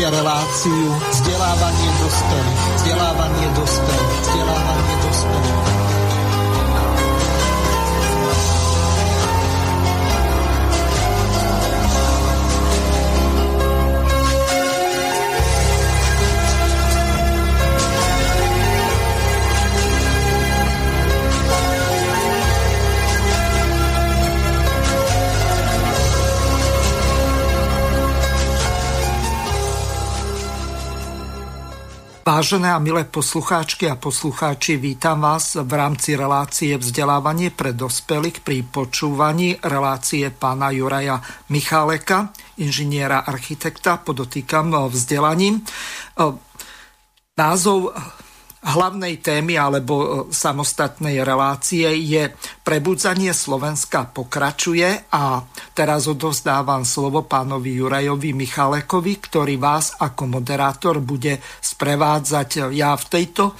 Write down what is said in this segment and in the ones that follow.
Reláciu vzdelávanie dospelých. Vzdelávanie dospelých. Vzdelávanie Vážené a milé poslucháčky a poslucháči, vítam vás v rámci relácie vzdelávanie pre dospelých pri počúvaní relácie pána Juraja Micháleka, inžiniera architekta, podotýkam vzdelaním. Názov hlavnej témy alebo e, samostatnej relácie je Prebudzanie Slovenska pokračuje a teraz odovzdávam slovo pánovi Jurajovi Michalekovi, ktorý vás ako moderátor bude sprevádzať. Ja v tejto e,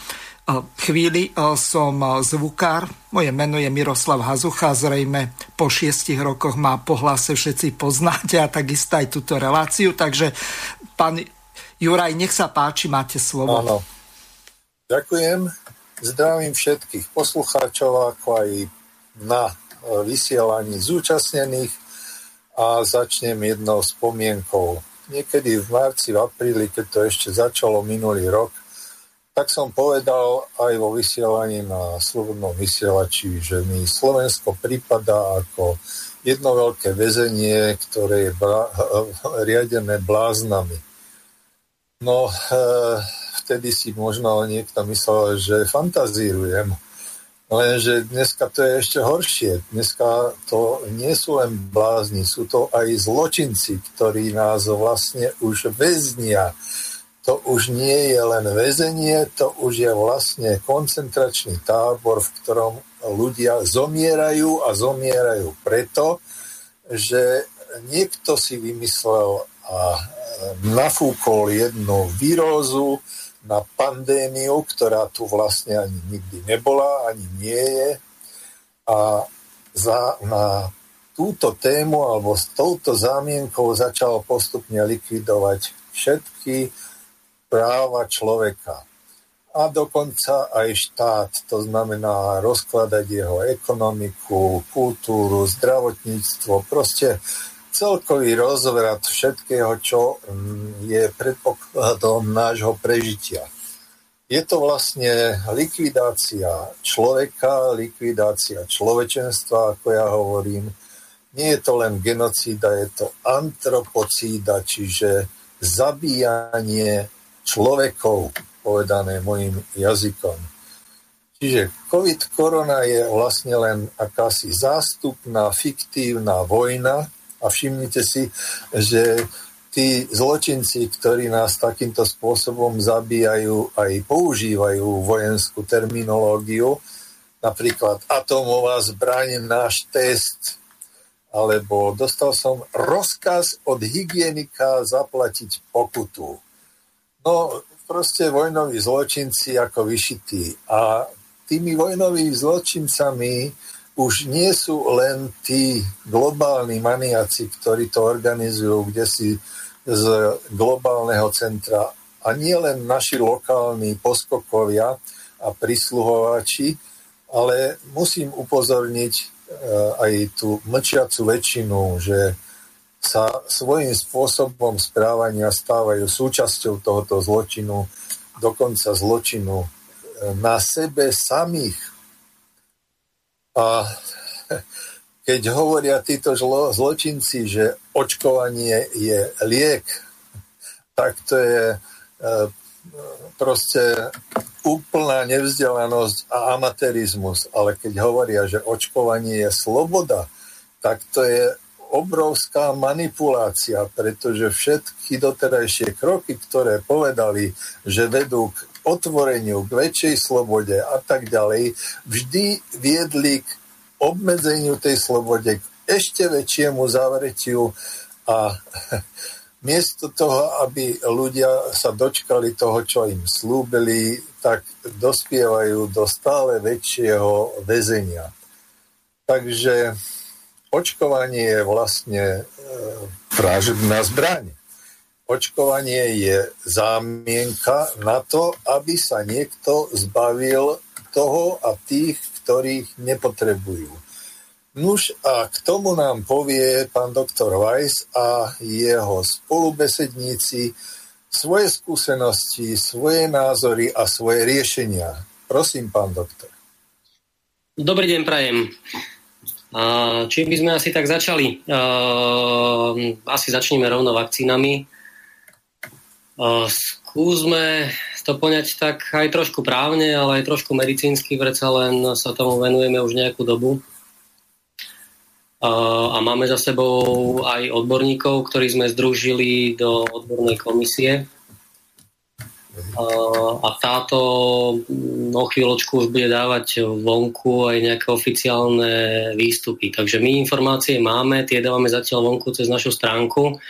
chvíli e, som zvukár. Moje meno je Miroslav Hazucha, zrejme po šiestich rokoch má po hlase všetci poznáte a takisto aj túto reláciu. Takže pán Juraj, nech sa páči, máte slovo. Áno. Ďakujem. Zdravím všetkých poslucháčov, ako aj na e, vysielaní zúčastnených a začnem jednou spomienkou. Niekedy v marci, v apríli, keď to ešte začalo minulý rok, tak som povedal aj vo vysielaní na Slobodnom vysielači, že mi Slovensko prípada ako jedno veľké väzenie, ktoré je bra- riadené bláznami. No, e- vtedy si možno niekto myslel, že fantazírujem. Lenže dneska to je ešte horšie. Dneska to nie sú len blázni, sú to aj zločinci, ktorí nás vlastne už väznia. To už nie je len väzenie, to už je vlastne koncentračný tábor, v ktorom ľudia zomierajú a zomierajú preto, že niekto si vymyslel a nafúkol jednu výrozu, na pandémiu, ktorá tu vlastne ani nikdy nebola, ani nie je. A za, na túto tému alebo s touto zámienkou začal postupne likvidovať všetky práva človeka. A dokonca aj štát, to znamená rozkladať jeho ekonomiku, kultúru, zdravotníctvo, proste celkový rozvrat všetkého, čo mm, je predpokladom nášho prežitia. Je to vlastne likvidácia človeka, likvidácia človečenstva, ako ja hovorím. Nie je to len genocída, je to antropocída, čiže zabíjanie človekov, povedané mojim jazykom. Čiže COVID-korona je vlastne len akási zástupná, fiktívna vojna, a všimnite si, že tí zločinci, ktorí nás takýmto spôsobom zabíjajú, aj používajú vojenskú terminológiu, napríklad atomová zbraň, náš test, alebo dostal som rozkaz od hygienika zaplatiť pokutu. No, proste vojnoví zločinci ako vyšití. A tými vojnovými zločincami už nie sú len tí globálni maniaci, ktorí to organizujú kde si z globálneho centra a nie len naši lokálni poskokovia a prisluhovači, ale musím upozorniť e, aj tú mlčiacu väčšinu, že sa svojím spôsobom správania stávajú súčasťou tohoto zločinu, dokonca zločinu e, na sebe samých a keď hovoria títo zlo, zločinci, že očkovanie je liek, tak to je e, proste úplná nevzdelanosť a amatérizmus. Ale keď hovoria, že očkovanie je sloboda, tak to je obrovská manipulácia, pretože všetky doterajšie kroky, ktoré povedali, že vedú k otvoreniu, k väčšej slobode a tak ďalej, vždy viedli k obmedzeniu tej slobode, k ešte väčšiemu zavretiu a miesto toho, aby ľudia sa dočkali toho, čo im slúbili, tak dospievajú do stále väčšieho väzenia. Takže očkovanie je vlastne e, vražedná zbraň očkovanie je zámienka na to, aby sa niekto zbavil toho a tých, ktorých nepotrebujú. Nuž a k tomu nám povie pán doktor Weiss a jeho spolubesedníci svoje skúsenosti, svoje názory a svoje riešenia. Prosím, pán doktor. Dobrý deň, prajem. Čím by sme asi tak začali? Asi začneme rovno vakcínami. Skúsme to poňať tak aj trošku právne, ale aj trošku medicínsky, predsa len sa tomu venujeme už nejakú dobu. A máme za sebou aj odborníkov, ktorí sme združili do odbornej komisie. A táto mm, o chvíľočku už bude dávať vonku aj nejaké oficiálne výstupy. Takže my informácie máme, tie dávame zatiaľ vonku cez našu stránku.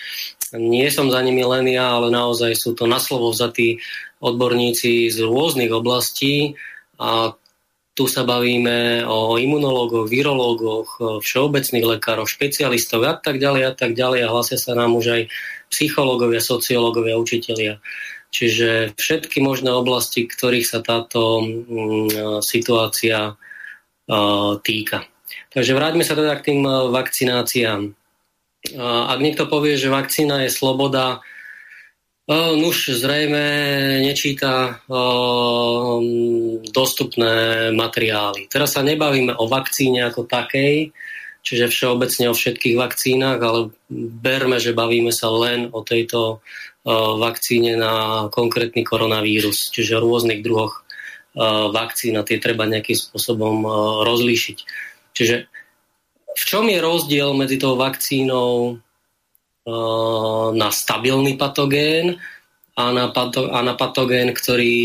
Nie som za nimi len ja, ale naozaj sú to na slovo vzatí odborníci z rôznych oblastí a tu sa bavíme o imunológoch, virológoch, všeobecných lekároch, špecialistoch a tak ďalej a tak ďalej a hlasia sa nám už aj psychológovia, sociológovia, učitelia. Čiže všetky možné oblasti, ktorých sa táto mm, situácia týka. Takže vráťme sa teda k tým vakcináciám. Ak niekto povie, že vakcína je sloboda, Nuž zrejme nečíta dostupné materiály. Teraz sa nebavíme o vakcíne ako takej, čiže všeobecne o všetkých vakcínach, ale berme, že bavíme sa len o tejto vakcíne na konkrétny koronavírus, čiže o rôznych druhoch vakcín a tie treba nejakým spôsobom rozlíšiť. Čiže v čom je rozdiel medzi tou vakcínou Eh, na stabilný patogén a na, pato, a na patogén, ktorý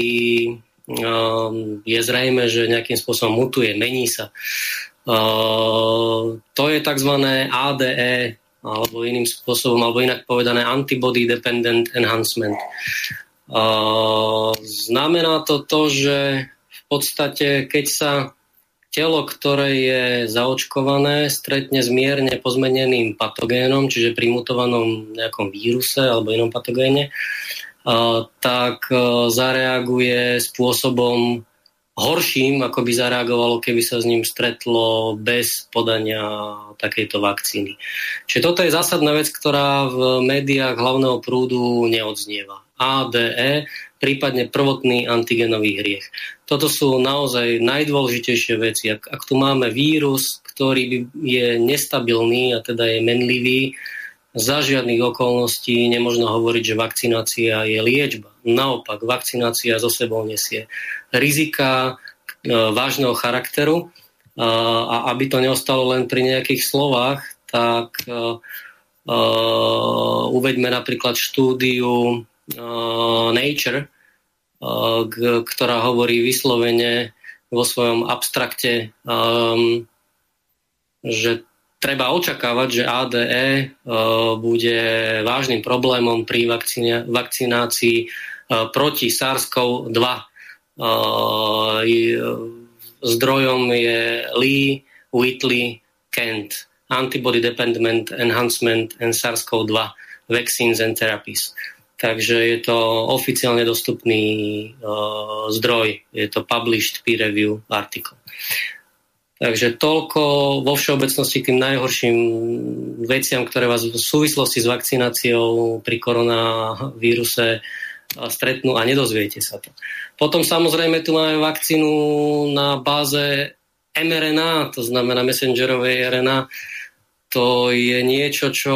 eh, je zrejme, že nejakým spôsobom mutuje, mení sa. Eh, to je tzv. ADE, alebo iným spôsobom, alebo inak povedané Antibody Dependent Enhancement. Znamená to to, že v podstate, keď sa telo, ktoré je zaočkované, stretne s mierne pozmeneným patogénom, čiže pri mutovanom nejakom víruse alebo inom patogéne, tak zareaguje spôsobom horším, ako by zareagovalo, keby sa s ním stretlo bez podania takejto vakcíny. Čiže toto je zásadná vec, ktorá v médiách hlavného prúdu neodznieva. ADE, prípadne prvotný antigenový hriech. Toto sú naozaj najdôležitejšie veci. Ak, ak tu máme vírus, ktorý je nestabilný a teda je menlivý, za žiadnych okolností nemožno hovoriť, že vakcinácia je liečba. Naopak, vakcinácia zo sebou nesie rizika e, vážneho charakteru a aby to neostalo len pri nejakých slovách, tak e, e, uveďme napríklad štúdiu uh, Nature, ktorá hovorí vyslovene vo svojom abstrakte, um, že treba očakávať, že ADE uh, bude vážnym problémom pri vakcinácii uh, proti SARS-CoV-2. Uh, zdrojom je Lee, Whitley, Kent. Antibody Dependent Enhancement and SARS-CoV-2 Vaccines and Therapies. Takže je to oficiálne dostupný uh, zdroj, je to published peer review article. Takže toľko vo všeobecnosti tým najhorším veciam, ktoré vás v súvislosti s vakcináciou pri koronavíruse stretnú a nedozviete sa to. Potom samozrejme tu máme vakcínu na báze mRNA, to znamená messengerovej RNA. To je niečo, čo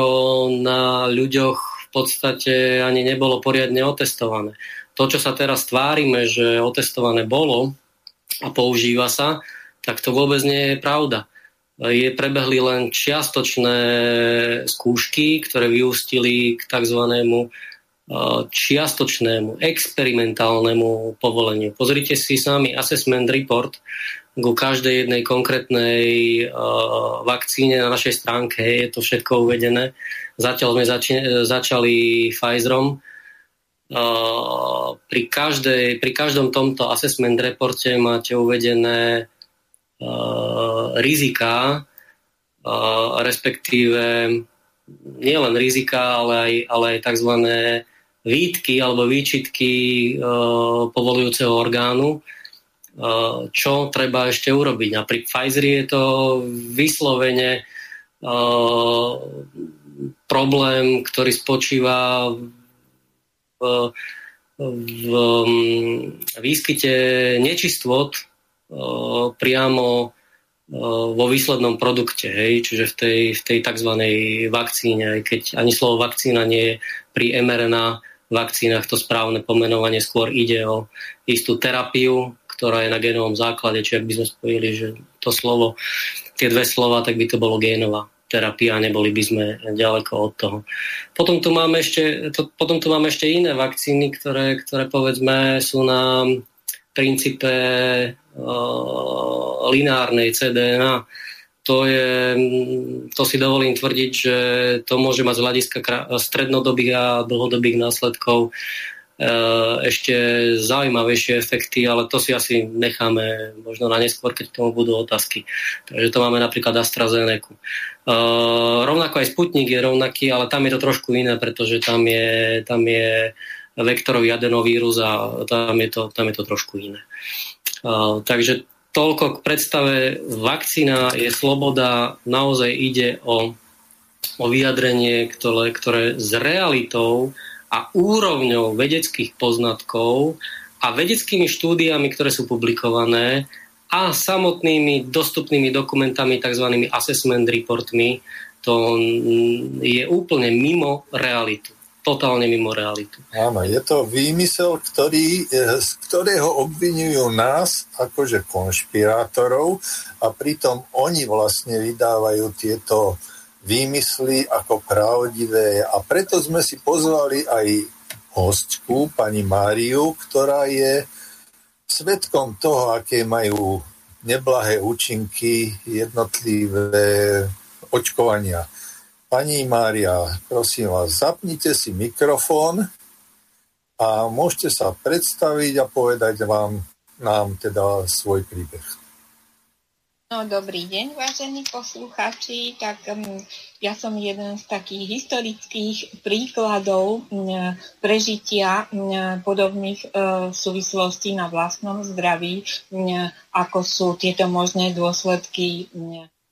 na ľuďoch podstate ani nebolo poriadne otestované. To, čo sa teraz tvárime, že otestované bolo a používa sa, tak to vôbec nie je pravda. Je prebehli len čiastočné skúšky, ktoré vyústili k tzv e, čiastočnému experimentálnemu povoleniu. Pozrite si sami assessment report ku každej jednej konkrétnej uh, vakcíne na našej stránke, je to všetko uvedené. Zatiaľ sme zači- začali Pfizerom. Uh, pri, každej, pri každom tomto assessment reporte máte uvedené uh, rizika, uh, respektíve nielen rizika, ale aj, ale aj tzv. výtky alebo výčitky povolujúceho orgánu, čo treba ešte urobiť. A pri je to vyslovene problém, ktorý spočíva v, v výskyte nečistôt priamo vo výslednom produkte, hej, čiže v tej, v tej tzv. vakcíne, aj keď ani slovo vakcína nie je pri mRNA vakcínach to správne pomenovanie, skôr ide o istú terapiu, ktorá je na genovom základe, čiže ak by sme spojili, že to slovo, tie dve slova, tak by to bolo génová terapia, neboli by sme ďaleko od toho. Potom tu máme ešte, to, potom tu máme ešte iné vakcíny, ktoré, ktoré povedzme sú na princípe uh, lineárnej CDNA. To, je, to si dovolím tvrdiť, že to môže mať z hľadiska strednodobých a dlhodobých následkov ešte zaujímavejšie efekty, ale to si asi necháme možno na neskôr, keď k tomu budú otázky. Takže to máme napríklad AstraZeneca. Uh, rovnako aj Sputnik je rovnaký, ale tam je to trošku iné, pretože tam je, tam je vektorový adenovírus a tam je to, tam je to trošku iné. Uh, takže toľko k predstave. Vakcína je sloboda, naozaj ide o, o vyjadrenie, ktoré, ktoré s realitou a úrovňou vedeckých poznatkov a vedeckými štúdiami, ktoré sú publikované a samotnými dostupnými dokumentami, tzv. assessment reportmi, to je úplne mimo realitu totálne mimo realitu. Áno, je to výmysel, ktorý, e, z ktorého obvinujú nás akože konšpirátorov a pritom oni vlastne vydávajú tieto výmysly ako pravdivé a preto sme si pozvali aj hostku, pani Máriu, ktorá je svetkom toho, aké majú neblahé účinky jednotlivé očkovania. Pani Mária, prosím vás, zapnite si mikrofón a môžete sa predstaviť a povedať vám, nám teda svoj príbeh. No, dobrý deň, vážení poslucháči. Tak um, ja som jeden z takých historických príkladov um, prežitia um, podobných uh, súvislostí na vlastnom zdraví, ako sú tieto možné dôsledky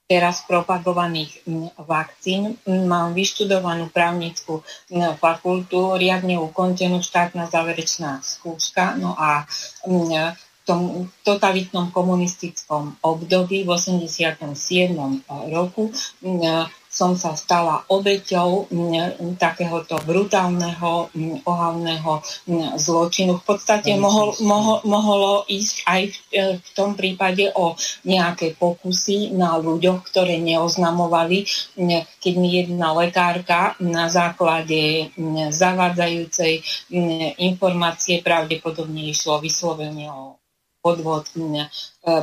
teraz propagovaných vakcín. Mám vyštudovanú právnickú fakultu, riadne ukončenú štátna záverečná skúška, no a tom totalitnom komunistickom období v 87. roku som sa stala obeťou takéhoto brutálneho, ohavného zločinu. V podstate mohol, mohol, mohlo ísť aj v, e, v tom prípade o nejaké pokusy na ľuďoch, ktoré neoznamovali, keď mi jedna lekárka na základe zavádzajúcej informácie pravdepodobne išlo vyslovene o podvod, e,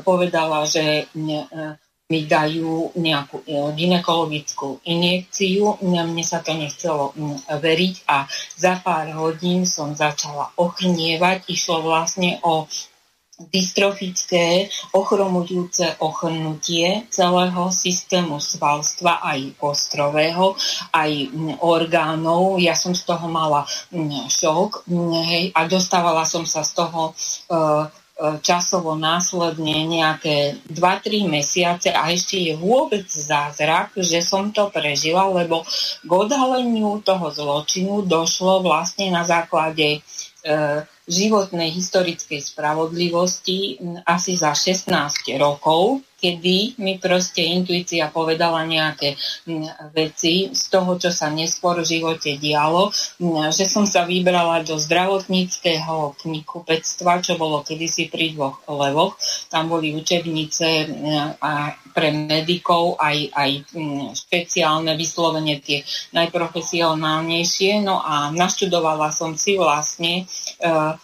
povedala, že mi dajú nejakú e, ginekologickú injekciu. Mne sa to nechcelo veriť a za pár hodín som začala ochrnievať. Išlo vlastne o dystrofické, ochromujúce ochrnutie celého systému svalstva, aj ostrového, aj orgánov. Ja som z toho mala šok hej, a dostávala som sa z toho E, časovo následne nejaké 2-3 mesiace a ešte je vôbec zázrak, že som to prežila, lebo k odhaleniu toho zločinu došlo vlastne na základe e, životnej historickej spravodlivosti asi za 16 rokov kedy mi proste intuícia povedala nejaké veci z toho, čo sa neskôr v živote dialo, že som sa vybrala do zdravotníckého knihkupectva, čo bolo kedysi pri dvoch levoch. Tam boli učebnice a pre medikov aj, aj špeciálne vyslovene tie najprofesionálnejšie. No a naštudovala som si vlastne uh,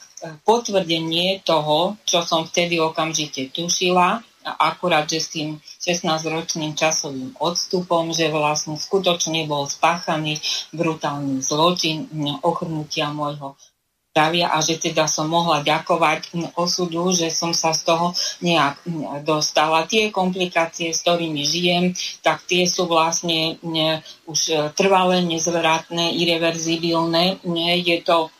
potvrdenie toho, čo som vtedy okamžite tušila, akurát, že s tým 16-ročným časovým odstupom, že vlastne skutočne bol spáchaný brutálny zločin ochrnutia môjho zdravia a že teda som mohla ďakovať osudu, že som sa z toho nejak dostala. Tie komplikácie, s ktorými žijem, tak tie sú vlastne ne, už trvalé, nezvratné, irreverzibilné. Je to E,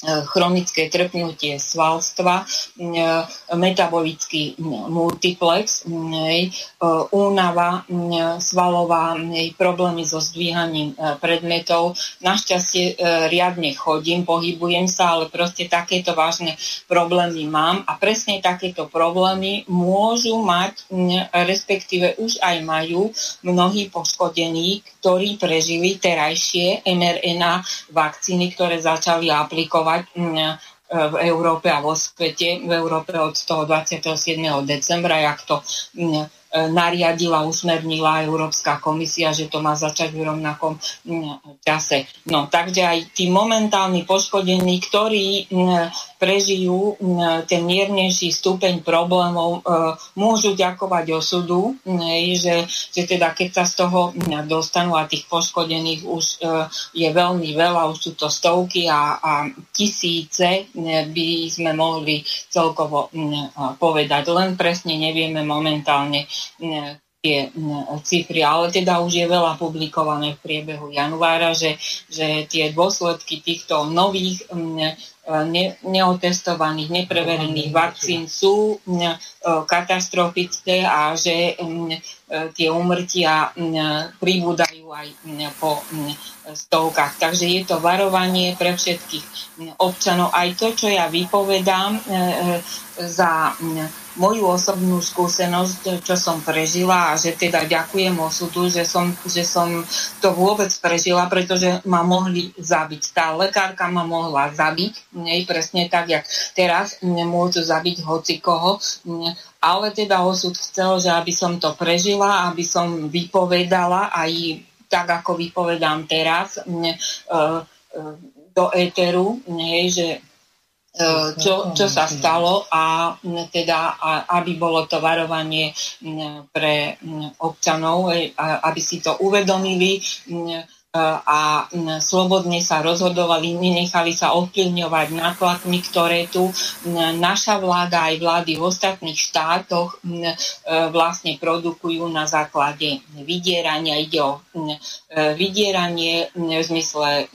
chronické trpnutie svalstva, e, metabolický multiplex, e, únava svalová, problémy so zdvíhaním predmetov. Našťastie riadne chodím, pohybujem sa, ale proste takéto vážne problémy mám a presne takéto problémy môžu mať, respektíve už aj majú mnohí poškodení, ktorí prežili terajšie mRNA vakcíny, ktoré začali aplikovať fungovať mm, v Európe a vo svete, v Európe od toho 27. decembra, jak to mm, nariadila, usmernila Európska komisia, že to má začať v rovnakom mm, čase. No, takže aj tí momentálni poškodení, ktorí prežijú ten miernejší stupeň problémov, e, môžu ďakovať osudu, že, že teda keď sa z toho dostanú a tých poškodených už e, je veľmi veľa, už sú to stovky a, a tisíce by sme mohli celkovo povedať. Len presne nevieme momentálne tie cifry, ale teda už je veľa publikované v priebehu januára, že, že tie dôsledky týchto nových ne, neotestovaných, nepreverených vakcín sú katastrofické a že tie umrtia pribúdajú aj po stovkách. Takže je to varovanie pre všetkých občanov. Aj to, čo ja vypovedám za moju osobnú skúsenosť, čo som prežila a že teda ďakujem osudu, že som, že som to vôbec prežila, pretože ma mohli zabiť. Tá lekárka ma mohla zabiť, nie presne tak, jak teraz môžu zabiť hoci koho, ale teda osud chcel, že aby som to prežila, aby som vypovedala aj tak, ako vypovedám teraz e, e, do éteru, nie, že E, čo, čo sa stalo a teda aby bolo to varovanie pre občanov, aby si to uvedomili e, a slobodne sa rozhodovali, nenechali sa ovplyvňovať nátlakmi, ktoré tu naša vláda aj vlády v ostatných štátoch vlastne produkujú na základe vydierania. Ide o vydieranie v zmysle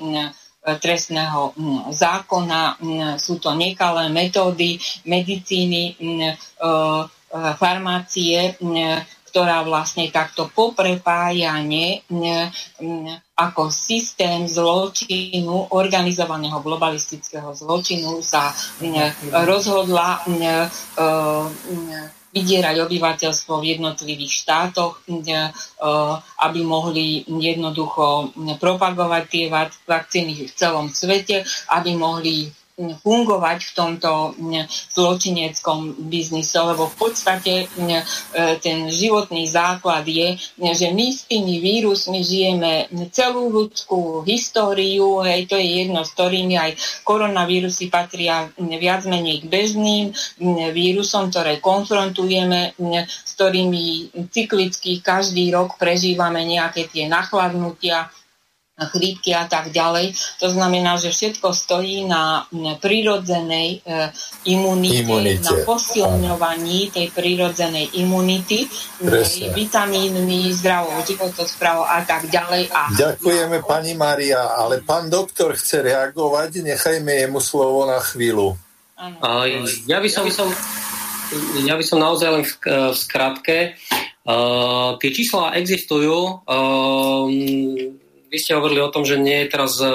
trestného mm, zákona. Mm, sú to nekalé metódy medicíny, mm, e, e, farmácie, ktorá vlastne takto poprepájanie ako systém zločinu, organizovaného globalistického zločinu sa rozhodla vydierať obyvateľstvo v jednotlivých štátoch, e, aby mohli jednoducho propagovať tie vakcíny v celom svete, aby mohli fungovať v tomto zločineckom biznise, lebo v podstate e, ten životný základ je, že my s tými vírusmi žijeme celú ľudskú históriu, hej, to je jedno, s ktorými aj koronavírusy patria viac menej k bežným vírusom, ktoré konfrontujeme, s ktorými cyklicky každý rok prežívame nejaké tie nachladnutia, chrípky a tak ďalej. To znamená, že všetko stojí na prírodzenej e, imunite, imunite, na posilňovaní tej prírodzenej imunity, Presne. vitamínmi, zdravou životosprávou a tak ďalej. A Ďakujeme pani Maria, ale pán doktor chce reagovať, nechajme jemu slovo na chvíľu. A, ja, by som, ja by som naozaj len v, v skratke. Uh, tie čísla existujú. Uh, vy ste hovorili o tom, že nie je teraz e,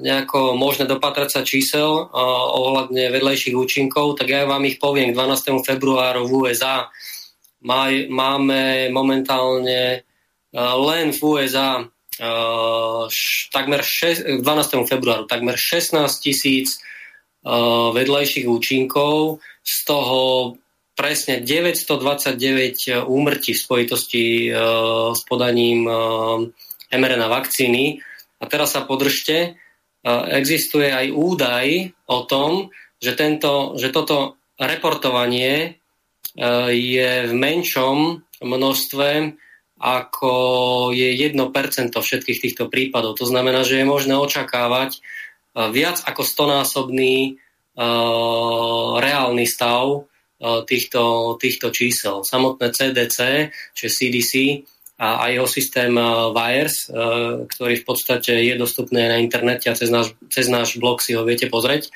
nejako možné dopatrať sa čísel e, ohľadne vedlejších účinkov, tak ja vám ich poviem k 12. februáru v USA. Máme momentálne e, len v USA takmer 6, 12. februáru takmer 16 tisíc vedlejších účinkov, z toho presne 929 úmrtí v spojitosti s podaním mRNA vakcíny. A teraz sa podržte, e, existuje aj údaj o tom, že, tento, že toto reportovanie e, je v menšom množstve ako je 1% všetkých týchto prípadov. To znamená, že je možné očakávať, viac ako stonásobný reálny stav týchto, týchto čísel. Samotné CDC, čiže CDC a, a jeho systém Wires, ktorý v podstate je dostupný na internete a cez náš, cez náš blog si ho viete pozrieť,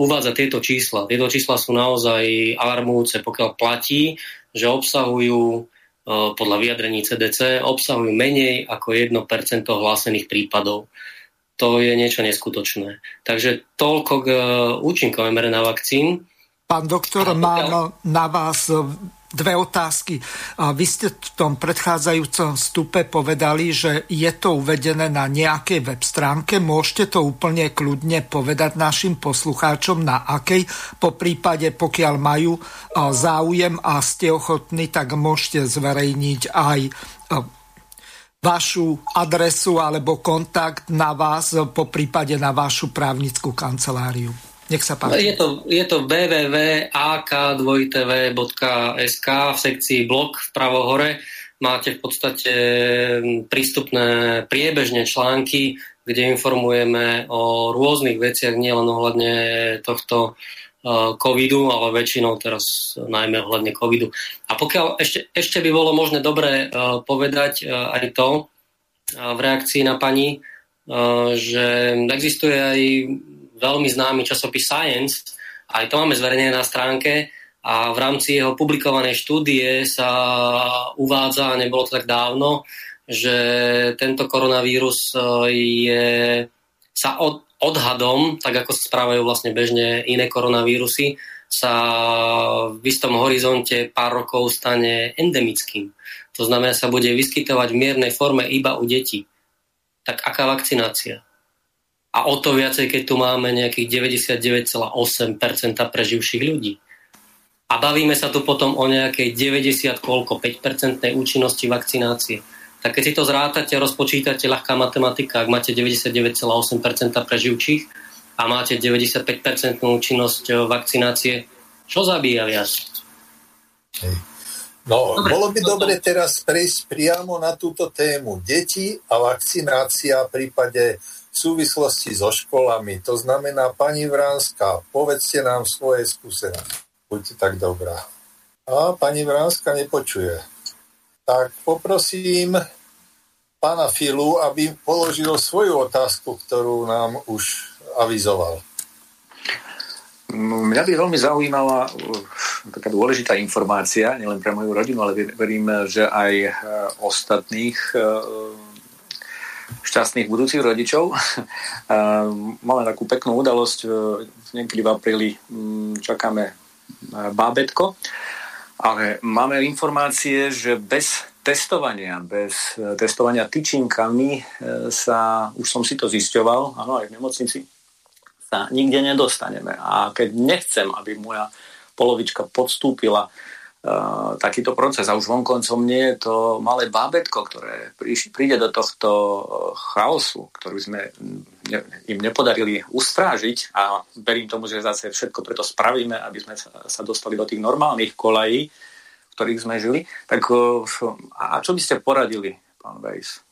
uvádza tieto čísla. Tieto čísla sú naozaj alarmujúce, pokiaľ platí, že obsahujú podľa vyjadrení CDC obsahujú menej ako 1% hlásených prípadov to je niečo neskutočné. Takže toľko k e, účinkom mRNA vakcín. Pán doktor, mám na vás dve otázky. Vy ste v tom predchádzajúcom stupe povedali, že je to uvedené na nejakej web stránke. Môžete to úplne kľudne povedať našim poslucháčom na akej. Po prípade, pokiaľ majú záujem a ste ochotní, tak môžete zverejniť aj vašu adresu alebo kontakt na vás, po prípade na vašu právnickú kanceláriu. Nech sa páči. Je to, je to www.ak2tv.sk v sekcii blog v pravo hore. Máte v podstate prístupné priebežne články, kde informujeme o rôznych veciach, nielen ohľadne tohto covidu, ale väčšinou teraz najmä ohľadne covidu. A pokiaľ ešte, ešte by bolo možné dobre povedať aj to v reakcii na pani, že existuje aj veľmi známy časopis Science, aj to máme zverejnené na stránke a v rámci jeho publikovanej štúdie sa uvádza, a nebolo to tak dávno, že tento koronavírus je, sa od, odhadom, tak ako sa správajú vlastne bežne iné koronavírusy, sa v istom horizonte pár rokov stane endemickým. To znamená, sa bude vyskytovať v miernej forme iba u detí. Tak aká vakcinácia? A o to viacej, keď tu máme nejakých 99,8% preživších ľudí. A bavíme sa tu potom o nejakej 90 koľko, 5% účinnosti vakcinácie tak keď si to zrátate, rozpočítate ľahká matematika, ak máte 99,8% preživčích a máte 95% účinnosť e, vakcinácie, čo zabíja viac? Hej. No, dobre, bolo by dobre teraz prejsť priamo na túto tému. Deti a vakcinácia v prípade súvislosti so školami. To znamená, pani Vránska, povedzte nám svoje skúsenosti. Buďte tak dobrá. A pani Vránska nepočuje tak poprosím pána Filu, aby položil svoju otázku, ktorú nám už avizoval. Mňa by veľmi zaujímala uh, taká dôležitá informácia, nielen pre moju rodinu, ale verím, že aj uh, ostatných uh, šťastných budúcich rodičov. Máme takú peknú udalosť, niekedy v apríli mm, čakáme bábetko ale máme informácie, že bez testovania, bez e, testovania tyčinkami e, sa, už som si to zisťoval, áno, aj v nemocnici, sa nikde nedostaneme. A keď nechcem, aby moja polovička podstúpila uh, takýto proces a už vonkoncom nie je to malé bábetko, ktoré príde do tohto chaosu, ktorý sme ne, im nepodarili ustrážiť a verím tomu, že zase všetko preto spravíme, aby sme sa, sa dostali do tých normálnych kolají, v ktorých sme žili. Tak a čo by ste poradili, pán Vejs?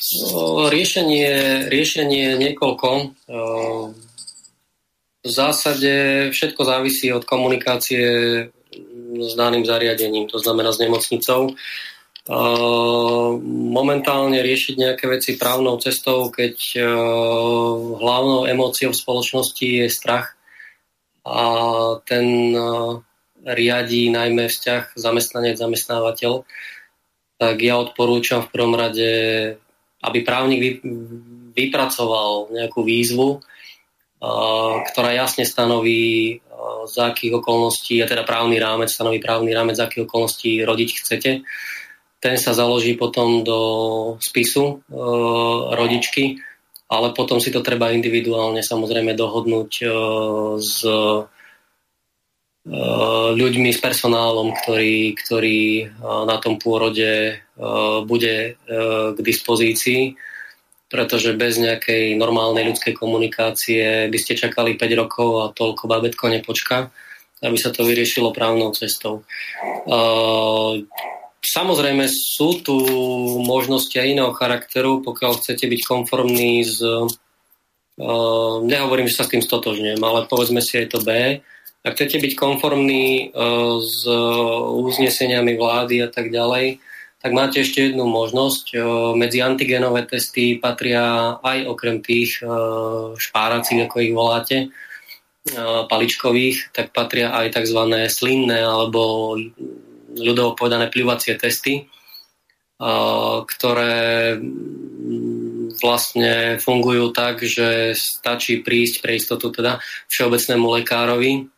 No, riešenie, riešenie niekoľko. V zásade všetko závisí od komunikácie s daným zariadením, to znamená s nemocnicou. Momentálne riešiť nejaké veci právnou cestou, keď hlavnou emóciou v spoločnosti je strach a ten riadí najmä vzťah zamestnanec-zamestnávateľ, tak ja odporúčam v prvom rade, aby právnik vypracoval nejakú výzvu, ktorá jasne stanoví, za akých okolností, a teda právny rámec, stanoví právny rámec, za akých okolností rodiť chcete. Ten sa založí potom do spisu e, rodičky, ale potom si to treba individuálne samozrejme dohodnúť e, s e, ľuďmi, s personálom, ktorý, ktorý na tom pôrode bude k dispozícii, pretože bez nejakej normálnej ľudskej komunikácie by ste čakali 5 rokov a toľko babetko nepočka, aby sa to vyriešilo právnou cestou samozrejme sú tu možnosti aj iného charakteru, pokiaľ chcete byť konformní s... Uh, nehovorím, že sa s tým stotožňujem, ale povedzme si aj to B. Ak chcete byť konformní uh, s uzneseniami vlády a tak ďalej, tak máte ešte jednu možnosť. Medzi antigenové testy patria aj okrem tých špáracích, ako ich voláte, paličkových, tak patria aj tzv. slinné alebo ľudovo povedané pľúvacie testy, ktoré vlastne fungujú tak, že stačí prísť pre istotu teda všeobecnému lekárovi,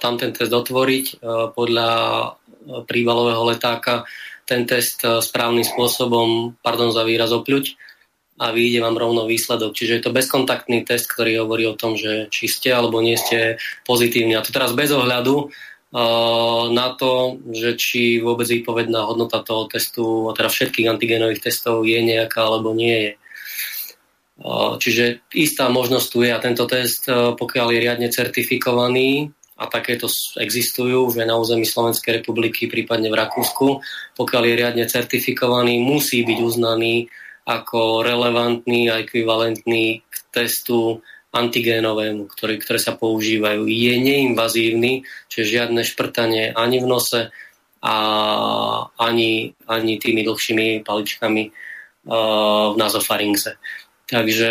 tam ten test otvoriť podľa príbalového letáka ten test e, správnym spôsobom, pardon za výraz, opľuť a vyjde vám rovno výsledok. Čiže je to bezkontaktný test, ktorý hovorí o tom, že či ste alebo nie ste pozitívni. A to teraz bez ohľadu uh, na to, že či vôbec výpovedná hodnota toho testu, teda všetkých antigenových testov je nejaká alebo nie je. Uh, čiže istá možnosť tu je a tento test, pokiaľ je riadne certifikovaný, a takéto existujú že na území Slovenskej republiky, prípadne v Rakúsku. Pokiaľ je riadne certifikovaný, musí byť uznaný ako relevantný a ekvivalentný k testu antigénovému, ktorý, ktoré sa používajú. Je neinvazívny, čiže žiadne šprtanie ani v nose a ani, ani tými dlhšími paličkami uh, v nazofarinxe. Takže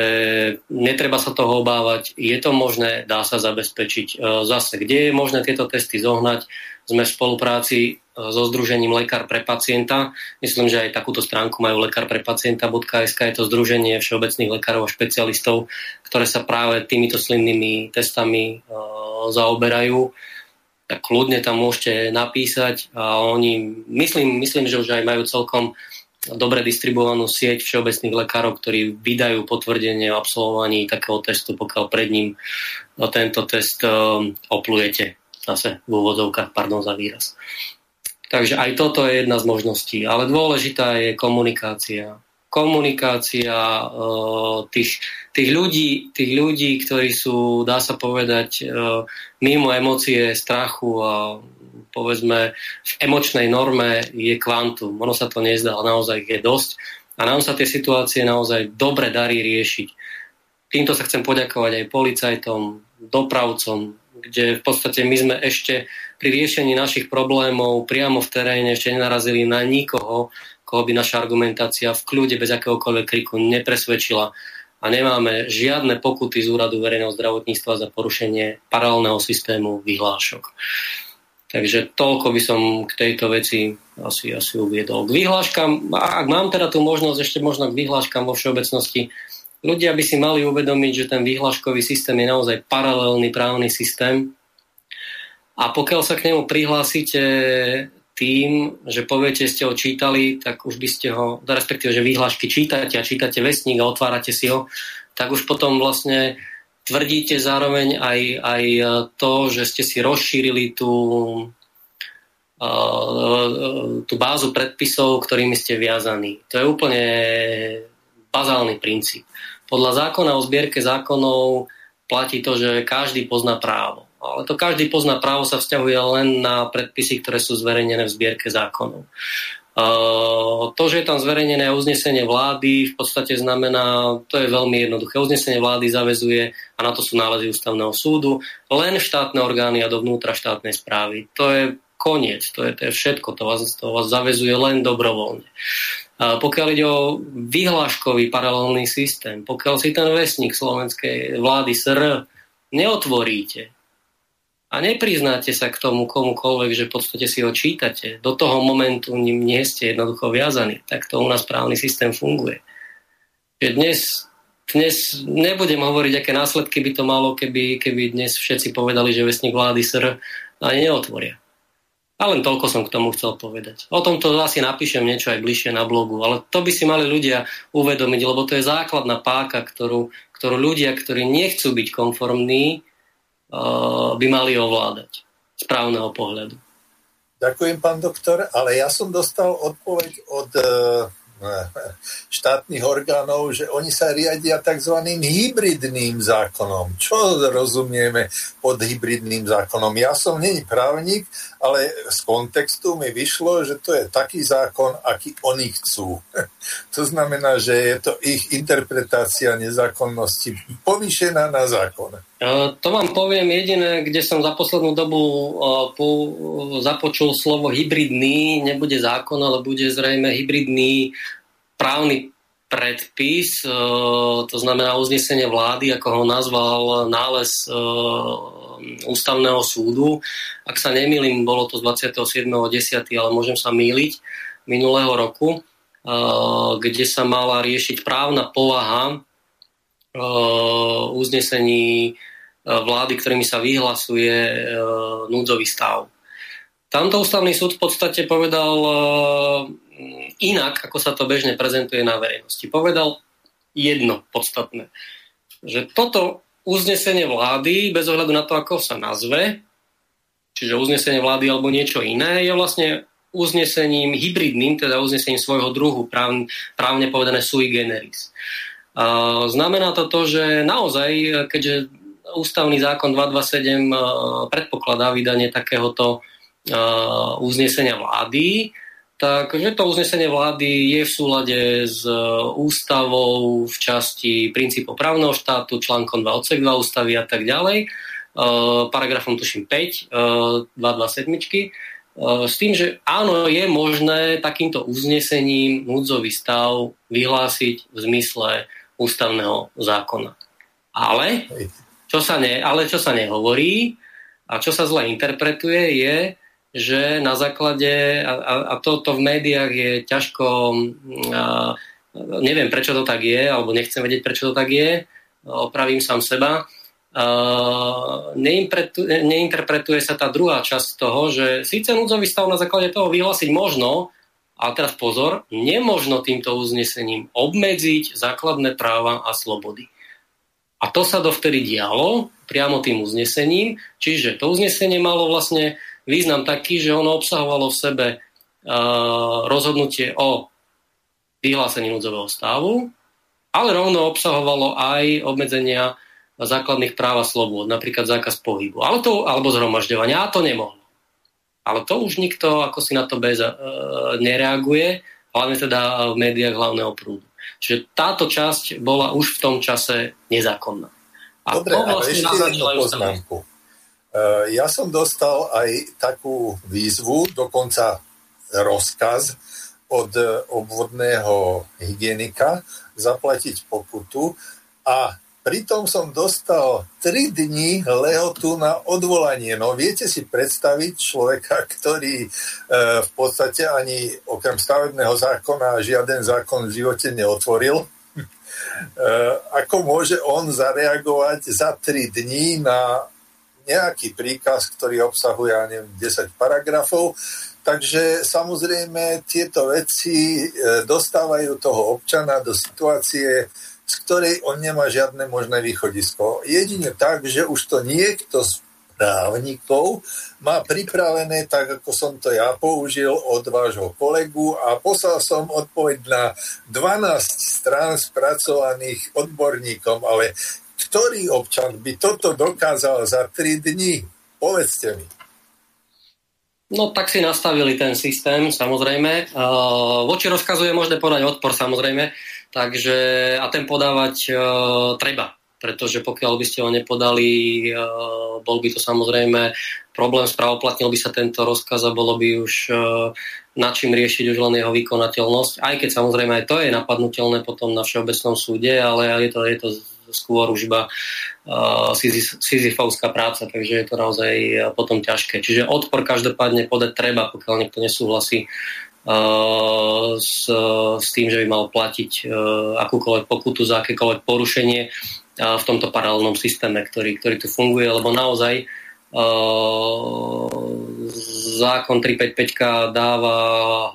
netreba sa toho obávať. Je to možné, dá sa zabezpečiť. E, zase, kde je možné tieto testy zohnať? Sme v spolupráci e, so Združením Lekár pre pacienta. Myslím, že aj takúto stránku majú lekár pre pacienta.sk. Je to Združenie všeobecných lekárov a špecialistov, ktoré sa práve týmito slinnými testami e, zaoberajú. Tak kľudne tam môžete napísať a oni, myslím, myslím, že už aj majú celkom dobre distribuovanú sieť všeobecných lekárov, ktorí vydajú potvrdenie o absolvovaní takého testu, pokiaľ pred ním tento test um, oplujete. Zase v úvodzovkách, pardon za výraz. Takže aj toto je jedna z možností. Ale dôležitá je komunikácia. Komunikácia uh, tých, tých, ľudí, tých ľudí, ktorí sú, dá sa povedať, uh, mimo emócie, strachu a povedzme v emočnej norme je kvantum. Ono sa to nezdá, ale naozaj je dosť. A nám sa tie situácie naozaj dobre darí riešiť. Týmto sa chcem poďakovať aj policajtom, dopravcom, kde v podstate my sme ešte pri riešení našich problémov priamo v teréne ešte nenarazili na nikoho, koho by naša argumentácia v kľude bez akéhokoľvek kriku nepresvedčila a nemáme žiadne pokuty z úradu verejného zdravotníctva za porušenie paralelného systému vyhlášok. Takže toľko by som k tejto veci asi, asi uviedol. K vyhláškam, ak mám teda tú možnosť ešte možno k vyhláškam vo všeobecnosti, ľudia by si mali uvedomiť, že ten vyhláškový systém je naozaj paralelný právny systém a pokiaľ sa k nemu prihlásite tým, že poviete, ste ho čítali, tak už by ste ho, respektíve, že vyhlášky čítate a čítate vesník a otvárate si ho, tak už potom vlastne tvrdíte zároveň aj, aj e, to, že ste si rozšírili tú, e, tú bázu predpisov, ktorými ste viazaní. To je úplne bazálny princíp. Podľa zákona o zbierke zákonov platí to, že každý pozná právo. Ale to každý pozná právo sa vzťahuje len na predpisy, ktoré sú zverejnené v zbierke zákonov. To, že je tam zverejnené uznesenie vlády, v podstate znamená, to je veľmi jednoduché. Uznesenie vlády zavezuje, a na to sú nálezy ústavného súdu, len štátne orgány a dovnútra štátnej správy. To je koniec, to je, to je všetko, to vás, to vás zavezuje len dobrovoľne. A pokiaľ ide o vyhláškový paralelný systém, pokiaľ si ten vesník slovenskej vlády SR neotvoríte, a nepriznáte sa k tomu komukoľvek, že v podstate si ho čítate. Do toho momentu ním nie ste jednoducho viazaní. Tak to u nás právny systém funguje. Dnes, dnes nebudem hovoriť, aké následky by to malo, keby, keby dnes všetci povedali, že vesník vlády SR ani neotvoria. A len toľko som k tomu chcel povedať. O tomto asi napíšem niečo aj bližšie na blogu, ale to by si mali ľudia uvedomiť, lebo to je základná páka, ktorú, ktorú ľudia, ktorí nechcú byť konformní, by mali ovládať z právneho pohľadu. Ďakujem, pán doktor, ale ja som dostal odpoveď od uh, štátnych orgánov, že oni sa riadia tzv. hybridným zákonom. Čo rozumieme pod hybridným zákonom? Ja som není právnik, ale z kontextu mi vyšlo, že to je taký zákon, aký oni chcú. to znamená, že je to ich interpretácia nezákonnosti povýšená na zákon. To vám poviem jediné, kde som za poslednú dobu započul slovo hybridný, nebude zákon, ale bude zrejme hybridný právny predpis, to znamená uznesenie vlády, ako ho nazval nález ústavného súdu. Ak sa nemýlim, bolo to z 27.10., ale môžem sa mýliť, minulého roku, kde sa mala riešiť právna povaha uznesení vlády, ktorými sa vyhlasuje núdzový stav. Tamto ústavný súd v podstate povedal inak, ako sa to bežne prezentuje na verejnosti. Povedal jedno podstatné, že toto uznesenie vlády, bez ohľadu na to, ako sa nazve, čiže uznesenie vlády alebo niečo iné, je vlastne uznesením hybridným, teda uznesením svojho druhu, práv, právne povedané sui generis. Znamená to to, že naozaj, keďže ústavný zákon 227 predpokladá vydanie takéhoto uznesenia vlády, Takže to uznesenie vlády je v súlade s e, ústavou v časti princípov právneho štátu, článkom 2 odsek 2 ústavy a tak ďalej, e, paragrafom tuším 5, 227 s tým, že áno, je možné takýmto uznesením núdzový stav vyhlásiť v zmysle ústavného zákona. Ale čo sa, ne, ale čo sa nehovorí a čo sa zle interpretuje je, že na základe, a, a to, to v médiách je ťažko, a, neviem prečo to tak je, alebo nechcem vedieť prečo to tak je, opravím sám seba, neinterpretuje sa tá druhá časť toho, že síce núdzový stav na základe toho vyhlásiť možno, ale teraz pozor, nemožno týmto uznesením obmedziť základné práva a slobody. A to sa dovtedy dialo priamo tým uznesením, čiže to uznesenie malo vlastne význam taký, že ono obsahovalo v sebe uh, rozhodnutie o vyhlásení núdzového stavu, ale rovno obsahovalo aj obmedzenia základných práv a slobôd, napríklad zákaz pohybu, ale to, alebo zhromažďovania, a to nemohlo. Ale to už nikto ako si na to bez uh, nereaguje, hlavne teda v médiách hlavného prúdu. Čiže táto časť bola už v tom čase nezákonná. A Dobre, to vlastne ešte jednu poznámku. Eh, ja som dostal aj takú výzvu, dokonca rozkaz od obvodného hygienika zaplatiť pokutu a pritom som dostal 3 dní lehotu na odvolanie. No viete si predstaviť človeka, ktorý e, v podstate ani okrem stavebného zákona žiaden zákon v živote neotvoril. E, ako môže on zareagovať za 3 dní na nejaký príkaz, ktorý obsahuje, ja neviem, 10 paragrafov. Takže samozrejme tieto veci e, dostávajú toho občana do situácie, z ktorej on nemá žiadne možné východisko. Jedine tak, že už to niekto z právnikov má pripravené, tak ako som to ja použil od vášho kolegu a poslal som odpoveď na 12 strán spracovaných odborníkom, ale ktorý občan by toto dokázal za 3 dní? Povedzte mi. No tak si nastavili ten systém, samozrejme. Voči rozkazu je možné podať odpor, samozrejme. Takže, a ten podávať uh, treba, pretože pokiaľ by ste ho nepodali, uh, bol by to samozrejme problém, spravoplatnil by sa tento rozkaz a bolo by už uh, na čím riešiť už len jeho vykonateľnosť, aj keď samozrejme aj to je napadnutelné potom na Všeobecnom súde, ale je to, je to skôr už iba uh, sizifovská práca, takže je to naozaj potom ťažké. Čiže odpor každopádne podať treba, pokiaľ niekto nesúhlasí s, s tým, že by mal platiť uh, akúkoľvek pokutu za akékoľvek porušenie v tomto paralelnom systéme, ktorý, ktorý tu funguje, lebo naozaj zákon 355 dáva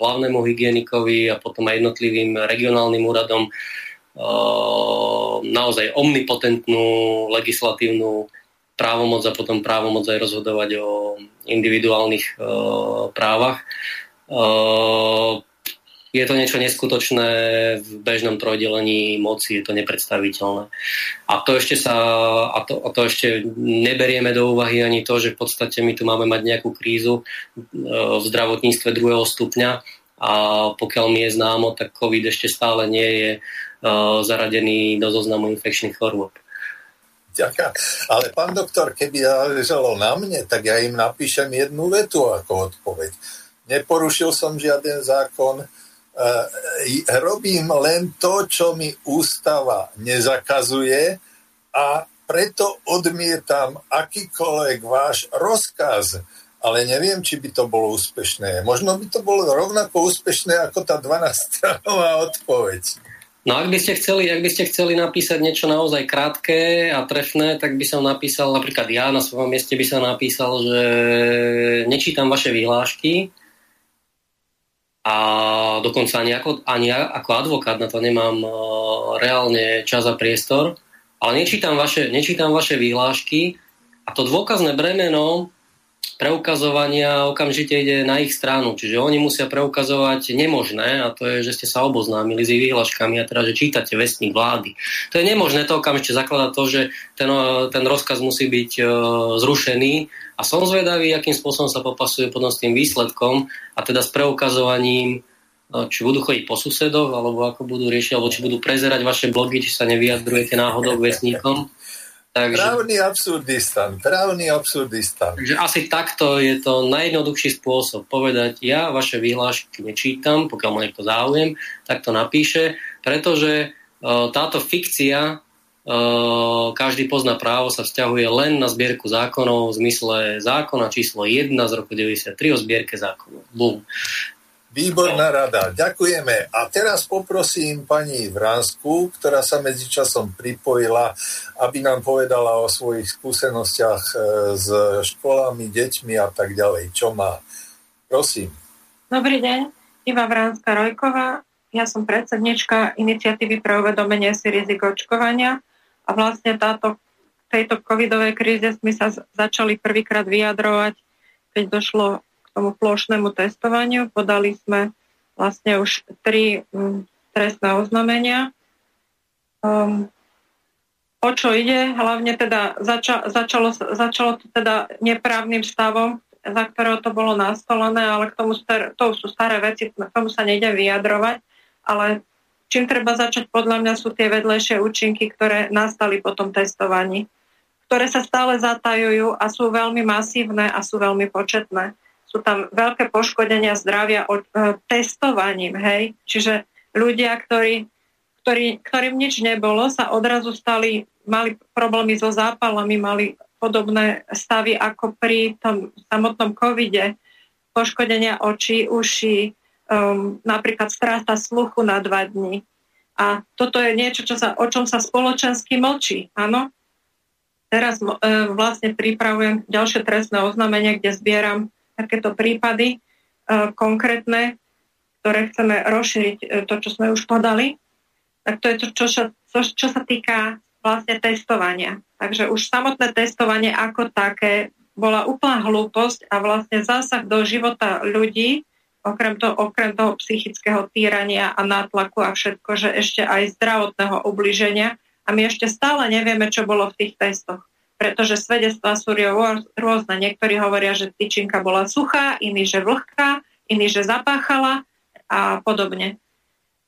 hlavnému hygienikovi a potom aj jednotlivým regionálnym úradom naozaj omnipotentnú legislatívnu právomoc a potom právomoc aj rozhodovať o individuálnych právach. Uh, je to niečo neskutočné v bežnom trojdelení moci, je to nepredstaviteľné. A to ešte sa, a to, a to ešte neberieme do úvahy ani to, že v podstate my tu máme mať nejakú krízu e, v zdravotníctve druhého stupňa a pokiaľ mi je známo, tak COVID ešte stále nie je uh, zaradený do zoznamu infekčných chorôb. Ďakujem. Ale pán doktor, keby záležalo na mne, tak ja im napíšem jednu vetu ako odpoveď. Neporušil som žiaden zákon, e, robím len to, čo mi ústava nezakazuje a preto odmietam akýkoľvek váš rozkaz. Ale neviem, či by to bolo úspešné. Možno by to bolo rovnako úspešné ako tá 12-stranová odpoveď. No ak by ste chceli, ak by ste chceli napísať niečo naozaj krátke a trefné, tak by som napísal, napríklad ja na svojom mieste by som napísal, že nečítam vaše vyhlášky a dokonca ani ako, ani ako advokát na to nemám uh, reálne čas a priestor, ale nečítam vaše, nečítam vaše vyhlášky a to dôkazné bremeno preukazovania okamžite ide na ich stranu. Čiže oni musia preukazovať nemožné a to je, že ste sa oboznámili s ich výhľaškami a teda, že čítate vestník vlády. To je nemožné to okamžite zakladať to, že ten, ten rozkaz musí byť uh, zrušený a som zvedavý, akým spôsobom sa popasuje potom s tým výsledkom a teda s preukazovaním uh, či budú chodiť po susedoch, alebo ako budú riešiť, alebo či budú prezerať vaše blogy, či sa nevyjadrujete náhodou k vesníkom. Takže, právny absurdistan, právny absurdistan. Takže asi takto je to najjednoduchší spôsob povedať, ja vaše vyhlášky nečítam, pokiaľ ma niekto záujem, tak to napíše, pretože uh, táto fikcia každý pozná právo sa vzťahuje len na zbierku zákonov v zmysle zákona číslo 1 z roku 93 o zbierke zákonov. Bum. Výborná rada, ďakujeme. A teraz poprosím pani Vransku, ktorá sa medzičasom pripojila, aby nám povedala o svojich skúsenostiach e, s školami, deťmi a tak ďalej. Čo má? Prosím. Dobrý deň, Iva Vránska Rojková. Ja som predsednička iniciatívy pre uvedomenie si rizik očkovania a vlastne táto, tejto covidovej kríze sme sa začali prvýkrát vyjadrovať, keď došlo tomu plošnému testovaniu. Podali sme vlastne už tri um, trestné oznámenia. Um, o čo ide? Hlavne teda zača, začalo, začalo to teda neprávnym stavom, za ktorého to bolo nastolené, ale k tomu to sú staré veci, k tomu sa nejde vyjadrovať, ale čím treba začať, podľa mňa sú tie vedlejšie účinky, ktoré nastali po tom testovaní, ktoré sa stále zatajujú a sú veľmi masívne a sú veľmi početné sú tam veľké poškodenia zdravia od, e, testovaním, hej. Čiže ľudia, ktorí, ktorí, ktorým nič nebolo, sa odrazu stali, mali problémy so zápalami, mali podobné stavy ako pri tom samotnom covide, poškodenia očí, uší, um, napríklad stráta sluchu na dva dní. A toto je niečo, čo sa, o čom sa spoločensky mlčí, áno? Teraz e, vlastne pripravujem ďalšie trestné oznámenie, kde zbieram takéto prípady e, konkrétne, ktoré chceme rozšíriť, e, to, čo sme už podali, tak to je to, čo, čo, čo sa týka vlastne testovania. Takže už samotné testovanie ako také bola úplná hlúposť a vlastne zásah do života ľudí, okrem toho, okrem toho psychického týrania a nátlaku a všetko, že ešte aj zdravotného ubliženia. A my ešte stále nevieme, čo bolo v tých testoch pretože svedectvá sú rôzne. Niektorí hovoria, že tyčinka bola suchá, iní, že vlhká, iní, že zapáchala a podobne.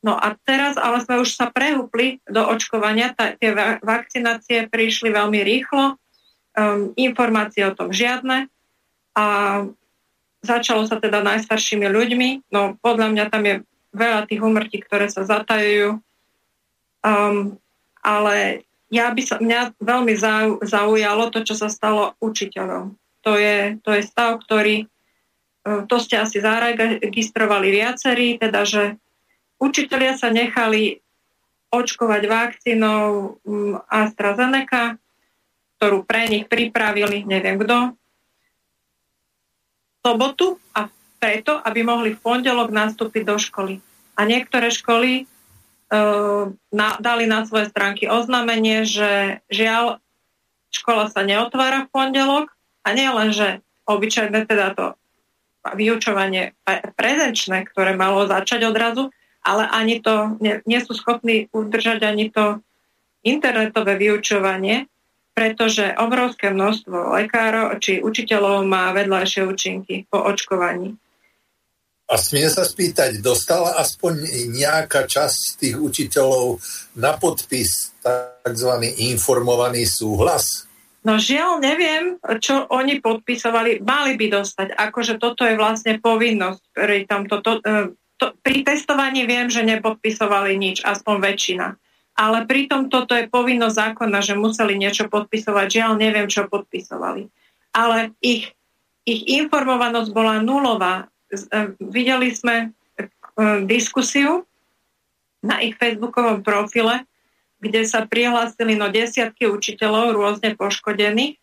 No a teraz ale sme už sa prehúpli do očkovania, tá, tie vakcinácie prišli veľmi rýchlo, um, informácie o tom žiadne a začalo sa teda najstaršími ľuďmi, no podľa mňa tam je veľa tých umrtí, ktoré sa zatajujú, um, ale ja by sa, mňa veľmi zaujalo to, čo sa stalo učiteľom. To je, to je stav, ktorý, e, to ste asi zaregistrovali viacerí, teda, že učiteľia sa nechali očkovať vakcínou mm, AstraZeneca, ktorú pre nich pripravili, neviem kto, sobotu a preto, aby mohli v pondelok nastúpiť do školy. A niektoré školy Ehm, na, dali na svoje stránky oznámenie, že žiaľ, škola sa neotvára v pondelok a nie len, že obyčajné teda to vyučovanie prezenčné, ktoré malo začať odrazu, ale ani to nie, nie sú schopní udržať ani to internetové vyučovanie, pretože obrovské množstvo lekárov či učiteľov má vedľajšie účinky po očkovaní. A smie sa spýtať, dostala aspoň nejaká časť tých učiteľov na podpis tzv. informovaný súhlas? No žiaľ, neviem, čo oni podpisovali. Mali by dostať. Akože toto je vlastne povinnosť. Pri, tomto, to, e, to, pri testovaní viem, že nepodpisovali nič, aspoň väčšina. Ale pritom toto je povinnosť zákona, že museli niečo podpisovať. Žiaľ, neviem, čo podpisovali. Ale ich, ich informovanosť bola nulová. E, videli sme e, diskusiu na ich facebookovom profile, kde sa prihlásili no desiatky učiteľov rôzne poškodených,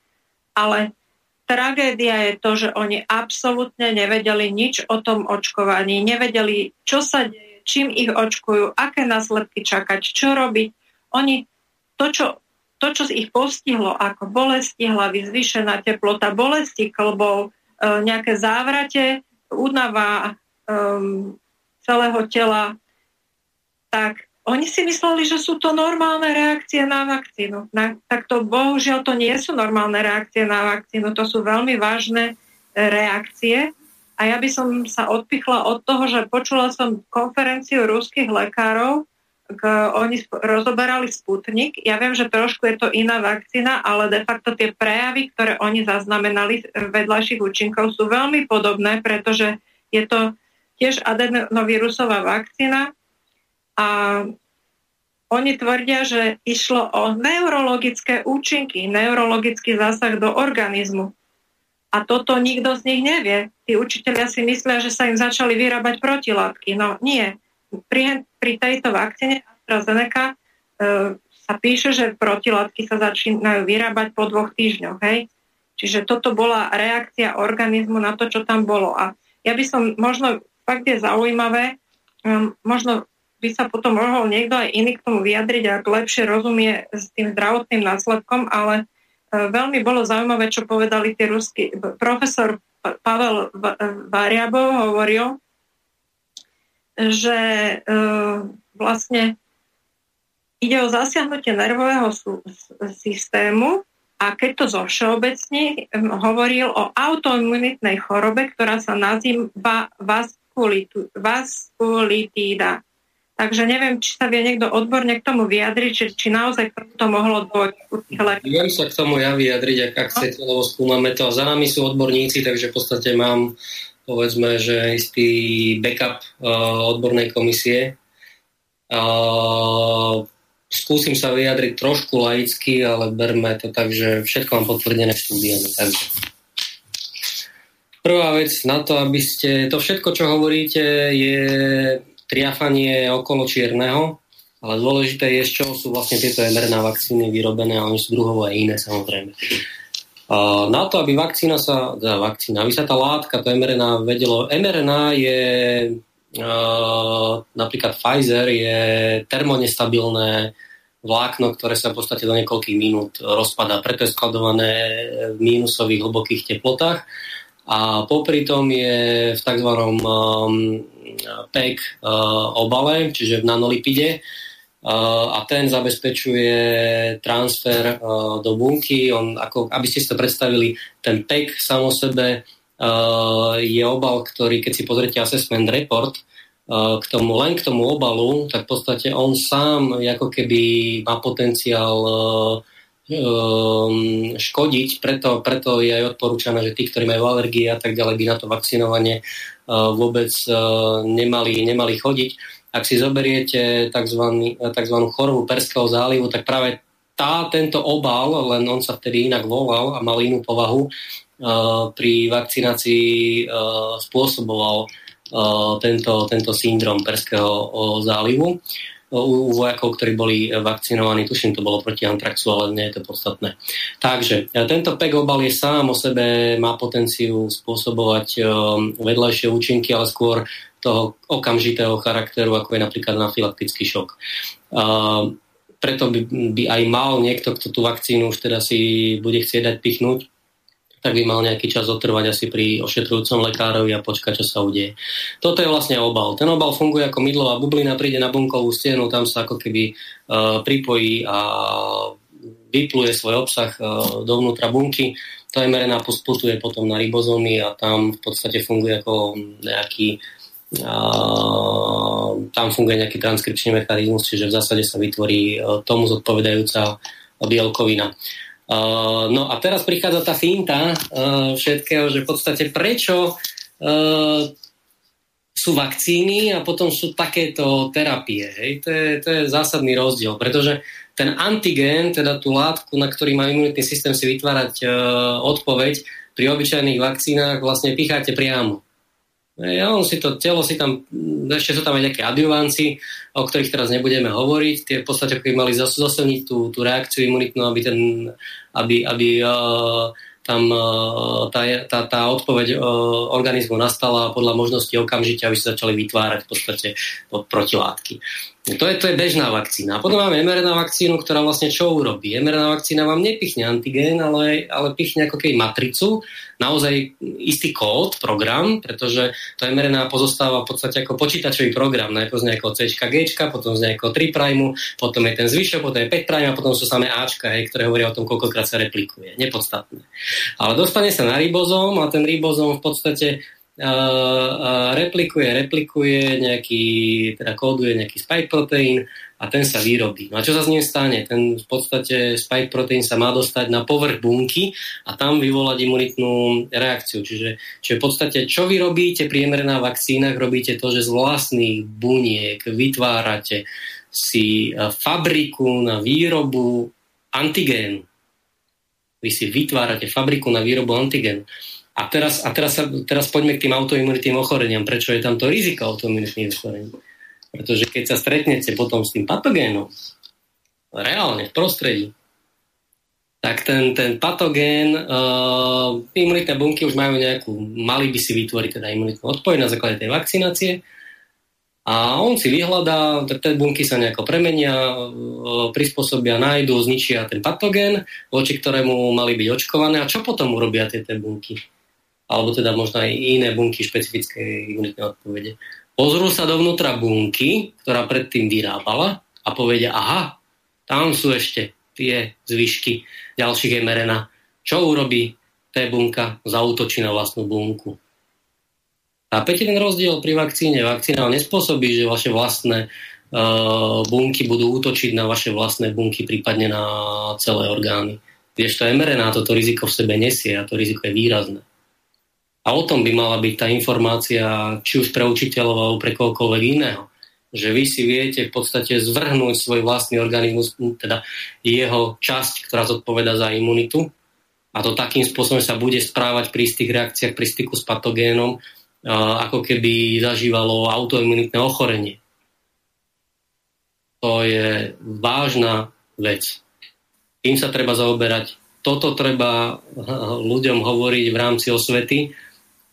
ale tragédia je to, že oni absolútne nevedeli nič o tom očkovaní, nevedeli, čo sa deje, čím ich očkujú, aké následky čakať, čo robiť. Oni to, čo, to, čo ich postihlo, ako bolesti hlavy, zvýšená teplota, bolesti klbov, e, nejaké závrate, únava um, celého tela, tak oni si mysleli, že sú to normálne reakcie na vakcínu. Na, tak to bohužiaľ to nie sú normálne reakcie na vakcínu, to sú veľmi vážne reakcie. A ja by som sa odpichla od toho, že počula som konferenciu ruských lekárov, k, oni rozoberali Sputnik. Ja viem, že trošku je to iná vakcína, ale de facto tie prejavy, ktoré oni zaznamenali vedľajších účinkov sú veľmi podobné, pretože je to tiež adenovírusová vakcína, a oni tvrdia, že išlo o neurologické účinky, neurologický zásah do organizmu. A toto nikto z nich nevie. Tí učiteľia si myslia, že sa im začali vyrábať protilátky. No nie. Pri, pri tejto vakcíne AstraZeneca e, sa píše, že protilátky sa začínajú vyrábať po dvoch týždňoch. Hej? Čiže toto bola reakcia organizmu na to, čo tam bolo. A ja by som možno, fakt je zaujímavé, um, možno by sa potom mohol niekto aj iný k tomu vyjadriť, ak lepšie rozumie s tým zdravotným následkom, ale veľmi bolo zaujímavé, čo povedali tie rusky. Profesor Pavel Variabov hovoril, že e, vlastne ide o zasiahnutie nervového systému a keď to zo všeobecní, hovoril o autoimunitnej chorobe, ktorá sa nazýva vaskulitída. Takže neviem, či sa vie niekto odborne k tomu vyjadriť, či, či naozaj k to mohlo dôjsť. Viem sa k tomu ja vyjadriť, ak, ak chcete, lebo skúmame to. A za nami sú odborníci, takže v podstate mám, povedzme, že istý backup uh, odbornej komisie. Uh, skúsim sa vyjadriť trošku laicky, ale berme to tak, že všetko mám potvrdené štúdiami. Takže. Prvá vec na to, aby ste... To všetko, čo hovoríte, je triafanie okolo čierneho, ale dôležité je, z čoho sú vlastne tieto mRNA vakcíny vyrobené a oni sú druhovo aj iné samozrejme. Na to, aby vakcína sa, teda vakcína, aby sa tá látka, to mRNA vedelo, mRNA je napríklad Pfizer je termonestabilné vlákno, ktoré sa v podstate do niekoľkých minút rozpadá. Preto je skladované v mínusových hlbokých teplotách. A popri tom je v tzv. Um, PEG uh, obale, čiže v nanolipide uh, a ten zabezpečuje transfer uh, do bunky. On, ako, aby ste si to predstavili, ten PEG samo sebe je obal, ktorý, keď si pozrite assessment report, k tomu, len k tomu obalu, tak v podstate on sám ako keby má potenciál um, škodiť, preto, preto je aj odporúčané, že tí, ktorí majú alergie a tak ďalej, by na to vakcinovanie vôbec nemali, nemali chodiť. Ak si zoberiete tzv. tzv. chorobu Perského zálivu, tak práve tá, tento obal, len on sa vtedy inak volal a mal inú povahu, pri vakcinácii spôsoboval tento, tento syndrom Perského zálivu u vojakov, ktorí boli vakcinovaní, tuším, to bolo proti antraxu, ale nie je to podstatné. Takže e, tento PEG obal je sám o sebe, má potenciu spôsobovať e, vedľajšie účinky, ale skôr toho okamžitého charakteru, ako je napríklad anafylaktický šok. Preto by, by aj mal niekto, kto tú vakcínu už teda si bude chcieť dať pichnúť, tak by mal nejaký čas otrvať asi pri ošetrujúcom lekárovi a počkať, čo sa udeje. Toto je vlastne obal. Ten obal funguje ako mydlová bublina, príde na bunkovú stenu, tam sa ako keby uh, pripojí a vypluje svoj obsah uh, dovnútra bunky. To mRNA posputuje potom na ribozómy a tam v podstate funguje ako nejaký uh, tam funguje nejaký transkripčný mechanizmus, čiže v zásade sa vytvorí tomu zodpovedajúca bielkovina. No a teraz prichádza tá finta uh, všetkého, že v podstate prečo uh, sú vakcíny a potom sú takéto terapie. Hej? To, je, to je zásadný rozdiel, pretože ten antigen, teda tú látku, na ktorý má imunitný systém si vytvárať uh, odpoveď, pri obyčajných vakcínach vlastne picháte priamo. Ja, on si to, telo si tam, ešte sú tam aj nejaké adjuvanci, o ktorých teraz nebudeme hovoriť. Tie v podstate mali zosilniť tú, tú reakciu imunitnú, aby, ten, aby, aby uh, tam uh, tá, tá, tá odpoveď uh, organizmu nastala podľa možnosti okamžite, aby sa začali vytvárať v podstate protilátky. To je, to je bežná vakcína. A potom máme mRNA vakcínu, ktorá vlastne čo urobí? mRNA vakcína vám nepichne antigén, ale, ale pichne ako keby matricu, naozaj istý kód, program, pretože to mRNA pozostáva v podstate ako počítačový program, najprv z nejakého C, G, potom z nejakého 3 primu, potom je ten zvyšok, potom je 5 prime a potom sú samé Ačka, hej, ktoré hovoria o tom, koľkokrát sa replikuje. Nepodstatné. Ale dostane sa na ribozóm a ten ribozóm v podstate replikuje, replikuje nejaký, teda kóduje nejaký spike proteín a ten sa vyrobí. No a čo sa s ním stane? Ten v podstate spike proteín sa má dostať na povrch bunky a tam vyvolať imunitnú reakciu. Čiže, čiže v podstate, čo vy robíte pri mRNA vakcínach, robíte to, že z vlastných buniek vytvárate si fabriku na výrobu antigénu. Vy si vytvárate fabriku na výrobu antigénu. A teraz, a teraz, teraz poďme k tým autoimunitným ochoreniam. Prečo je tam to riziko autoimunitných ochorení? Pretože keď sa stretnete potom s tým patogénom, reálne v prostredí, tak ten, ten patogén, uh, imunitné bunky už majú nejakú, mali by si vytvoriť teda imunitnú odpoveď na základe tej vakcinácie a on si vyhľadá, tie bunky sa nejako premenia, uh, prispôsobia, nájdu, zničia ten patogén, voči ktorému mali byť očkované a čo potom urobia tie, tie bunky? Alebo teda možno aj iné bunky špecifické imunitné odpovede. Pozrú sa dovnútra bunky, ktorá predtým vyrábala a povedia, aha, tam sú ešte tie zvyšky ďalších mRNA. Čo urobí tá bunka? Zautočí na vlastnú bunku. Chápete ten rozdiel pri vakcíne? Vakcína nespôsobí, že vaše vlastné uh, bunky budú útočiť na vaše vlastné bunky, prípadne na celé orgány. Vieš, to mRNA toto riziko v sebe nesie a to riziko je výrazné. A o tom by mala byť tá informácia, či už pre učiteľov alebo pre kohokoľvek iného. Že vy si viete v podstate zvrhnúť svoj vlastný organizmus, teda jeho časť, ktorá zodpoveda za imunitu. A to takým spôsobom sa bude správať pri istých reakciách, pri styku s patogénom, ako keby zažívalo autoimunitné ochorenie. To je vážna vec. Tým sa treba zaoberať. Toto treba ľuďom hovoriť v rámci osvety,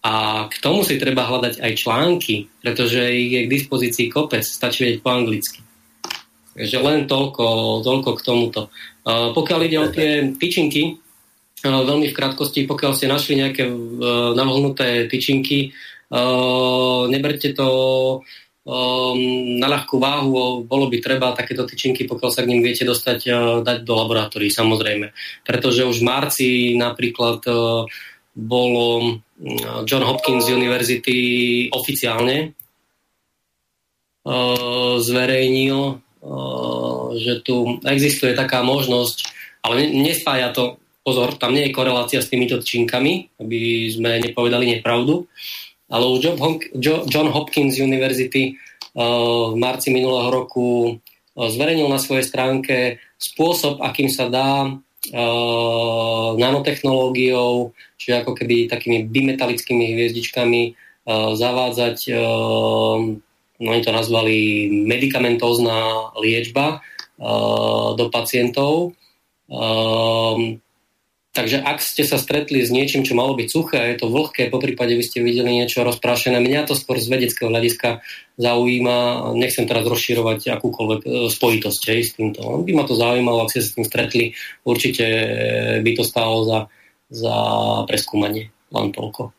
a k tomu si treba hľadať aj články, pretože ich je k dispozícii kopec, stačí vedieť po anglicky. Takže len toľko, toľko k tomuto. Pokiaľ ide o tie tyčinky, veľmi v krátkosti, pokiaľ ste našli nejaké uh, navlhnuté tyčinky, uh, neberte to um, na ľahkú váhu, bolo by treba takéto tyčinky, pokiaľ sa k ním viete dostať, dať do laboratórií, samozrejme. Pretože už v marci napríklad bolo John Hopkins University oficiálne uh, zverejnil, uh, že tu existuje taká možnosť, ale nespája to, pozor, tam nie je korelácia s týmito činkami, aby sme nepovedali nepravdu, ale už John Hopkins University uh, v marci minulého roku zverejnil na svojej stránke spôsob, akým sa dá uh, nanotechnológiou, čiže ako keby takými bimetalickými hviezdičkami uh, zavádzať, uh, no oni to nazvali medikamentózna liečba uh, do pacientov. Uh, Takže ak ste sa stretli s niečím, čo malo byť suché a je to vlhké, po prípade by ste videli niečo rozprášené, mňa to skôr z vedeckého hľadiska zaujíma, nechcem teraz rozširovať akúkoľvek e, spojitosť hej, s týmto. By ma to zaujímalo, ak ste sa s tým stretli, určite by to stálo za za preskúmanie. Len toľko.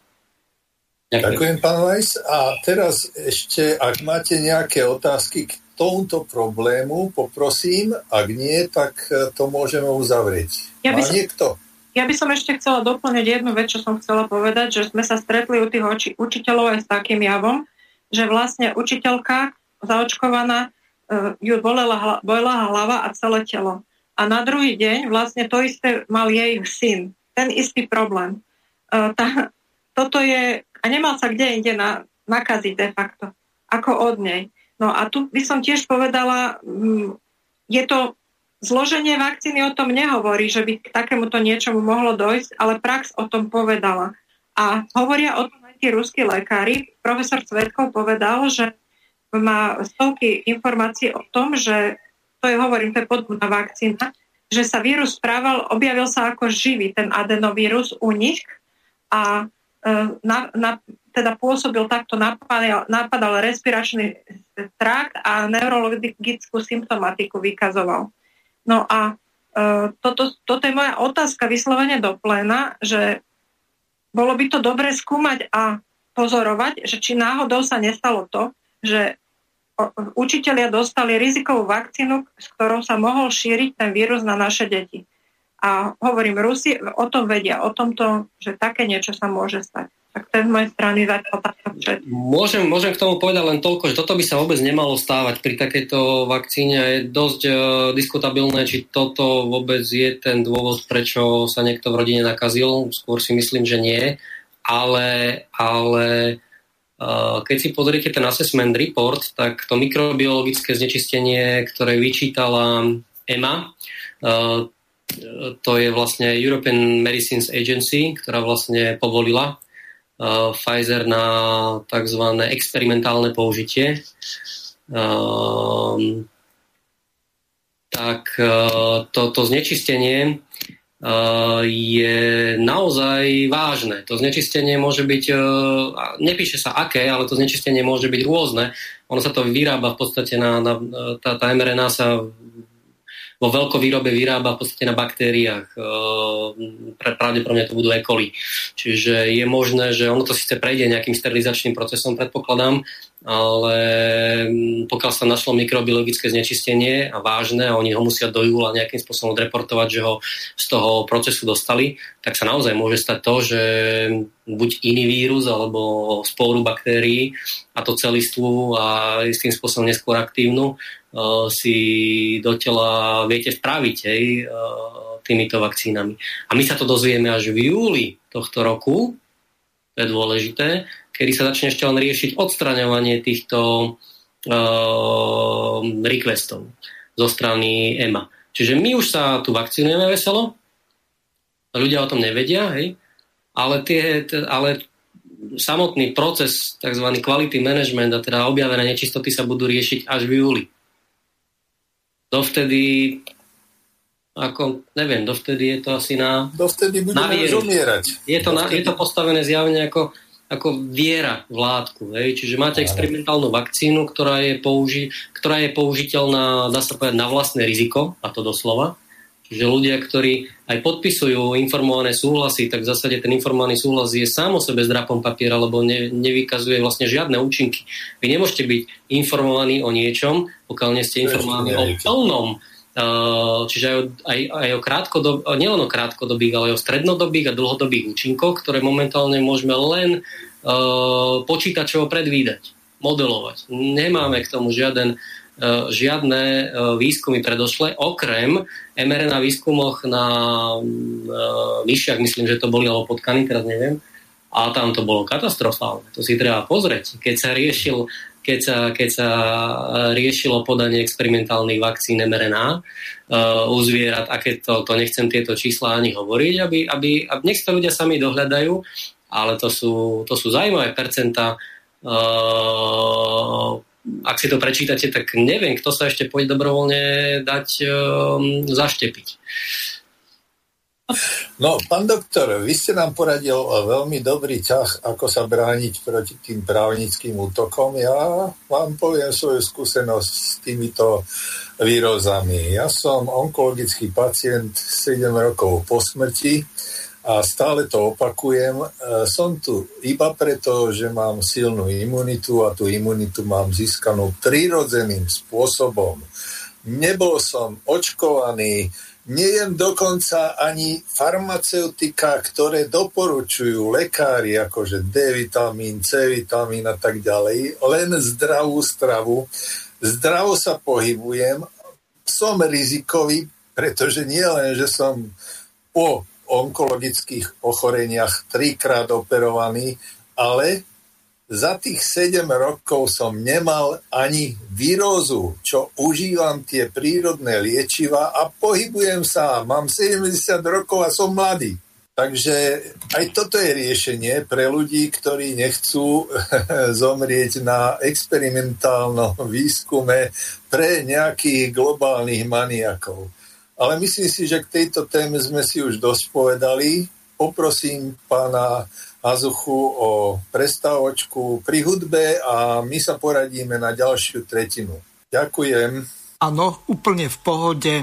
Ďakujem. Ďakujem, pán Vajs. A teraz ešte, ak máte nejaké otázky k tomuto problému, poprosím. Ak nie, tak e, to môžeme uzavrieť. Ja Má som, niekto? Ja by som ešte chcela doplniť jednu vec, čo som chcela povedať, že sme sa stretli u tých oči, učiteľov aj s takým javom, že vlastne učiteľka zaočkovaná uh, ju bolela, bolela hlava a celé telo. A na druhý deň vlastne to isté mal jej syn. Ten istý problém. Uh, tá, toto je, a nemal sa kde inde na, nakaziť de facto, ako od nej. No a tu by som tiež povedala, mm, je to zloženie vakcíny o tom nehovorí, že by k takémuto niečomu mohlo dojsť, ale prax o tom povedala. A hovoria o tom tí ruskí lekári. Profesor Cvetkov povedal, že má stovky informácií o tom, že to je, hovorím, to je podľa vakcína, že sa vírus správal, objavil sa ako živý ten adenovírus u nich a e, na, na, teda pôsobil takto, napadal, napadal respiračný trakt a neurologickú symptomatiku vykazoval. No a e, toto, toto je moja otázka vyslovene do pléna, že bolo by to dobre skúmať a pozorovať, že či náhodou sa nestalo to, že učitelia dostali rizikovú vakcínu, s ktorou sa mohol šíriť ten vírus na naše deti. A hovorím, Rusi o tom vedia, o tomto, že také niečo sa môže stať. Tak to je z mojej strany zatiaľ môžem, môžem k tomu povedať len toľko, že toto by sa vôbec nemalo stávať pri takejto vakcíne. Je dosť uh, diskutabilné, či toto vôbec je ten dôvod, prečo sa niekto v rodine nakazil. Skôr si myslím, že nie. Ale, ale uh, keď si pozriete ten assessment report, tak to mikrobiologické znečistenie, ktoré vyčítala EMA, uh, to je vlastne European Medicines Agency, ktorá vlastne povolila Pfizer na tzv. experimentálne použitie. Tak uh, to, to znečistenie je naozaj vážne. To znečistenie môže byť, nepíše sa aké, ale to znečistenie môže byť rôzne. Ono sa to vyrába v podstate na, na tá, tá mRNA sa vo veľkovýrobe vyrába v podstate na baktériách. Ehm, pravdepodobne to budú E. Čiže je možné, že ono to síce prejde nejakým sterilizačným procesom, predpokladám, ale mm, pokiaľ sa našlo mikrobiologické znečistenie a vážne a oni ho musia do júla nejakým spôsobom odreportovať, že ho z toho procesu dostali, tak sa naozaj môže stať to, že buď iný vírus alebo spóru baktérií a to celistvú a istým spôsobom neskôr aktívnu Eh, si do tela viete vpraviť hej, eh, týmito vakcínami. A my sa to dozvieme až v júli tohto roku, to je dôležité, kedy sa začne ešte len riešiť odstraňovanie týchto uh, requestov zo strany EMA. Čiže my už sa tu vakcinujeme veselo, ľudia o tom nevedia, hej, ale, tie, ale samotný proces tzv. quality management a teda objavené nečistoty sa budú riešiť až v júli dovtedy ako, neviem, dovtedy je to asi na... Dovtedy budeme na zomierať. Je to, na, je to postavené zjavne ako, ako viera v látku. Hej? Čiže máte experimentálnu vakcínu, ktorá je, použi- ktorá je použiteľná, dá sa povedať, na vlastné riziko, a to doslova. Čiže ľudia, ktorí aj podpisujú informované súhlasy, tak v zásade ten informovaný súhlas je sám o sebe zdrapom papiera, lebo ne, nevykazuje vlastne žiadne účinky. Vy nemôžete byť informovaní o niečom, pokiaľ nie ste informovaní o plnom čiže aj o, aj, aj o krátkodob, nielen o krátkodobých, ale aj o strednodobých a dlhodobých účinkoch, ktoré momentálne môžeme len uh, počítačovo predvídať, modelovať. Nemáme k tomu žiaden E, žiadne e, výskumy predošle, okrem mRNA výskumoch na myšiach, myslím, že to boli alebo potkany, teraz neviem, a tam to bolo katastrofálne. To si treba pozrieť. Keď sa riešil keď sa, keď sa riešilo podanie experimentálnych vakcín mRNA uh, u zvierat, a keď to, to nechcem tieto čísla ani hovoriť, aby, aby, aby nech to ľudia sami dohľadajú, ale to sú, to sú zaujímavé percentá uh, ak si to prečítate, tak neviem, kto sa ešte pôjde dobrovoľne dať zaštepiť. No, pán doktor, vy ste nám poradil veľmi dobrý ťah, ako sa brániť proti tým právnickým útokom. Ja vám poviem svoju skúsenosť s týmito výrozami. Ja som onkologický pacient 7 rokov po smrti a stále to opakujem. E, som tu iba preto, že mám silnú imunitu a tú imunitu mám získanú prirodzeným spôsobom. Nebol som očkovaný, nejem dokonca ani farmaceutika, ktoré doporučujú lekári, akože D vitamín, C vitamín a tak ďalej, len zdravú stravu. Zdravo sa pohybujem, som rizikový, pretože nie len, že som po onkologických ochoreniach trikrát operovaný, ale za tých 7 rokov som nemal ani výrozu, čo užívam tie prírodné liečiva a pohybujem sa. Mám 70 rokov a som mladý. Takže aj toto je riešenie pre ľudí, ktorí nechcú zomrieť na experimentálnom výskume pre nejakých globálnych maniakov. Ale myslím si, že k tejto téme sme si už dosť povedali. Poprosím pána Azuchu o prestávočku pri hudbe a my sa poradíme na ďalšiu tretinu. Ďakujem. Áno, úplne v pohode.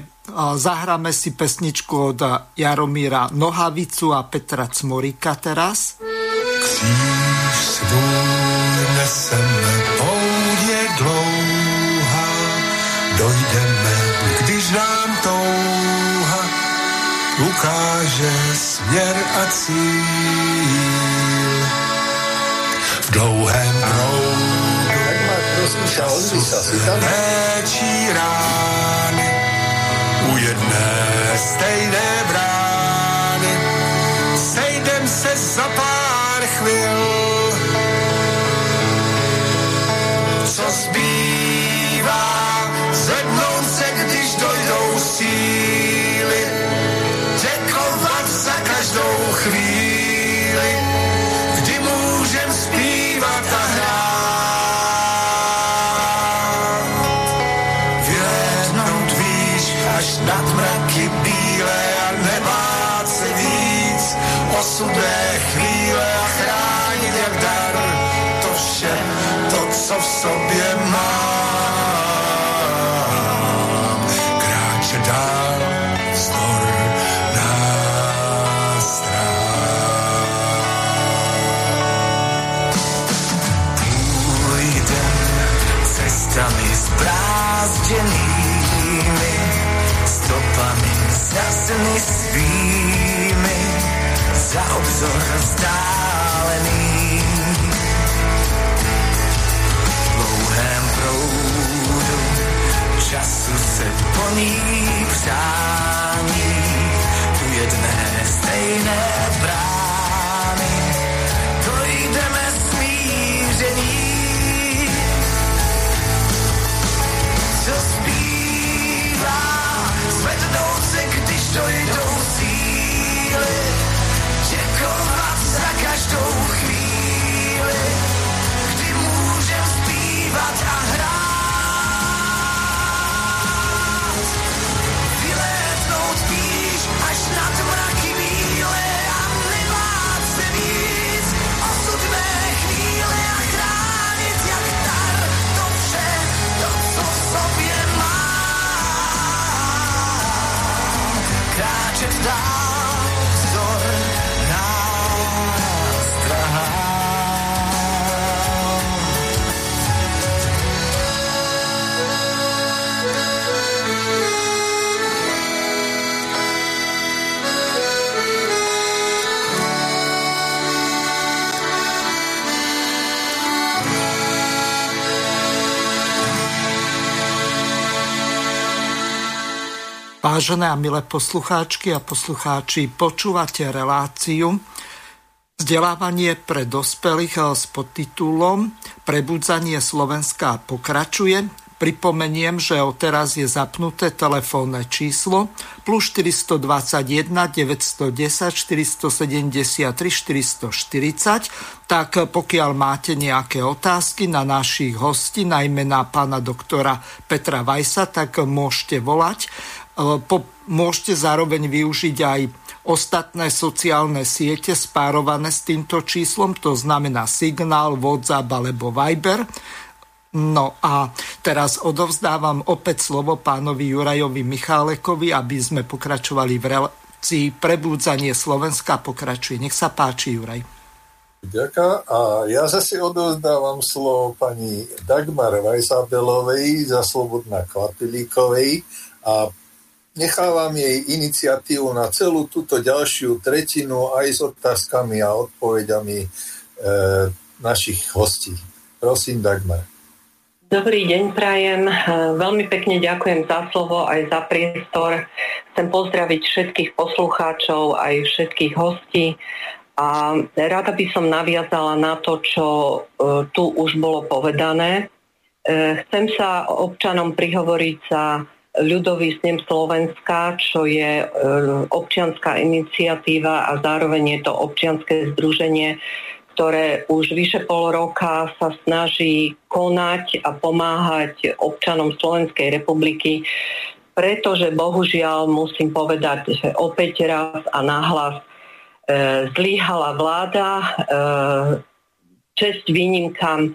Zahráme si pesničku od Jaromíra Nohavicu a Petra Cmorika teraz. Kříž svůj neseme, poudě dlouhá, dojdeme, když nám touha ukáže směr a cíl. Dlouhém proudu léčí rány u jedné stejné sny svými, za obzor vzdálený. V dlouhém proudu času se plní přání u jedné stejné brány. Vážené a milé poslucháčky a poslucháči, počúvate reláciu Vzdelávanie pre dospelých s podtitulom Prebudzanie Slovenska pokračuje. Pripomeniem, že teraz je zapnuté telefónne číslo plus 421 910 473 440. Tak pokiaľ máte nejaké otázky na našich hostí, najmä na pána doktora Petra Vajsa, tak môžete volať. Po, môžete zároveň využiť aj ostatné sociálne siete spárované s týmto číslom, to znamená Signál, WhatsApp alebo Viber. No a teraz odovzdávam opäť slovo pánovi Jurajovi Michálekovi, aby sme pokračovali v, re- v Prebúdzanie Slovenska pokračuje. Nech sa páči, Juraj. Ďakujem. A ja zase odozdávam slovo pani Dagmar Vajsabelovej za Slobodná Kvapilíkovej a nechávam jej iniciatívu na celú túto ďalšiu tretinu aj s otázkami a odpovediami e, našich hostí. Prosím, Dagmar. Dobrý deň, Prajem. Veľmi pekne ďakujem za slovo aj za priestor. Chcem pozdraviť všetkých poslucháčov, aj všetkých hostí. A rada by som naviazala na to, čo e, tu už bolo povedané. E, chcem sa občanom prihovoriť za ľudový snem Slovenska, čo je občianská iniciatíva a zároveň je to občianské združenie, ktoré už vyše pol roka sa snaží konať a pomáhať občanom Slovenskej republiky, pretože bohužiaľ musím povedať, že opäť raz a nahlas e, zlyhala vláda, e, čest výnimkám e,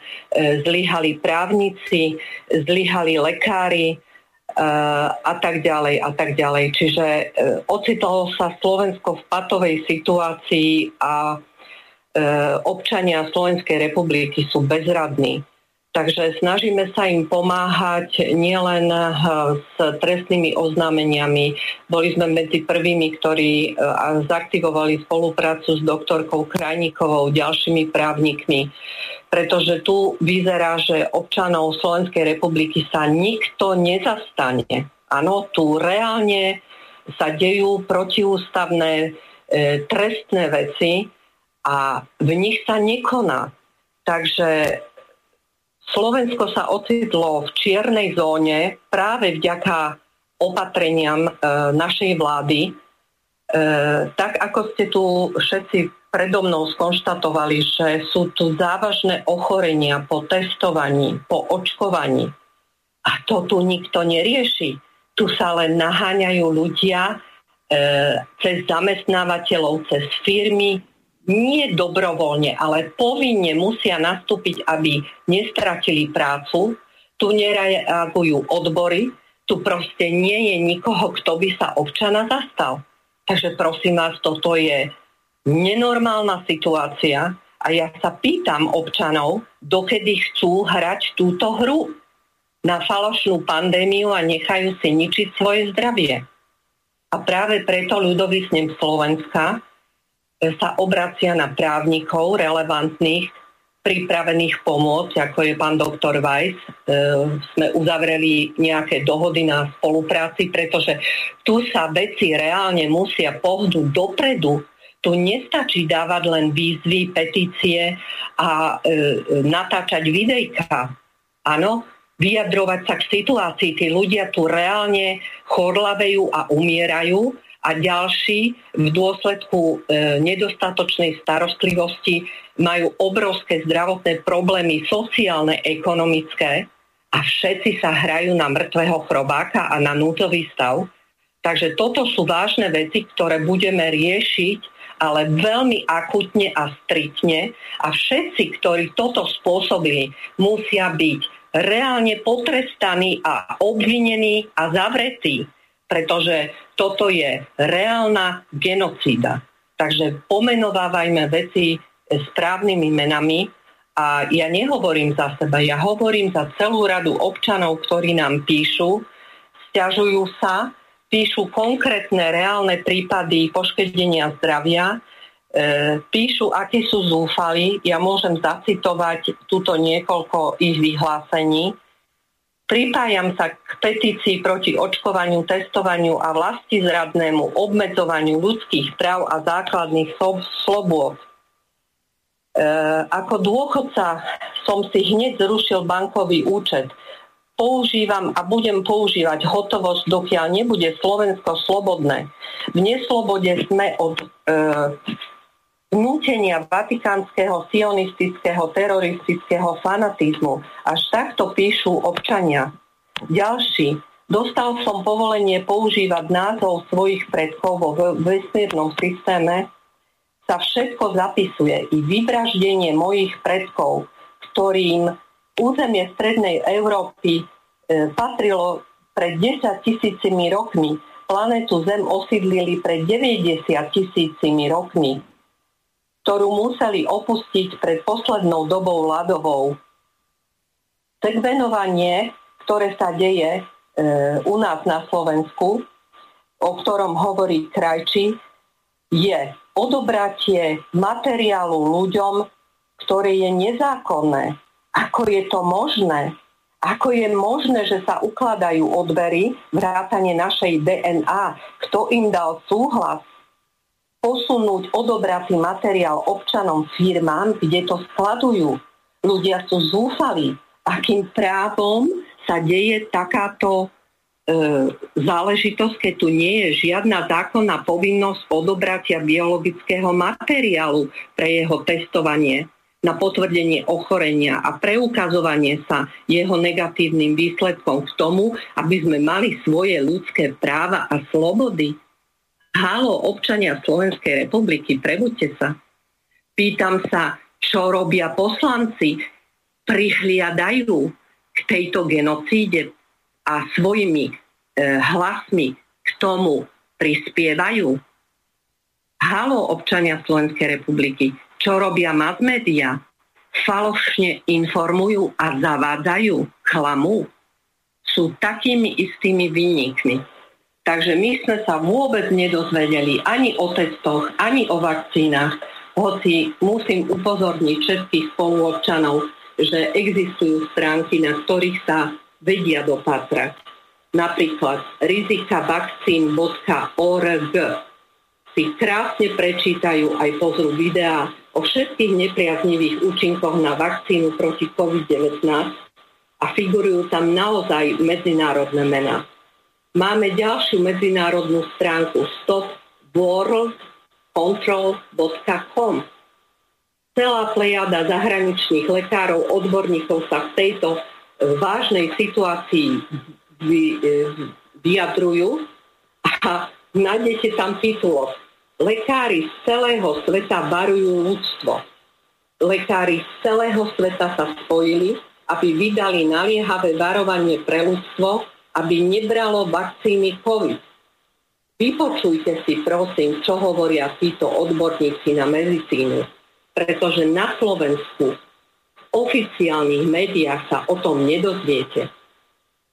zlyhali právnici, zlyhali lekári, e, a tak ďalej a tak ďalej. Čiže e, ocitlo sa Slovensko v patovej situácii a občania Slovenskej republiky sú bezradní. Takže snažíme sa im pomáhať nielen e, s trestnými oznámeniami. Boli sme medzi prvými, ktorí e, zaktivovali spoluprácu s doktorkou Krajníkovou, ďalšími právnikmi, pretože tu vyzerá, že občanov Slovenskej republiky sa nikto nezastane. Áno, tu reálne sa dejú protiústavné e, trestné veci, a v nich sa nekoná. Takže Slovensko sa ocitlo v čiernej zóne práve vďaka opatreniam e, našej vlády. E, tak ako ste tu všetci predo mnou skonštatovali, že sú tu závažné ochorenia po testovaní, po očkovaní. A to tu nikto nerieši. Tu sa len naháňajú ľudia e, cez zamestnávateľov, cez firmy, nie dobrovoľne, ale povinne musia nastúpiť, aby nestratili prácu. Tu nereagujú odbory, tu proste nie je nikoho, kto by sa občana zastal. Takže prosím vás, toto je nenormálna situácia a ja sa pýtam občanov, dokedy chcú hrať túto hru na falošnú pandémiu a nechajú si ničiť svoje zdravie. A práve preto ľudový snem Slovenska sa obracia na právnikov relevantných, pripravených pomôcť, ako je pán doktor Weiss. E, sme uzavreli nejaké dohody na spolupráci, pretože tu sa veci reálne musia pohnúť dopredu. Tu nestačí dávať len výzvy, petície a e, natáčať videjka. Áno, vyjadrovať sa k situácii. Tí ľudia tu reálne chorlavejú a umierajú a ďalší v dôsledku e, nedostatočnej starostlivosti majú obrovské zdravotné problémy sociálne, ekonomické a všetci sa hrajú na mŕtvého chrobáka a na núdzový stav. Takže toto sú vážne veci, ktoré budeme riešiť, ale veľmi akutne a striktne a všetci, ktorí toto spôsobili, musia byť reálne potrestaní a obvinení a zavretí pretože toto je reálna genocída. Takže pomenovávajme veci správnymi menami a ja nehovorím za seba, ja hovorím za celú radu občanov, ktorí nám píšu, stiažujú sa, píšu konkrétne reálne prípady poškodenia zdravia, e, píšu, akí sú zúfali. Ja môžem zacitovať túto niekoľko ich vyhlásení. Pripájam sa k petícii proti očkovaniu, testovaniu a vlasti zradnému obmedzovaniu ľudských práv a základných slobôd. E, ako dôchodca som si hneď zrušil bankový účet. Používam a budem používať hotovosť, dokiaľ nebude Slovensko slobodné. V neslobode sme od e, nútenia vatikánskeho sionistického teroristického fanatizmu. Až takto píšu občania. Ďalší. Dostal som povolenie používať názov svojich predkov vo vesmírnom systéme. Sa všetko zapisuje. I vyvraždenie mojich predkov, ktorým územie strednej Európy e, patrilo pred 10 tisícimi rokmi, planetu Zem osídlili pred 90 tisícimi rokmi, ktorú museli opustiť pred poslednou dobou ľadovou. Segmenovanie, ktoré sa deje e, u nás na Slovensku, o ktorom hovorí Krajči, je odobratie materiálu ľuďom, ktoré je nezákonné. Ako je to možné? Ako je možné, že sa ukladajú odbery, vrátane našej DNA? Kto im dal súhlas posunúť odobratý materiál občanom firmám, kde to skladujú? Ľudia sú zúfali. Akým právom sa deje takáto e, záležitosť, keď tu nie je žiadna zákonná povinnosť odobratia biologického materiálu pre jeho testovanie na potvrdenie ochorenia a preukazovanie sa jeho negatívnym výsledkom k tomu, aby sme mali svoje ľudské práva a slobody. Halo, občania Slovenskej republiky, prebuďte sa. Pýtam sa, čo robia poslanci? Prihliadajú k tejto genocíde a svojimi e, hlasmi k tomu prispievajú? Halo, občania Slovenskej republiky, čo robia mass falošne informujú a zavádzajú, klamu, sú takými istými vinníkmi. Takže my sme sa vôbec nedozvedeli ani o testoch, ani o vakcínach, hoci musím upozorniť všetkých spoluobčanov, že existujú stránky, na ktorých sa vedia dopatrať. Napríklad rizikavakcín.org si krásne prečítajú aj pozrú videá o všetkých nepriaznivých účinkoch na vakcínu proti COVID-19 a figurujú tam naozaj medzinárodné mená. Máme ďalšiu medzinárodnú stránku stopworldcontrol.com. Celá plejada zahraničných lekárov, odborníkov sa v tejto e, vážnej situácii vy, e, vyjadrujú a nájdete tam titulok Lekári z celého sveta varujú ľudstvo. Lekári z celého sveta sa spojili, aby vydali naliehavé varovanie pre ľudstvo, aby nebralo vakcíny COVID. Vypočujte si prosím, čo hovoria títo odborníci na medicínu, pretože na Slovensku v oficiálnych médiách sa o tom nedozviete.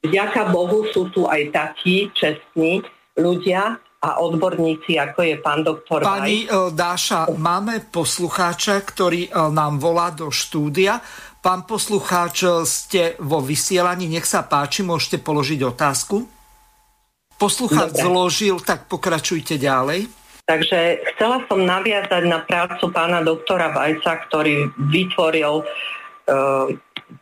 Vďaka Bohu sú tu aj takí čestní ľudia, a odborníci, ako je pán doktor Pani Vaj. E, Dáša, máme poslucháča, ktorý e, nám volá do štúdia. Pán poslucháč, e, ste vo vysielaní, nech sa páči, môžete položiť otázku. Poslucháč Dobre. zložil, tak pokračujte ďalej. Takže chcela som naviazať na prácu pána doktora Vajca, ktorý vytvoril e,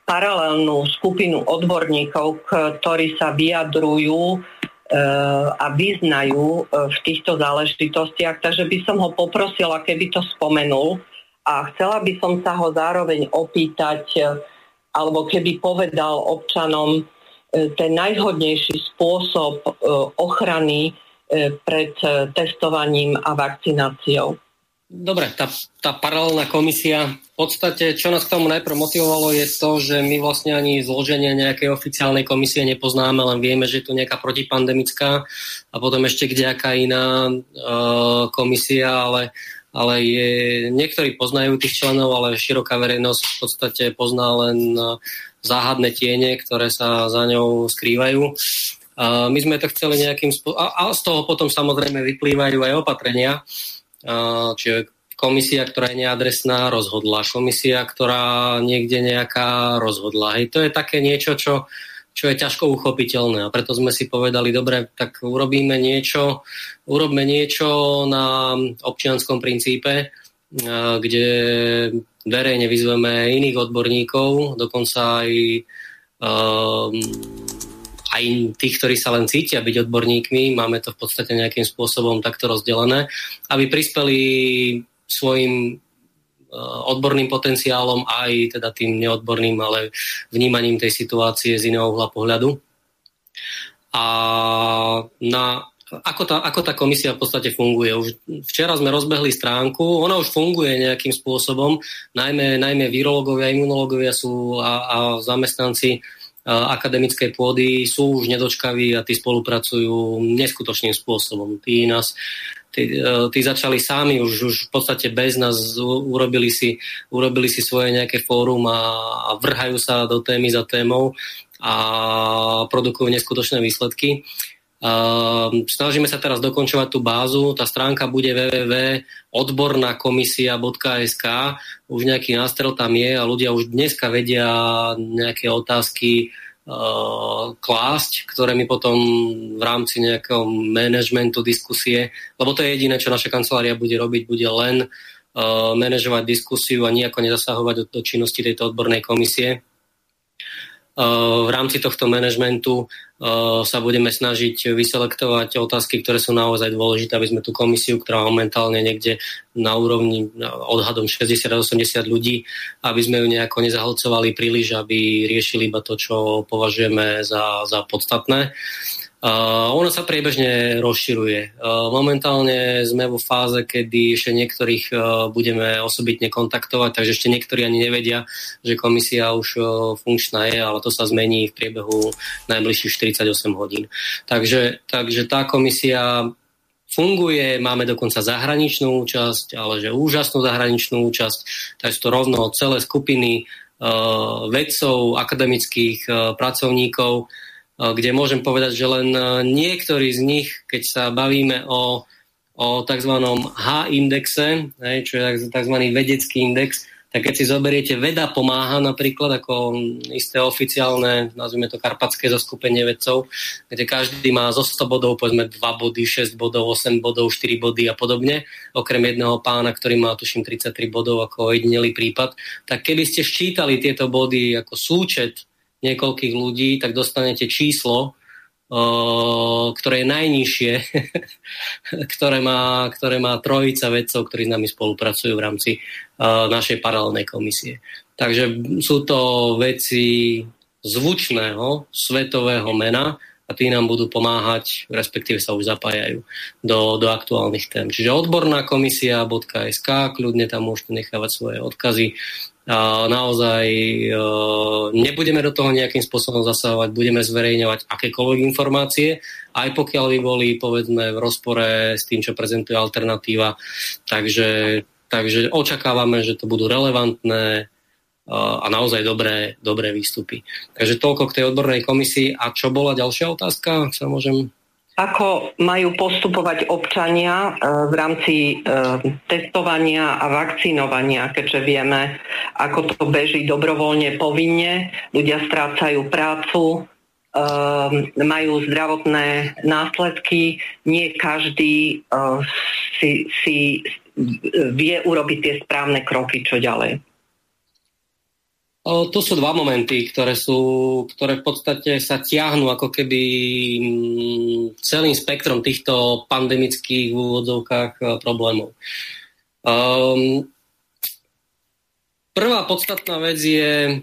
paralelnú skupinu odborníkov, ktorí sa vyjadrujú a vyznajú e, v týchto záležitostiach. Takže by som ho poprosila, keby to spomenul a chcela by som sa ho zároveň opýtať, e, alebo keby povedal občanom e, ten najhodnejší spôsob ochrany pred testovaním a vakcináciou. Dobre, tá, tá paralelná komisia, v podstate, čo nás k tomu najprv motivovalo, je to, že my vlastne ani zloženie nejakej oficiálnej komisie nepoznáme, len vieme, že je tu nejaká protipandemická a potom ešte kdejaká iná uh, komisia, ale, ale je, niektorí poznajú tých členov, ale široká verejnosť v podstate pozná len uh, záhadné tiene, ktoré sa za ňou skrývajú. Uh, my sme to chceli nejakým spôsobom, a, a z toho potom samozrejme vyplývajú aj opatrenia, čiže komisia, ktorá je neadresná, rozhodla. Komisia, ktorá niekde nejaká rozhodla. Hej, to je také niečo, čo, čo je ťažko uchopiteľné. A preto sme si povedali, dobre, tak urobíme niečo, urobme niečo na občianskom princípe, kde verejne vyzveme iných odborníkov, dokonca aj um, aj tých, ktorí sa len cítia byť odborníkmi, máme to v podstate nejakým spôsobom takto rozdelené, aby prispeli svojim odborným potenciálom aj teda tým neodborným, ale vnímaním tej situácie z iného uhla pohľadu. A na, ako, tá, ako tá komisia v podstate funguje? Už včera sme rozbehli stránku, ona už funguje nejakým spôsobom, najmä, najmä virológovia, imunológovia sú a, a zamestnanci akademickej pôdy sú už nedočkaví a tí spolupracujú neskutočným spôsobom. Tí nás tí, tí začali sami, už, už v podstate bez nás urobili si, urobili si svoje nejaké fórum a, a vrhajú sa do témy za témou a produkujú neskutočné výsledky. Uh, snažíme sa teraz dokončovať tú bázu. Tá stránka bude www.odbornakomisia.sk Už nejaký nástrel tam je a ľudia už dneska vedia nejaké otázky klásť, ktoré my potom v rámci nejakého managementu, diskusie, lebo to je jediné, čo naša kancelária bude robiť, bude len uh, manažovať diskusiu a nejako nezasahovať do, do činnosti tejto odbornej komisie v rámci tohto manažmentu sa budeme snažiť vyselektovať otázky, ktoré sú naozaj dôležité, aby sme tú komisiu, ktorá momentálne niekde na úrovni odhadom 60-80 ľudí, aby sme ju nejako nezahlcovali príliš, aby riešili iba to, čo považujeme za, za podstatné. Uh, ono sa priebežne rozširuje. Uh, momentálne sme vo fáze, kedy ešte niektorých uh, budeme osobitne kontaktovať, takže ešte niektorí ani nevedia, že komisia už uh, funkčná je, ale to sa zmení v priebehu najbližších 48 hodín. Takže, takže tá komisia funguje, máme dokonca zahraničnú účasť, ale že úžasnú zahraničnú účasť, takže to rovno celé skupiny uh, vedcov, akademických uh, pracovníkov, kde môžem povedať, že len niektorí z nich, keď sa bavíme o, o tzv. H-indexe, čo je tzv. vedecký index, tak keď si zoberiete Veda pomáha napríklad ako isté oficiálne, nazvime to karpatské zoskupenie vedcov, kde každý má zo 100 bodov, povedzme 2 body, 6 bodov, 8 bodov, 4 body a podobne, okrem jedného pána, ktorý má tuším 33 bodov ako jedinelý prípad, tak keby ste ščítali tieto body ako súčet niekoľkých ľudí, tak dostanete číslo, ktoré je najnižšie, ktoré, má, ktoré má trojica vedcov, ktorí s nami spolupracujú v rámci našej paralelnej komisie. Takže sú to veci zvučného svetového mena a tí nám budú pomáhať, respektíve sa už zapájajú do, do aktuálnych tém. Čiže odborná komisia.sk, kľudne tam môžete nechávať svoje odkazy naozaj e, nebudeme do toho nejakým spôsobom zasahovať, budeme zverejňovať akékoľvek informácie, aj pokiaľ by boli povedzme v rozpore s tým, čo prezentuje alternatíva. Takže, takže očakávame, že to budú relevantné e, a naozaj dobré, dobré výstupy. Takže toľko k tej odbornej komisii. A čo bola ďalšia otázka? Sa môžem ako majú postupovať občania e, v rámci e, testovania a vakcinovania, keďže vieme, ako to beží dobrovoľne, povinne. Ľudia strácajú prácu, e, majú zdravotné následky. Nie každý si, si vie urobiť tie správne kroky, čo ďalej. Tu sú dva momenty, ktoré, sú, ktoré v podstate sa tiahnu ako keby mm, celým spektrom týchto pandemických v úvodzovkách e, problémov. Um, prvá podstatná vec je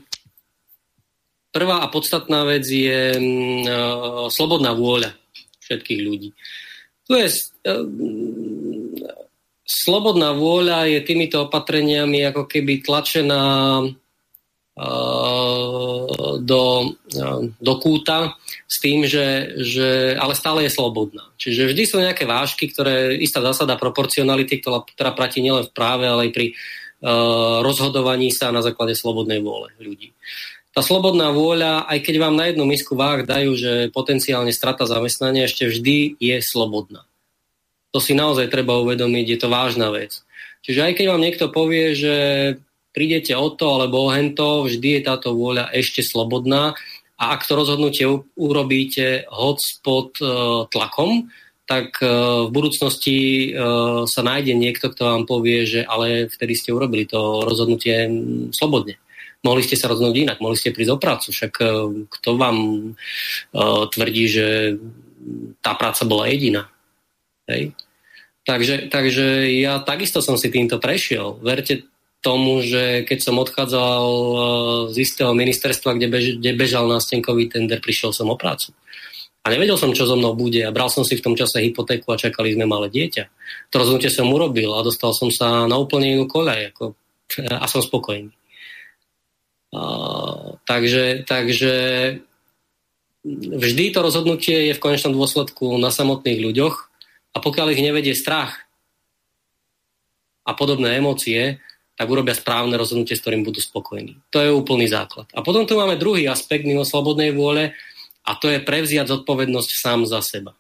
prvá a podstatná vec je uh, slobodná vôľa všetkých ľudí. Tu je uh, slobodná vôľa je týmito opatreniami ako keby tlačená do, do kúta s tým, že, že ale stále je slobodná. Čiže vždy sú nejaké vážky, ktoré istá zásada proporcionality, ktorá, ktorá platí nielen v práve, ale aj pri uh, rozhodovaní sa na základe slobodnej vôle ľudí. Tá slobodná vôľa, aj keď vám na jednu misku váh dajú, že potenciálne strata zamestnania ešte vždy je slobodná. To si naozaj treba uvedomiť, je to vážna vec. Čiže aj keď vám niekto povie, že prídete o to alebo o hento, vždy je táto vôľa ešte slobodná a ak to rozhodnutie urobíte hoc pod uh, tlakom, tak uh, v budúcnosti uh, sa nájde niekto, kto vám povie, že ale vtedy ste urobili to rozhodnutie slobodne. Mohli ste sa rozhodnúť inak, mohli ste prísť o prácu, však kto vám tvrdí, že tá práca bola jediná. Hej? Takže, takže ja takisto som si týmto prešiel. Verte tomu, že keď som odchádzal eh, z istého ministerstva, kde, bež, kde bežal nástenkový tender, prišiel som o prácu. A nevedel som, čo so mnou bude a bral som si v tom čase hypotéku a čakali sme malé dieťa. To rozhodnutie som urobil a dostal som sa na úplne inú koľaj ako, a som spokojný. A, takže, takže vždy to rozhodnutie je v konečnom dôsledku na samotných ľuďoch a pokiaľ ich nevedie strach a podobné emócie, tak urobia správne rozhodnutie, s ktorým budú spokojní. To je úplný základ. A potom tu máme druhý aspekt mimo slobodnej vôle a to je prevziať zodpovednosť sám za seba.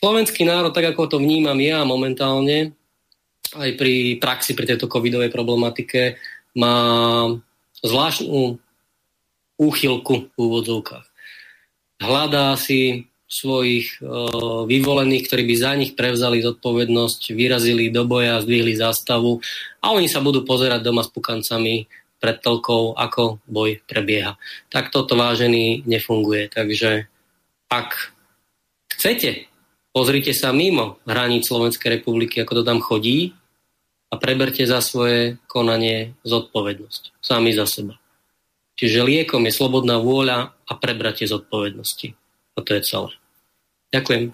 Slovenský národ, tak ako to vnímam ja momentálne, aj pri praxi, pri tejto covidovej problematike, má zvláštnu úchylku v úvodzovkách. Hľadá si svojich uh, vyvolených, ktorí by za nich prevzali zodpovednosť, vyrazili do boja, zdvihli zástavu a oni sa budú pozerať doma s pukancami pred telkou, ako boj prebieha. Tak toto vážený nefunguje. Takže ak chcete, pozrite sa mimo hraníc Slovenskej republiky, ako to tam chodí a preberte za svoje konanie zodpovednosť. Sami za seba. Čiže liekom je slobodná vôľa a prebratie zodpovednosti. A to je celé. Ďakujem.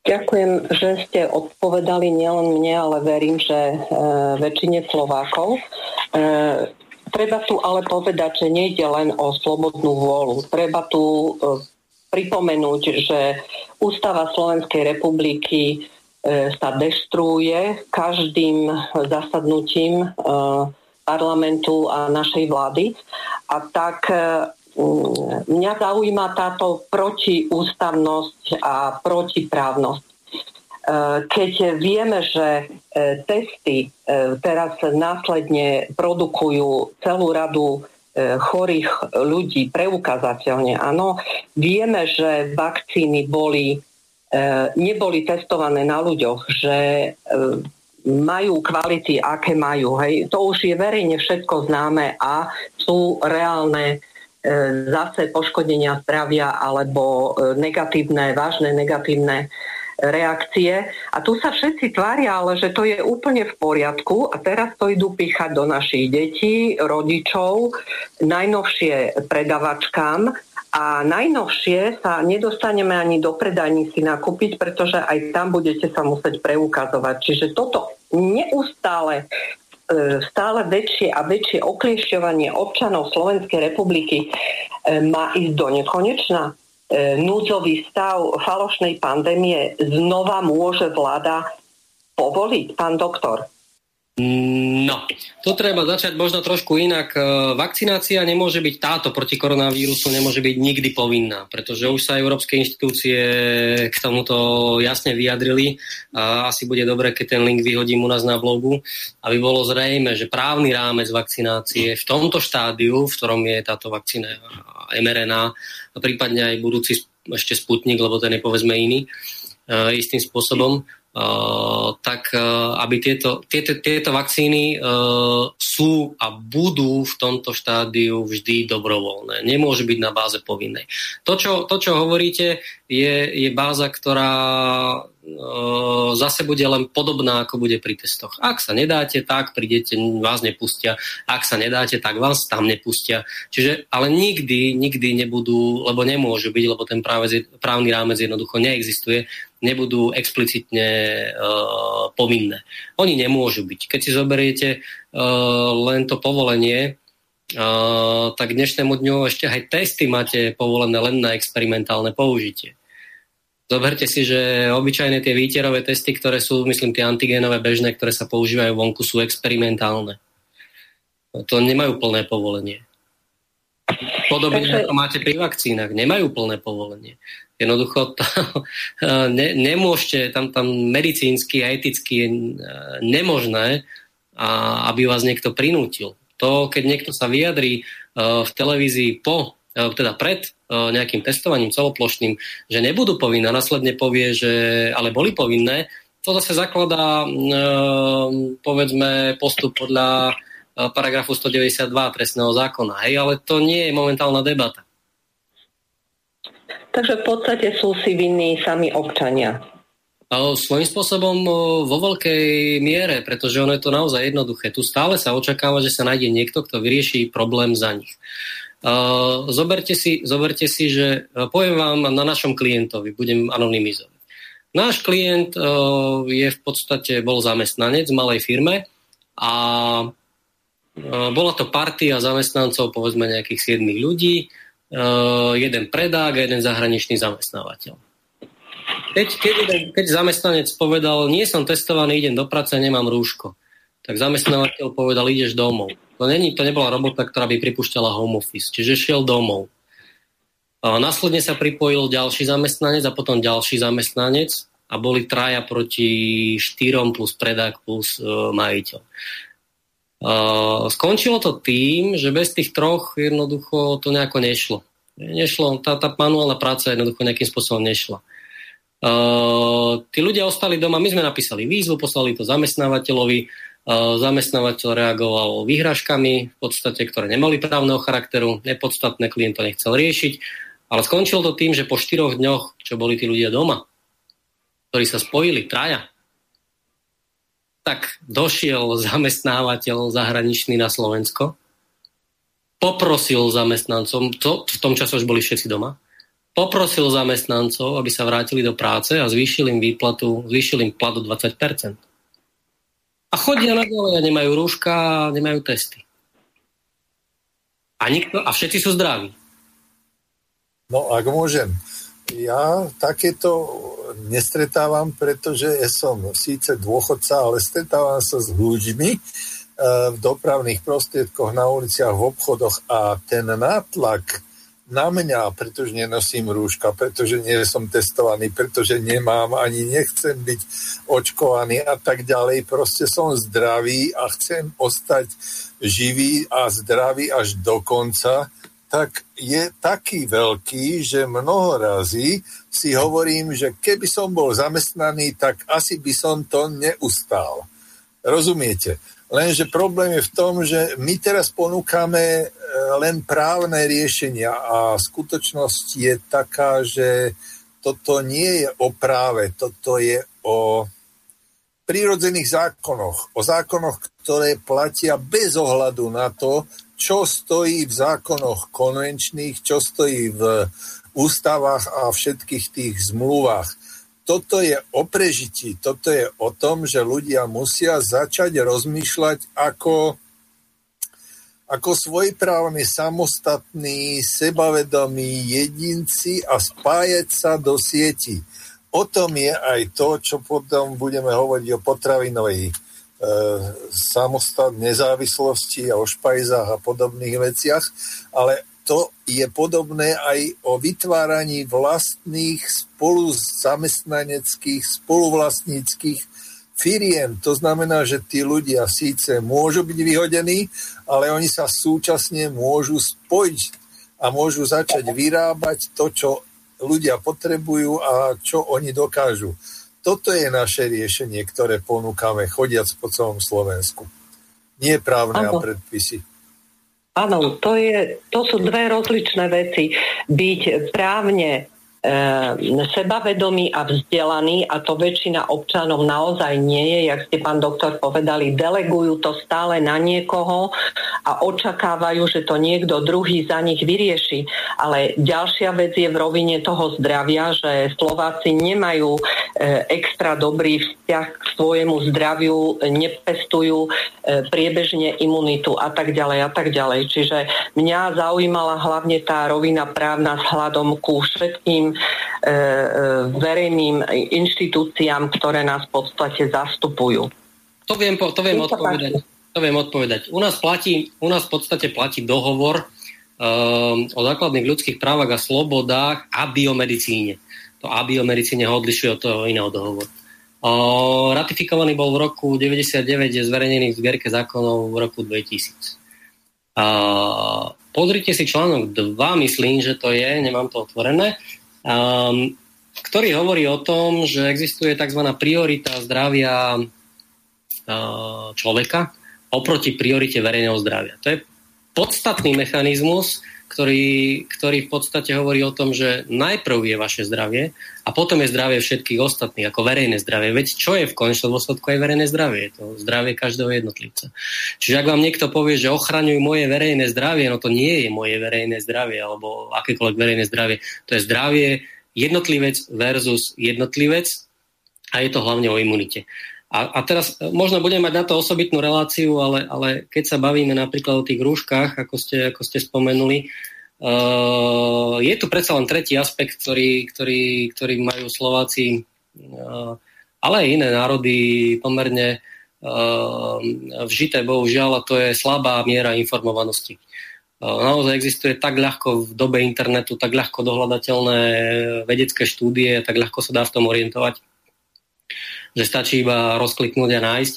Ďakujem, že ste odpovedali nielen mne, ale verím, že e, väčšine Slovákov. E, treba tu ale povedať, že nejde len o slobodnú vôľu. Treba tu e, pripomenúť, že Ústava Slovenskej republiky e, sa deštruuje každým zasadnutím e, parlamentu a našej vlády. A tak e, mňa zaujíma táto protiústavnosť a protiprávnosť. E, keď vieme, že e, testy e, teraz následne produkujú celú radu chorých ľudí preukazateľne, áno, vieme, že vakcíny boli, neboli testované na ľuďoch, že majú kvality, aké majú. Hej. To už je verejne všetko známe a sú reálne zase poškodenia zdravia alebo e, negatívne, vážne negatívne reakcie. A tu sa všetci tvária, ale že to je úplne v poriadku a teraz to idú píchať do našich detí, rodičov, najnovšie predavačkám a najnovšie sa nedostaneme ani do predajní si nakúpiť, pretože aj tam budete sa musieť preukazovať. Čiže toto neustále E, stále väčšie a väčšie okliešťovanie občanov Slovenskej republiky e, má ísť do nekonečna. E, núdzový stav falošnej pandémie znova môže vláda povoliť, pán doktor? No, to treba začať možno trošku inak. E, vakcinácia nemôže byť táto proti koronavírusu, nemôže byť nikdy povinná, pretože už sa európske inštitúcie k tomuto jasne vyjadrili a asi bude dobre, keď ten link vyhodím u nás na blogu, aby bolo zrejme, že právny rámec vakcinácie v tomto štádiu, v ktorom je táto vakcína mRNA a prípadne aj budúci ešte Sputnik, lebo ten je povedzme iný, e, istým spôsobom, tak aby tieto, tieto, tieto vakcíny sú a budú v tomto štádiu vždy dobrovoľné. Nemôže byť na báze povinnej. To, čo, to, čo hovoríte, je, je báza, ktorá zase bude len podobná, ako bude pri testoch. Ak sa nedáte, tak prídete, vás nepustia. Ak sa nedáte, tak vás tam nepustia. Čiže, ale nikdy, nikdy nebudú, lebo nemôžu byť, lebo ten práve, právny rámec jednoducho neexistuje, nebudú explicitne uh, povinné. Oni nemôžu byť. Keď si zoberiete uh, len to povolenie, uh, tak dnešnému dňu ešte aj testy máte povolené len na experimentálne použitie. Zoberte si, že obyčajné tie výterové testy, ktoré sú, myslím, tie antigénové bežné, ktoré sa používajú vonku, sú experimentálne. To nemajú plné povolenie. Podobne ako máte pri vakcínach, nemajú plné povolenie. Jednoducho to, ne, nemôžete, tam, tam medicínsky a eticky je e, nemožné, a, aby vás niekto prinútil. To, keď niekto sa vyjadrí uh, v televízii po, teda pred nejakým testovaním celoplošným, že nebudú povinné, následne povie, že ale boli povinné, to zase zakladá povedzme postup podľa paragrafu 192 trestného zákona. Hej, ale to nie je momentálna debata. Takže v podstate sú si vinní sami občania. Svojím spôsobom vo veľkej miere, pretože ono je to naozaj jednoduché. Tu stále sa očakáva, že sa nájde niekto, kto vyrieši problém za nich. Uh, zoberte, si, zoberte si, že uh, poviem vám na našom klientovi, budem anonymizovať. Náš klient uh, je v podstate, bol zamestnanec v malej firme a bola to partia zamestnancov, povedzme nejakých 7 ľudí jeden predák a jeden zahraničný zamestnávateľ. Keď, keď, keď zamestnanec povedal, nie som testovaný, idem do práce, nemám rúško, tak zamestnávateľ povedal, ideš domov. To, není, to nebola robota, ktorá by pripúšťala home office, čiže šiel domov. A následne sa pripojil ďalší zamestnanec a potom ďalší zamestnanec a boli traja proti štyrom plus predák plus uh, majiteľ. Uh, skončilo to tým, že bez tých troch jednoducho to nejako nešlo. Nešlo, tá, tá manuálna práca jednoducho nejakým spôsobom nešla. Uh, tí ľudia ostali doma, my sme napísali výzvu, poslali to zamestnávateľovi, zamestnávateľ reagoval výhražkami, v podstate, ktoré nemali právneho charakteru, nepodstatné, klient to nechcel riešiť, ale skončilo to tým, že po štyroch dňoch, čo boli tí ľudia doma, ktorí sa spojili, traja, tak došiel zamestnávateľ zahraničný na Slovensko, poprosil zamestnancom, to, v tom čase už boli všetci doma, poprosil zamestnancov, aby sa vrátili do práce a zvýšil im výplatu, zvýšil im plat o 20%. A chodia na a nemajú rúška a nemajú testy. A, nikto, a všetci sú zdraví. No, ak môžem. Ja takéto nestretávam, pretože ja som síce dôchodca, ale stretávam sa s ľuďmi eh, v dopravných prostriedkoch, na uliciach, v obchodoch a ten nátlak na mňa, pretože nenosím rúška, pretože nie som testovaný, pretože nemám ani nechcem byť očkovaný a tak ďalej. Proste som zdravý a chcem ostať živý a zdravý až do konca, tak je taký veľký, že mnoho razy si hovorím, že keby som bol zamestnaný, tak asi by som to neustál. Rozumiete? Lenže problém je v tom, že my teraz ponúkame len právne riešenia a skutočnosť je taká, že toto nie je o práve, toto je o prírodzených zákonoch, o zákonoch, ktoré platia bez ohľadu na to, čo stojí v zákonoch konvenčných, čo stojí v ústavách a všetkých tých zmluvách. Toto je o prežití, toto je o tom, že ľudia musia začať rozmýšľať ako ako svojprávne samostatní, sebavedomí jedinci a spájať sa do sieti. O tom je aj to, čo potom budeme hovoriť o potravinovej e, samostat, nezávislosti a o špajzách a podobných veciach, ale to je podobné aj o vytváraní vlastných spolu zamestnaneckých, spoluvlastníckých firiem. To znamená, že tí ľudia síce môžu byť vyhodení, ale oni sa súčasne môžu spojiť a môžu začať vyrábať to, čo ľudia potrebujú a čo oni dokážu. Toto je naše riešenie, ktoré ponúkame chodiac po celom Slovensku. Nie právne a predpisy. Áno, to, je, to sú dve rozličné veci. Byť právne e, sebavedomý a vzdelaný a to väčšina občanov naozaj nie je, jak ste pán doktor povedali, delegujú to stále na niekoho a očakávajú, že to niekto druhý za nich vyrieši. Ale ďalšia vec je v rovine toho zdravia, že Slováci nemajú e, extra dobrý vzťah k svojemu zdraviu, nepestujú e, priebežne imunitu a tak ďalej a tak ďalej. Čiže mňa zaujímala hlavne tá rovina právna s hľadom ku všetkým e, e, verejným inštitúciám, ktoré nás v podstate zastupujú. To viem, to viem odpovedať. To viem odpovedať. U nás, platí, u nás v podstate platí dohovor um, o základných ľudských právach a slobodách a biomedicíne. To a biomedicíne ho odlišuje od toho iného dohovoru. Uh, ratifikovaný bol v roku 99, je zverejnený v zbierke zákonov v roku 2000. Uh, pozrite si článok 2, myslím, že to je, nemám to otvorené um, ktorý hovorí o tom, že existuje tzv. priorita zdravia uh, človeka oproti priorite verejného zdravia. To je podstatný mechanizmus, ktorý, ktorý v podstate hovorí o tom, že najprv je vaše zdravie a potom je zdravie všetkých ostatných, ako verejné zdravie. Veď čo je v konečnom dôsledku aj verejné zdravie? Je to zdravie každého jednotlivca. Čiže ak vám niekto povie, že ochraňuj moje verejné zdravie, no to nie je moje verejné zdravie alebo akékoľvek verejné zdravie. To je zdravie jednotlivec versus jednotlivec a je to hlavne o imunite. A, a teraz e, možno budeme mať na to osobitnú reláciu, ale, ale keď sa bavíme napríklad o tých rúškach, ako ste, ako ste spomenuli, Uh, je tu predsa len tretí aspekt, ktorý, ktorý, ktorý majú Slováci, uh, ale aj iné národy pomerne uh, vžité, bohužiaľ, a to je slabá miera informovanosti. Uh, naozaj existuje tak ľahko v dobe internetu, tak ľahko dohľadateľné vedecké štúdie, tak ľahko sa dá v tom orientovať, že stačí iba rozkliknúť a nájsť.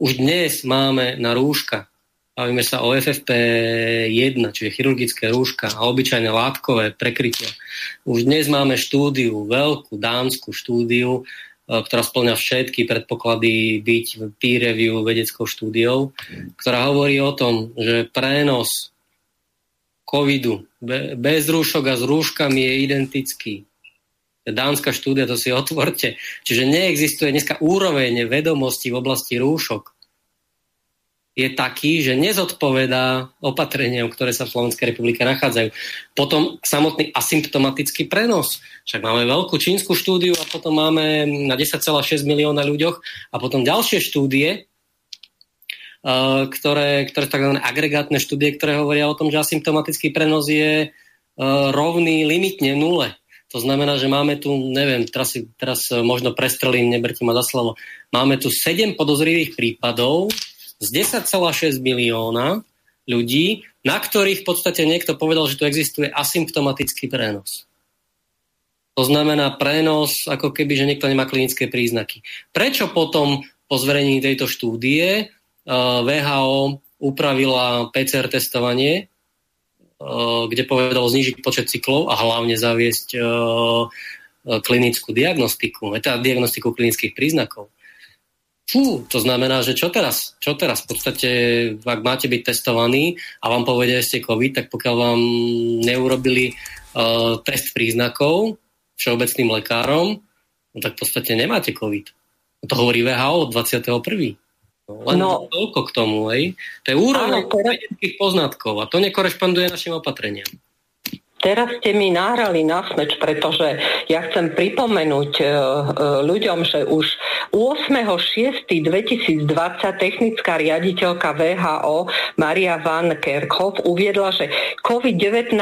Už dnes máme na rúška Bavíme sa o FFP1, čiže chirurgické rúška a obyčajné látkové prekrytia. Už dnes máme štúdiu, veľkú dámskú štúdiu, e, ktorá splňa všetky predpoklady byť peer review vedeckou štúdiou, ktorá hovorí o tom, že prenos covidu bez rúšok a s rúškami je identický. Dánska štúdia, to si otvorte. Čiže neexistuje dneska úroveň vedomosti v oblasti rúšok je taký, že nezodpovedá opatreniam, ktoré sa v Slovenskej republike nachádzajú. Potom samotný asymptomatický prenos. Však máme veľkú čínsku štúdiu a potom máme na 10,6 milióna ľuďoch a potom ďalšie štúdie, eh, ktoré, ktoré tzv. agregátne štúdie, ktoré hovoria o tom, že asymptomatický prenos je eh, rovný limitne nule. To znamená, že máme tu, neviem, teraz, teraz možno prestrelím, neberte ma za slovo, máme tu 7 podozrivých prípadov, z 10,6 milióna ľudí, na ktorých v podstate niekto povedal, že tu existuje asymptomatický prenos. To znamená prenos, ako keby, že niekto nemá klinické príznaky. Prečo potom po zverejnení tejto štúdie eh, VHO upravila PCR testovanie, kde povedalo znižiť počet cyklov a hlavne zaviesť eh, klinickú diagnostiku, teda diagnostiku klinických príznakov. Fú, to znamená, že čo teraz? Čo teraz? V podstate, ak máte byť testovaní a vám povedia, že ste COVID, tak pokiaľ vám neurobili uh, test príznakov všeobecným lekárom, no tak v podstate nemáte COVID. To hovorí VHO 21. Len no, toľko k tomu, hej. To je úroveň vedeckých poznatkov a to nekorešponduje našim opatreniam. Teraz ste mi nahrali na smeč, pretože ja chcem pripomenúť e, e, ľuďom, že už 8.6.2020 technická riaditeľka VHO Maria Van Kerkhoff uviedla, že COVID-19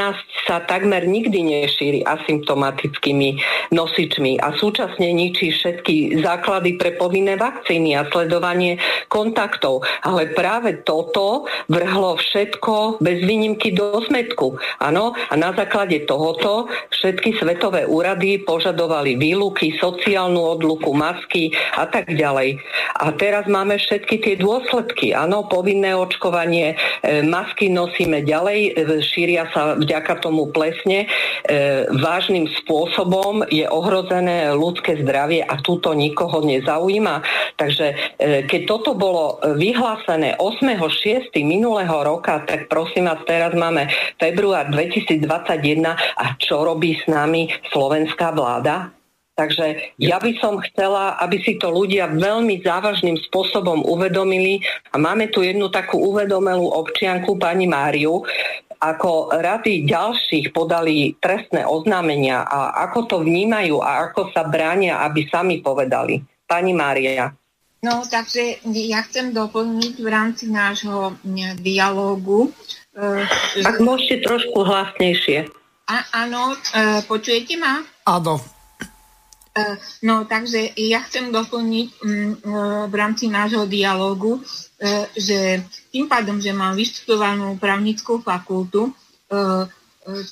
sa takmer nikdy nešíri asymptomatickými nosičmi a súčasne ničí všetky základy pre povinné vakcíny a sledovanie kontaktov. Ale práve toto vrhlo všetko bez výnimky do smetku. Áno, a na základe základe tohoto všetky svetové úrady požadovali výluky, sociálnu odluku, masky a tak ďalej. A teraz máme všetky tie dôsledky. Áno, povinné očkovanie, e, masky nosíme ďalej, e, šíria sa vďaka tomu plesne. E, vážnym spôsobom je ohrozené ľudské zdravie a túto nikoho nezaujíma. Takže keď toto bolo vyhlásené 8.6. minulého roka, tak prosím vás, teraz máme február 2020 a čo robí s nami slovenská vláda? Takže ja by som chcela, aby si to ľudia veľmi závažným spôsobom uvedomili a máme tu jednu takú uvedomelú občianku, pani Máriu, ako rady ďalších podali trestné oznámenia a ako to vnímajú a ako sa bránia, aby sami povedali. Pani Mária. No, takže ja chcem doplniť v rámci nášho dialógu Uh, Ak môžete trošku hlasnejšie. A, áno, uh, počujete ma? Áno. Uh, no, takže ja chcem doplniť um, v rámci nášho dialogu, že tým pádom, že mám vyštudovanú právnickú fakultu,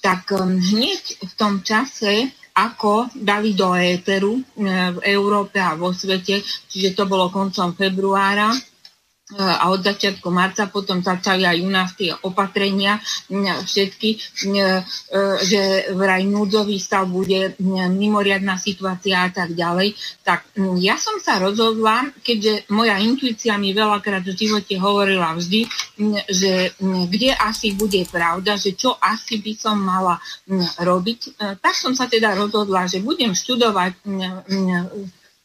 tak um, hneď v tom čase, ako dali do éteru v Európe a vo svete, čiže to bolo koncom februára, a od začiatku marca potom začali aj u nás tie opatrenia všetky, e, že vraj núdzový stav bude mimoriadná situácia a tak ďalej. Tak ja som sa rozhodla, keďže moja intuícia mi veľakrát v živote hovorila vždy, že kde asi bude pravda, že čo asi by som mala robiť, e, tak som sa teda rozhodla, že budem študovať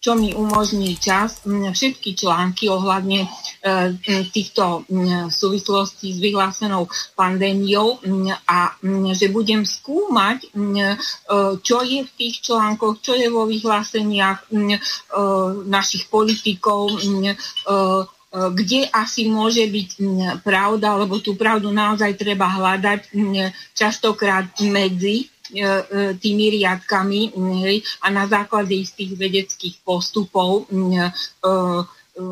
čo mi umožní čas všetky články ohľadne e, týchto súvislostí s vyhlásenou pandémiou a že budem skúmať, e, čo je v tých článkoch, čo je vo vyhláseniach e, našich politikov, kde asi môže byť pravda, lebo tú pravdu naozaj treba hľadať častokrát medzi tými riadkami a na základe istých vedeckých postupov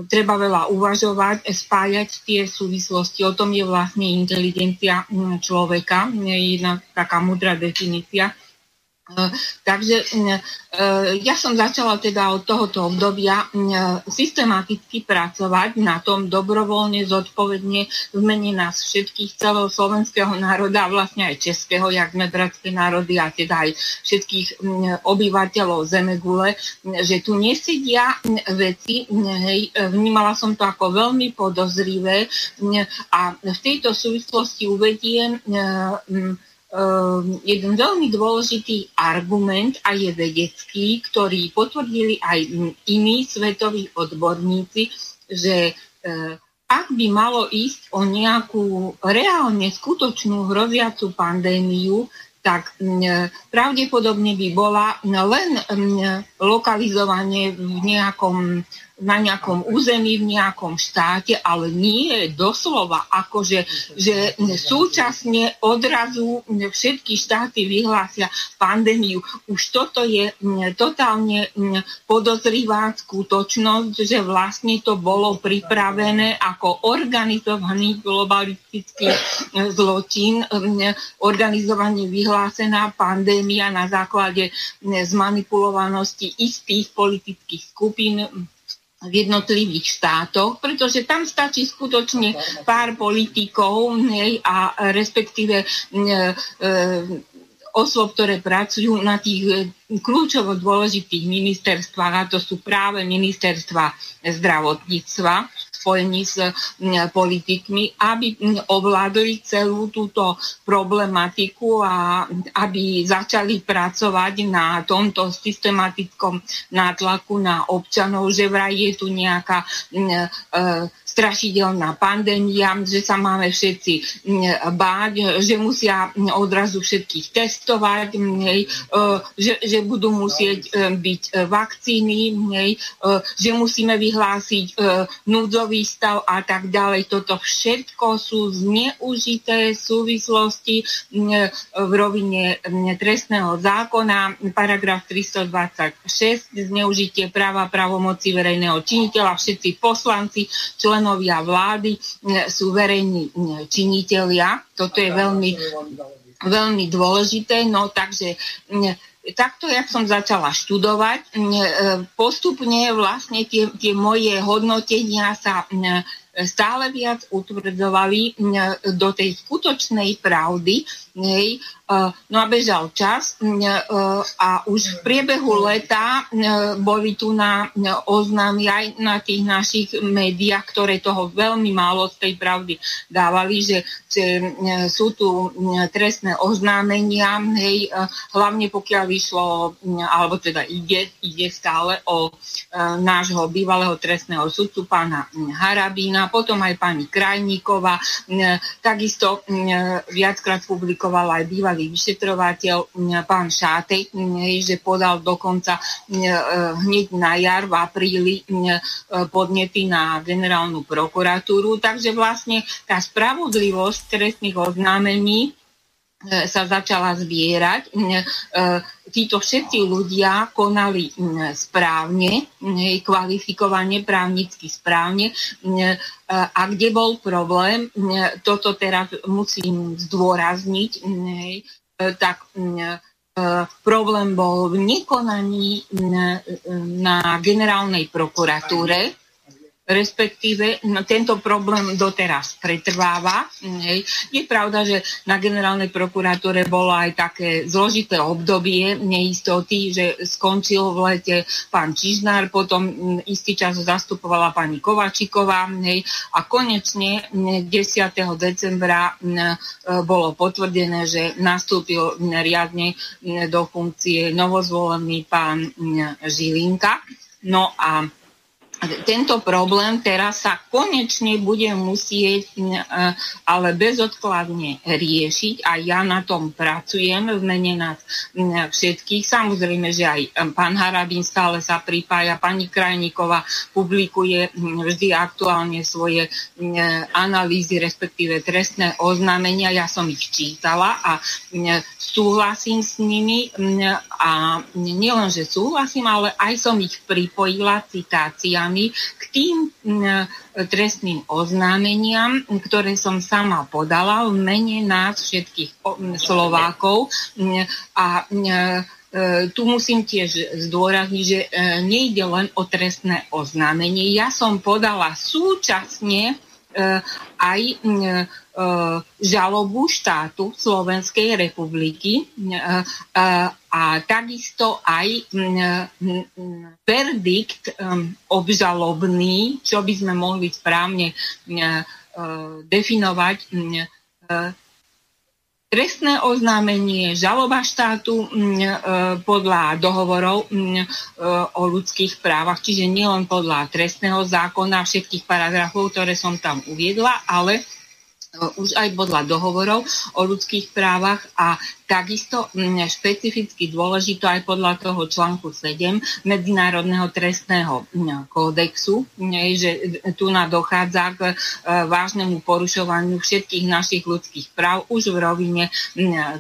treba veľa uvažovať, spájať tie súvislosti. O tom je vlastne inteligencia človeka, jedna taká mudrá definícia. Takže ja som začala teda od tohoto obdobia systematicky pracovať na tom dobrovoľne, zodpovedne v mene nás všetkých, celého slovenského národa a vlastne aj českého, jak sme bratské národy a teda aj všetkých obyvateľov Zemegule, že tu nesedia veci, hej, vnímala som to ako veľmi podozrivé a v tejto súvislosti uvediem Ehm, jeden veľmi dôležitý argument a je vedecký, ktorý potvrdili aj iní svetoví odborníci, že eh, ak by malo ísť o nejakú reálne skutočnú hroziacu pandémiu, tak pravdepodobne by bola len lokalizovanie v nejakom na nejakom území, v nejakom štáte, ale nie doslova, akože že súčasne odrazu všetky štáty vyhlásia pandémiu. Už toto je totálne podozrivá skutočnosť, že vlastne to bolo pripravené ako organizovaný globalistický zločin, organizovanie vyhlásená pandémia na základe zmanipulovanosti istých politických skupín v jednotlivých štátoch, pretože tam stačí skutočne pár politikov nej, a respektíve e, e, osôb, ktoré pracujú na tých e, kľúčovo dôležitých ministerstvách, a to sú práve ministerstva zdravotníctva, spojení s politikmi, aby ovládli celú túto problematiku a aby začali pracovať na tomto systematickom nátlaku na občanov, že vraj je tu nejaká e, strašidelná pandémia, že sa máme všetci báť, že musia odrazu všetkých testovať, že, že budú musieť e, byť e, vakcíny, že musíme vyhlásiť núdzový stav a tak ďalej. Toto všetko sú zneužité súvislosti v rovine trestného zákona, paragraf 326, zneužitie práva pravomoci verejného činiteľa, všetci poslanci, členovia vlády sú verejní činiteľia. Toto je veľmi, veľmi dôležité. No takže takto, jak som začala študovať, e, postupne vlastne tie, tie moje hodnotenia sa stále viac utvrdzovali do tej skutočnej pravdy, nej, No a bežal čas a už v priebehu leta boli tu na oznámy aj na tých našich médiách, ktoré toho veľmi málo z tej pravdy dávali, že, že sú tu trestné oznámenia, hej, hlavne pokiaľ vyšlo, alebo teda ide, ide stále o nášho bývalého trestného sudcu, pána Harabína, potom aj pani Krajníková, takisto viackrát publikovala aj bývalý vyšetrovateľ pán Šátej, že podal dokonca hneď na jar v apríli podnety na generálnu prokuratúru. Takže vlastne tá spravodlivosť trestných oznámení E, sa začala zbierať. E, títo všetci ľudia konali správne, kvalifikovane, právnicky správne. E, a kde bol problém, toto teraz musím zdôrazniť, tak problém bol v nekonaní na generálnej prokuratúre, respektíve no, tento problém doteraz pretrváva. Hej. Je pravda, že na generálnej prokuratúre bolo aj také zložité obdobie neistoty, že skončil v lete pán Čižnár, potom istý čas zastupovala pani Kovačiková hej, a konečne 10. decembra bolo potvrdené, že nastúpil riadne do funkcie novozvolený pán Žilinka. No a tento problém teraz sa konečne bude musieť ale bezodkladne riešiť a ja na tom pracujem v mene nás všetkých. Samozrejme, že aj pán Harabín stále sa pripája, pani Krajníková publikuje vždy aktuálne svoje analýzy, respektíve trestné oznámenia. Ja som ich čítala a súhlasím s nimi a nielen, že súhlasím, ale aj som ich pripojila citáciami strany k tým trestným oznámeniam, ktoré som sama podala v mene nás všetkých Slovákov. A e, tu musím tiež zdôrazniť, že e, nejde len o trestné oznámenie. Ja som podala súčasne e, aj žalobu štátu Slovenskej republiky a takisto aj verdikt obžalobný, čo by sme mohli správne definovať trestné oznámenie, žaloba štátu podľa dohovorov o ľudských právach, čiže nielen podľa trestného zákona, všetkých paragrafov, ktoré som tam uviedla, ale už aj podľa dohovorov o ľudských právach a takisto špecificky dôležito aj podľa toho článku 7 Medzinárodného trestného kódexu, že tu na dochádza k e, vážnemu porušovaniu všetkých našich ľudských práv už v rovine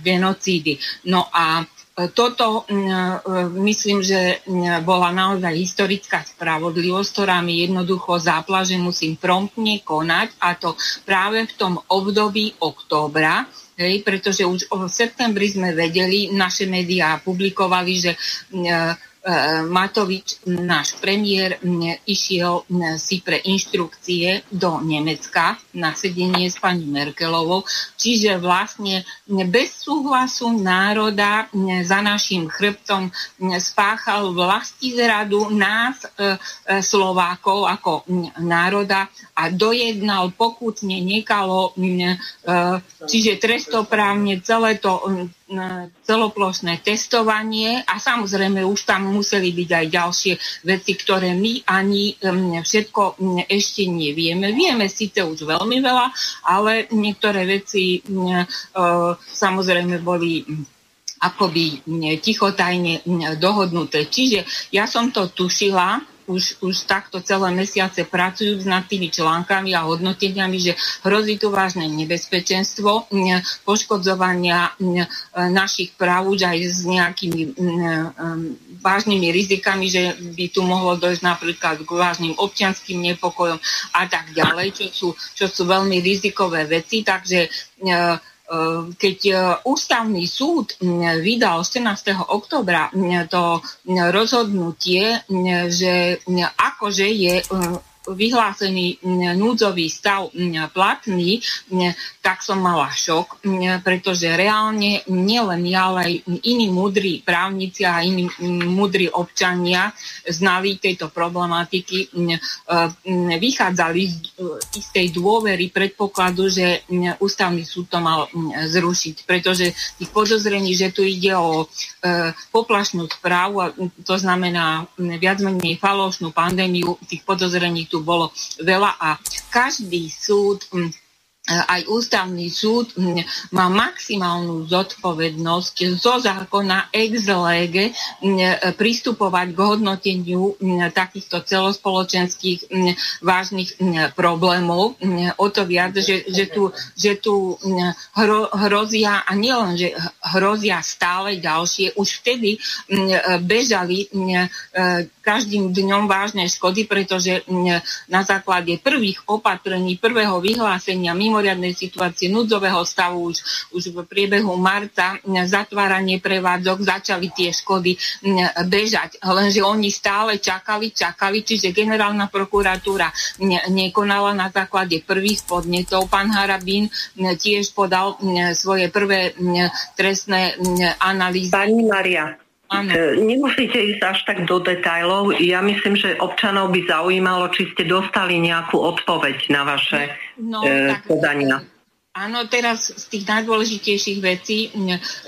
genocídy. No a toto mm, e, myslím, že mm, bola naozaj historická spravodlivosť, ktorá mi jednoducho zápla, že musím promptne konať a to práve v tom období októbra, hej, pretože už v septembri sme vedeli, naše médiá publikovali, že mm, Eh, Matovič, náš premiér, išiel si pre inštrukcie do Nemecka na sedenie s pani Merkelovou, čiže vlastne bez súhlasu národa za našim chrbtom spáchal vlasti zradu nás, eh, eh, Slovákov, ako národa a dojednal pokutne nekalo, čiže trestoprávne celé to celoplošné testovanie a samozrejme už tam museli byť aj ďalšie veci, ktoré my ani všetko ešte nevieme. Vieme síce už veľmi veľa, ale niektoré veci samozrejme boli akoby tichotajne dohodnuté. Čiže ja som to tušila, už, už takto celé mesiace pracujú nad tými článkami a hodnoteniami, že hrozí tu vážne nebezpečenstvo poškodzovania našich práv už aj s nejakými vážnymi rizikami, že by tu mohlo dojsť napríklad k vážnym občianským nepokojom a tak ďalej, čo sú, čo sú veľmi rizikové veci. Takže Ehm, keď e, ústavný súd vydal 14. oktobra to rozhodnutie, že akože je e, vyhlásený núdzový stav platný, tak som mala šok, pretože reálne nielen ja, ale aj iní múdri právnici a iní múdri občania znali tejto problematiky, vychádzali z istej dôvery predpokladu, že ústavný súd to mal zrušiť, pretože tých podozrení, že tu ide o e, poplašnú správu, to znamená viac menej falošnú pandémiu, tých podozrení tu bolo veľa a každý súd mm, aj ústavný súd hm, má maximálnu zodpovednosť zo zákona ex lege hm, pristupovať k hodnoteniu hm, takýchto celospoločenských vážnych problémov. O to viac, že, že tu, že tu hro, hrozia, a nielen, že hrozia stále ďalšie, už vtedy bežali každým dňom vážne škody, pretože na základe prvých opatrení, prvého vyhlásenia mimo mimoriadnej situácie, núdzového stavu už, už v priebehu marca zatváranie prevádzok začali tie škody bežať. Lenže oni stále čakali, čakali, čiže generálna prokuratúra nekonala na základe prvých podnetov. Pán Harabín tiež podal svoje prvé trestné analýzy. Pani Maria, nemusíte ísť až tak do detajlov. Ja myslím, že občanov by zaujímalo, či ste dostali nejakú odpoveď na vaše no, e, podania. Áno, teraz z tých najdôležitejších vecí,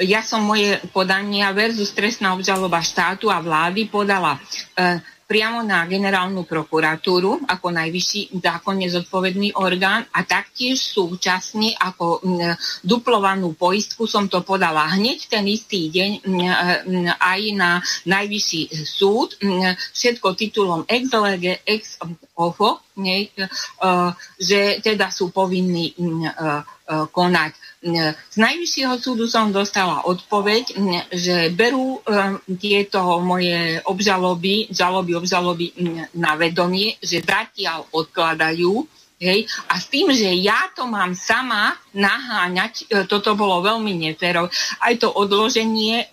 ja som moje podania versus trestná obžaloba štátu a vlády podala e, priamo na generálnu prokuratúru ako najvyšší zákonne zodpovedný orgán a taktiež súčasne ako duplovanú poistku som to podala hneď ten istý deň aj na najvyšší súd, všetko titulom ex lege, ex ofo, nie, že teda sú povinní konať. Z Najvyššieho súdu som dostala odpoveď, že berú tieto moje obžaloby, žaloby, obžaloby na vedomie, že zatiaľ odkladajú Hej? A s tým, že ja to mám sama naháňať, e, toto bolo veľmi neférov. Aj to odloženie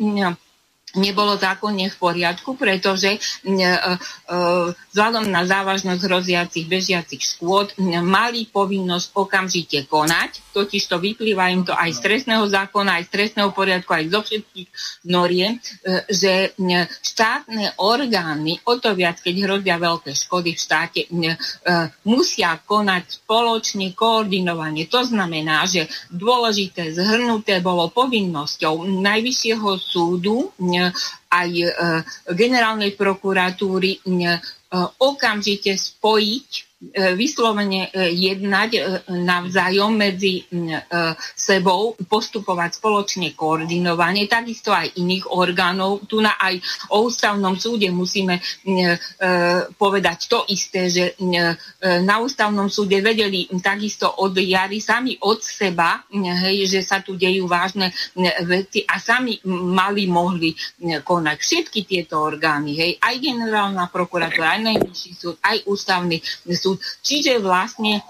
nebolo zákonne v poriadku, pretože e, e, vzhľadom na závažnosť hroziacich bežiacich škôd mali povinnosť okamžite konať, totiž to vyplýva im to aj z trestného zákona, aj z trestného poriadku, aj zo všetkých noriem, e, že štátne orgány, o to viac, keď hrozia veľké škody v štáte, musia konať spoločne, koordinovanie. To znamená, že dôležité zhrnuté bolo povinnosťou Najvyššieho súdu aj e, generálnej prokuratúry e, okamžite spojiť vyslovene e, jednať e, navzájom medzi sebou, postupovať spoločne koordinovanie, takisto aj iných orgánov. Tu na aj o ústavnom súde musíme povedať to isté, že na ústavnom súde vedeli takisto od jary sami od seba, hej, že sa tu dejú vážne veci a sami mali, mohli konať všetky tieto orgány, hej, aj generálna prokuratúra, aj najvyšší súd, aj ústavný súd súd. Čiže vlastne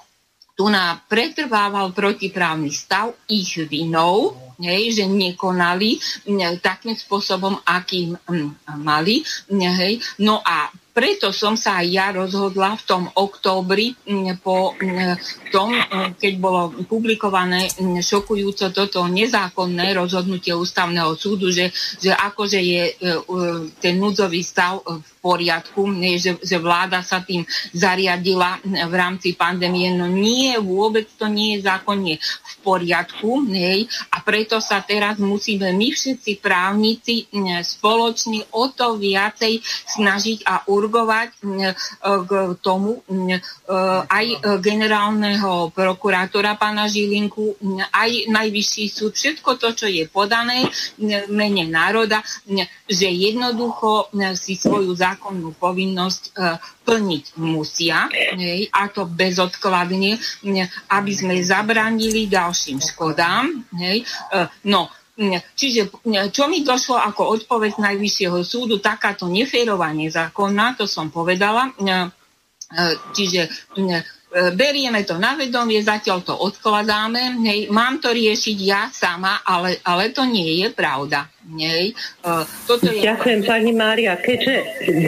tu na pretrvával protiprávny stav ich vinou, hej, že nekonali takým spôsobom, akým mali. Hej. No a preto som sa aj ja rozhodla v tom októbri po tom, keď bolo publikované šokujúco toto nezákonné rozhodnutie ústavného súdu, že, že akože je e, ten núdzový stav v poriadku, že, že vláda sa tým zariadila v rámci pandémie. No nie, vôbec to nie je zákonne v poriadku. Hej, a preto sa teraz musíme my všetci právnici spoločne o to viacej snažiť a urgovať k tomu aj generálneho prokurátora pána Žilinku, aj najvyšší súd, všetko to, čo je podané mene národa, že jednoducho si svoju zákonnú povinnosť e, plniť musia, a to bezodkladne, aby sme zabránili ďalším škodám. E, no, Čiže čo mi došlo ako odpoveď Najvyššieho súdu, takáto neférová nezákonná, to som povedala. E, čiže berieme to na vedomie, zatiaľ to odkladáme, hej, mám to riešiť ja sama, ale, ale to nie je pravda. Nej. Uh, toto je... Ďakujem pani Mária. Keďže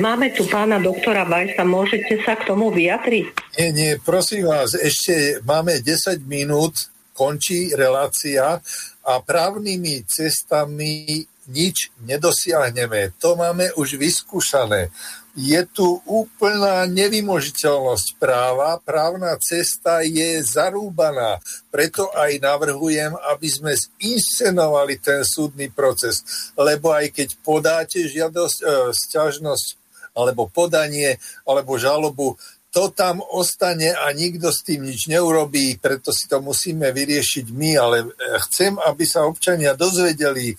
máme tu pána doktora Vajsa, môžete sa k tomu vyjadriť? Nie, nie, prosím vás, ešte máme 10 minút, končí relácia a právnymi cestami nič nedosiahneme. To máme už vyskúšané je tu úplná nevymožiteľnosť práva, právna cesta je zarúbaná. Preto aj navrhujem, aby sme zinscenovali ten súdny proces, lebo aj keď podáte žiadosť, e, sťažnosť alebo podanie alebo žalobu, to tam ostane a nikto s tým nič neurobí, preto si to musíme vyriešiť my, ale e, chcem, aby sa občania dozvedeli,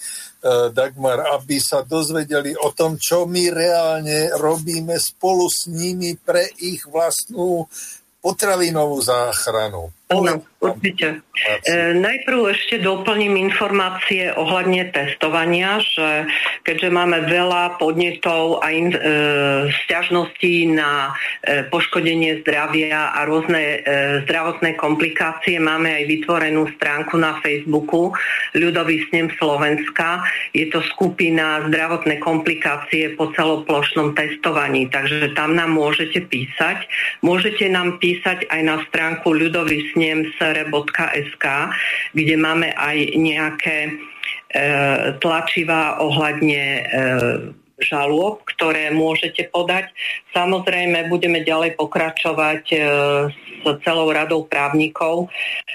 E, Dagmar, aby sa dozvedeli o tom, čo my reálne robíme spolu s nimi pre ich vlastnú potravinovú záchranu. Áno, určite. E, najprv ešte doplním informácie ohľadne testovania, že keďže máme veľa podnetov a in, e, stiažností na e, poškodenie zdravia a rôzne e, zdravotné komplikácie, máme aj vytvorenú stránku na Facebooku Ľudový snem Slovenska. Je to skupina zdravotné komplikácie po celoplošnom testovaní, takže tam nám môžete písať. Môžete nám písať aj na stránku Ľudový snem.sr.sk, kde máme aj nejaké e, tlačivá ohľadne e, žalôb, ktoré môžete podať. Samozrejme, budeme ďalej pokračovať e, s celou radou právnikov,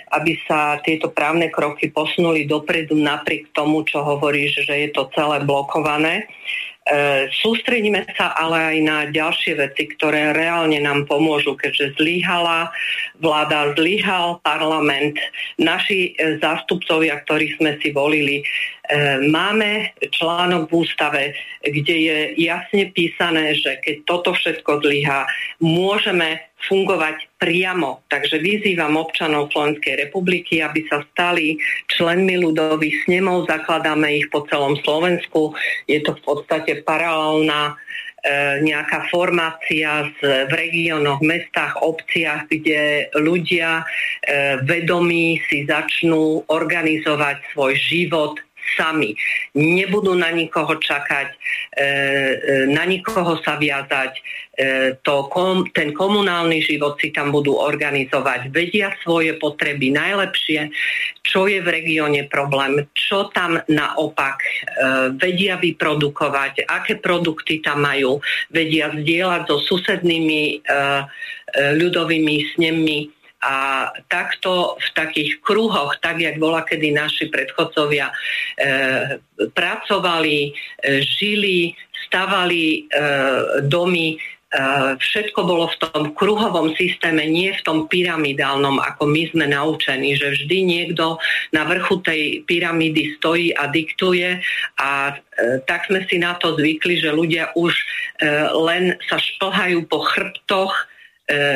aby sa tieto právne kroky posunuli dopredu napriek tomu, čo hovoríš, že je to celé blokované. E, sústredíme sa ale aj na ďalšie veci, ktoré reálne nám pomôžu, keďže zlyhala vláda, zlyhal parlament, naši e, zástupcovia, ktorých sme si volili, E, máme článok v ústave, kde je jasne písané, že keď toto všetko zlyhá, môžeme fungovať priamo. Takže vyzývam občanov Slovenskej republiky, aby sa stali členmi ľudových snemov, zakladáme ich po celom Slovensku. Je to v podstate paralelná e, nejaká formácia v regiónoch, mestách, obciach, kde ľudia e, vedomí si začnú organizovať svoj život sami. Nebudú na nikoho čakať, e, e, na nikoho sa viazať. E, to, ten komunálny život si tam budú organizovať. Vedia svoje potreby najlepšie, čo je v regióne problém, čo tam naopak vedia vyprodukovať, aké produkty tam majú, vedia zdieľať so susednými ľudovými snemmi a takto v takých kruhoch, tak jak bola kedy naši predchodcovia, e, pracovali, e, žili, stavali e, domy, e, všetko bolo v tom kruhovom systéme, nie v tom pyramidálnom, ako my sme naučení, že vždy niekto na vrchu tej pyramídy stojí a diktuje. A e, tak sme si na to zvykli, že ľudia už e, len sa šplhajú po chrbtoch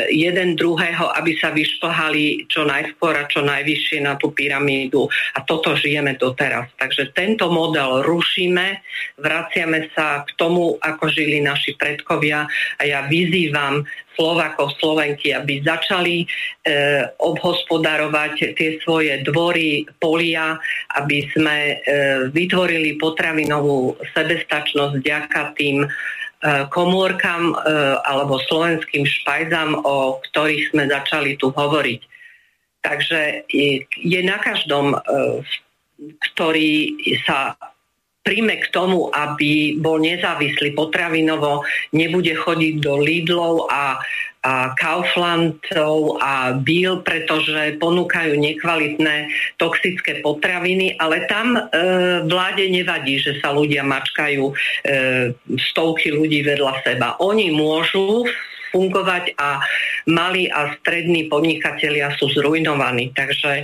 jeden druhého, aby sa vyšplhali čo najskôr a čo najvyššie na tú pyramídu. A toto žijeme doteraz. Takže tento model rušíme, vraciame sa k tomu, ako žili naši predkovia a ja vyzývam Slovakov, Slovenky, aby začali e, obhospodarovať tie svoje dvory, polia, aby sme e, vytvorili potravinovú sebestačnosť vďaka tým E, komórkam e, alebo slovenským špajzám, o ktorých sme začali tu hovoriť. Takže je na každom, e, ktorý sa príjme k tomu, aby bol nezávislý potravinovo, nebude chodiť do Lidlov a, a Kauflandov a Bill, pretože ponúkajú nekvalitné toxické potraviny, ale tam e, vláde nevadí, že sa ľudia mačkajú e, stovky ľudí vedľa seba. Oni môžu fungovať a malí a strední podnikatelia sú zrujnovaní. Takže e,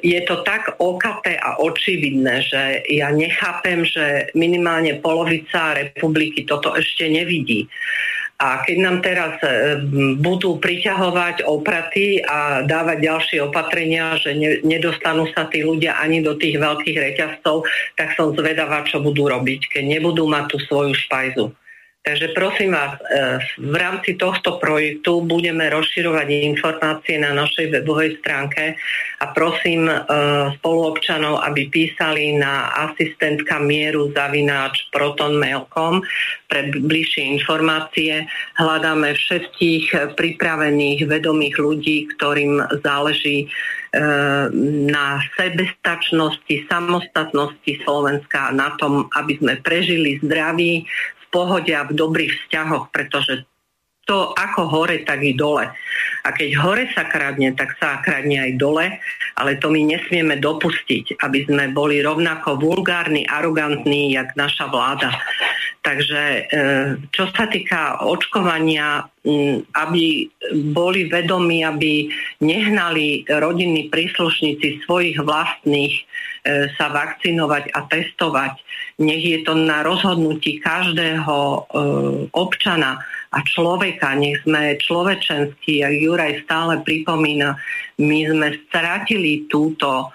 je to tak okaté a očividné, že ja nechápem, že minimálne polovica republiky toto ešte nevidí. A keď nám teraz e, budú priťahovať opraty a dávať ďalšie opatrenia, že nedostanú sa tí ľudia ani do tých veľkých reťazcov, tak som zvedavá, čo budú robiť, keď nebudú mať tú svoju špajzu. Takže prosím vás, e, v rámci tohto projektu budeme rozširovať informácie na našej webovej stránke a prosím e, spoluobčanov, aby písali na asistentka mieru zavináč protonmail.com pre bližšie informácie. Hľadáme všetkých pripravených, vedomých ľudí, ktorým záleží e, na sebestačnosti, samostatnosti Slovenska, na tom, aby sme prežili zdraví, pohode a v dobrých vzťahoch, pretože to ako hore, tak i dole. A keď hore sa kradne, tak sa kradne aj dole, ale to my nesmieme dopustiť, aby sme boli rovnako vulgárni, arogantní, jak naša vláda. Takže e, čo sa týka očkovania, aby boli vedomí, aby nehnali rodinní príslušníci svojich vlastných e, sa vakcinovať a testovať. Nech je to na rozhodnutí každého e, občana a človeka. Nech sme človečenskí, a Juraj stále pripomína, my sme stratili túto,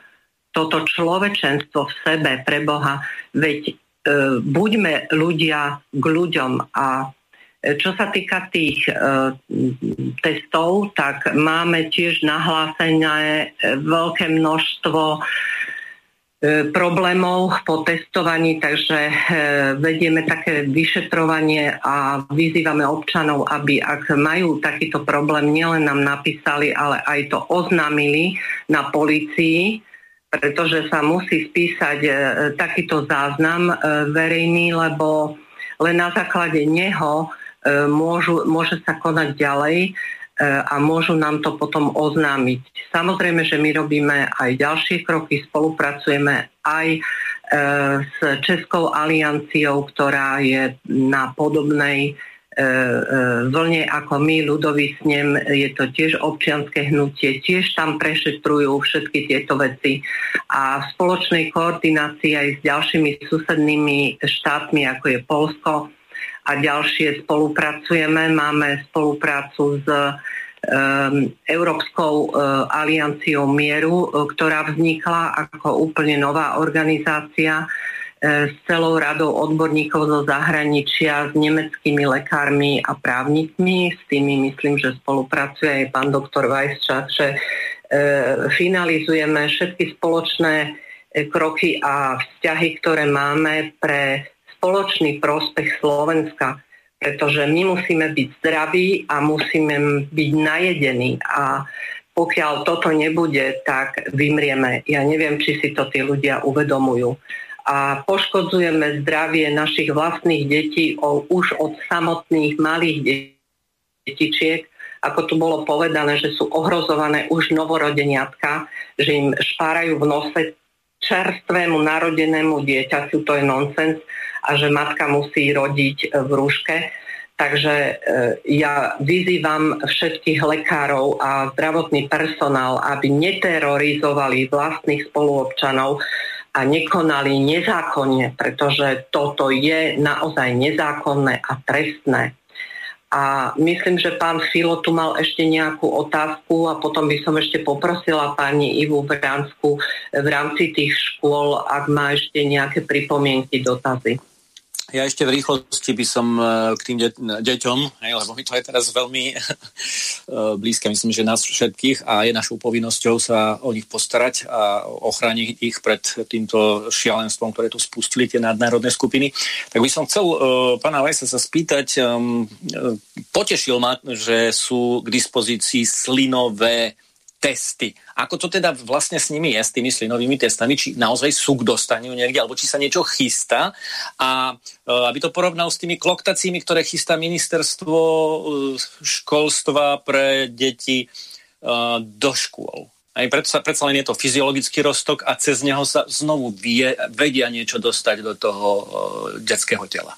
toto človečenstvo v sebe pre Boha. Veď e, buďme ľudia k ľuďom a čo sa týka tých e, testov, tak máme tiež nahlásené veľké množstvo e, problémov po testovaní, takže e, vedieme také vyšetrovanie a vyzývame občanov, aby ak majú takýto problém, nielen nám napísali, ale aj to oznámili na policii, pretože sa musí spísať e, takýto záznam e, verejný, lebo len na základe neho E, môžu, môže sa konať ďalej. e, a môžu nám to potom oznámiť. Samozrejme, že my robíme aj ďalšie kroky, spolupracujeme aj e, s Českou alianciou, ktorá je na podobnej E, e, vlne ako my, ľudový snem, je to tiež občianske hnutie, tiež tam prešetrujú všetky tieto veci a v spoločnej koordinácii aj s ďalšími susednými štátmi, ako je Polsko a ďalšie spolupracujeme. Máme spoluprácu s um, Európskou uh, alianciou mieru, uh, ktorá vznikla ako úplne nová organizácia, E, s celou radou odborníkov zo zahraničia, s nemeckými lekármi a právnikmi. S tými myslím, že spolupracuje aj pán doktor Weisschat, že finalizujeme všetky spoločné kroky a vzťahy, ktoré máme pre spoločný prospech Slovenska. Pretože my musíme byť zdraví a musíme byť najedení a pokiaľ toto nebude, tak vymrieme. Ja neviem, či si to tí ľudia uvedomujú a poškodzujeme zdravie našich vlastných detí už od samotných malých detičiek, ako tu bolo povedané, že sú ohrozované už novorodeniatka, že im špárajú v nose čerstvému narodenému dieťaťu, to je nonsens, a že matka musí rodiť v rúške. Takže e, ja vyzývam všetkých lekárov a zdravotný personál, aby neterorizovali vlastných spoluobčanov, a nekonali nezákonne, pretože toto je naozaj nezákonné a trestné. A myslím, že pán Filo tu mal ešte nejakú otázku a potom by som ešte poprosila pani Ivu Bránsku v rámci tých škôl, ak má ešte nejaké pripomienky, dotazy. Ja ešte v rýchlosti by som e, k tým de- deťom, hej, lebo mi to je teraz veľmi e, blízke, myslím, že nás všetkých a je našou povinnosťou sa o nich postarať a ochrániť ich pred týmto šialenstvom, ktoré tu spustili tie nadnárodné skupiny. Tak by som chcel uh, pána Vajsa sa spýtať, um, potešil ma, že sú k dispozícii slinové testy. Ako to teda vlastne s nimi je, s tými slinovými testami, či naozaj sú k dostaniu niekde, alebo či sa niečo chystá. A e, aby to porovnal s tými kloktacími, ktoré chystá ministerstvo e, školstva pre deti e, do škôl. Aj predsa, predsa len je to fyziologický roztok a cez neho sa znovu vie, vedia niečo dostať do toho detského tela.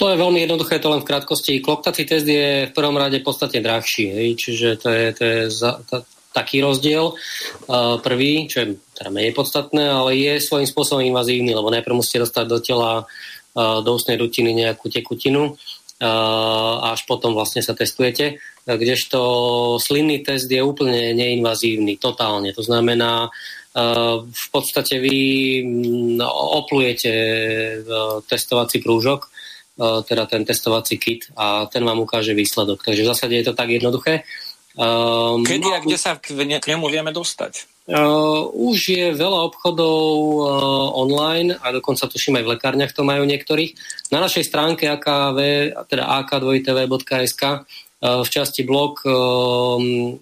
To je veľmi jednoduché, to len v krátkosti. Kloktací test je v prvom rade podstatne drahší, hej? čiže to je, to je za, to, taký rozdiel. Prvý, čo je teda menej podstatné, ale je svojím spôsobom invazívny, lebo najprv musíte dostať do tela do ústnej rutiny nejakú tekutinu a až potom vlastne sa testujete. Kdežto slinný test je úplne neinvazívny, totálne. To znamená, v podstate vy oplujete testovací prúžok, teda ten testovací kit a ten vám ukáže výsledok. Takže v zásade je to tak jednoduché. Um, Kedy a kde sa k, k nemu vieme dostať? Uh, už je veľa obchodov uh, online a dokonca tuším aj v lekárniach to majú niektorých. Na našej stránke akv, teda ak2tv.sk uh, v časti blog um,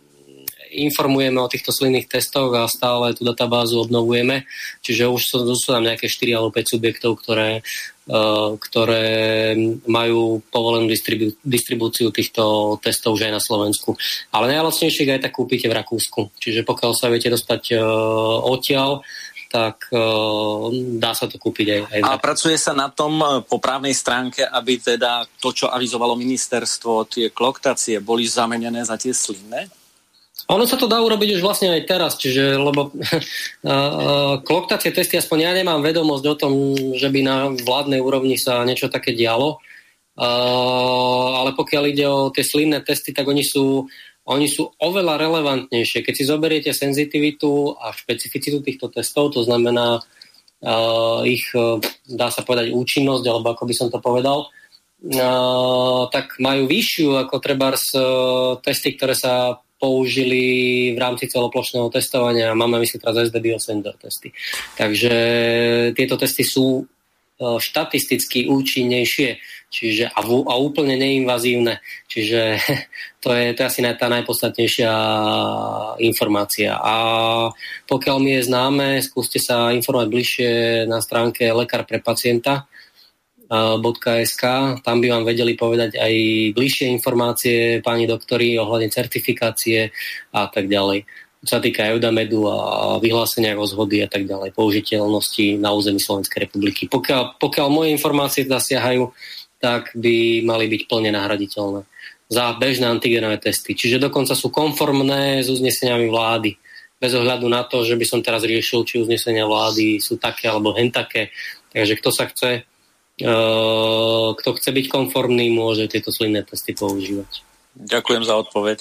informujeme o týchto slinných testoch a stále tú databázu obnovujeme. Čiže už sú, sú tam nejaké 4 alebo 5 subjektov, ktoré Eh, ktoré majú povolenú distribú- distribúciu týchto testov už aj na Slovensku. Ale najlacnejšie aj tak kúpite v Rakúsku. Čiže pokiaľ sa viete dostať uh, odtiaľ, tak uh, dá sa to kúpiť aj, aj A pracuje sa na tom po právnej stránke, aby teda to, čo avizovalo ministerstvo, tie kloktácie boli zamenené za tie slinné? Ono sa to dá urobiť už vlastne aj teraz, čiže, lebo kloktacie testy, aspoň ja nemám vedomosť o tom, že by na vládnej úrovni sa niečo také dialo, ale pokiaľ ide o tie slinné testy, tak oni sú, oni sú oveľa relevantnejšie. Keď si zoberiete senzitivitu a špecificitu týchto testov, to znamená ich, dá sa povedať, účinnosť, alebo ako by som to povedal, tak majú vyššiu ako treba testy, ktoré sa použili v rámci celoplošného testovania. Máme myslím teraz SD Biosender testy. Takže tieto testy sú e, štatisticky účinnejšie čiže, a, v, a úplne neinvazívne. Čiže to je, to je asi tá najpodstatnejšia informácia. A pokiaľ mi je známe, skúste sa informovať bližšie na stránke Lekár pre pacienta, .sk. Tam by vám vedeli povedať aj bližšie informácie pani doktori ohľadne certifikácie a tak ďalej. čo sa týka Eudamedu a vyhlásenia rozhody a tak ďalej, použiteľnosti na území Slovenskej republiky. Pokiaľ, pokiaľ moje informácie teda siahajú, tak by mali byť plne nahraditeľné za bežné antigenové testy. Čiže dokonca sú konformné s uzneseniami vlády. Bez ohľadu na to, že by som teraz riešil, či uznesenia vlády sú také alebo hen také. Takže kto sa chce, kto chce byť konformný, môže tieto slinné testy používať. Ďakujem za odpoveď.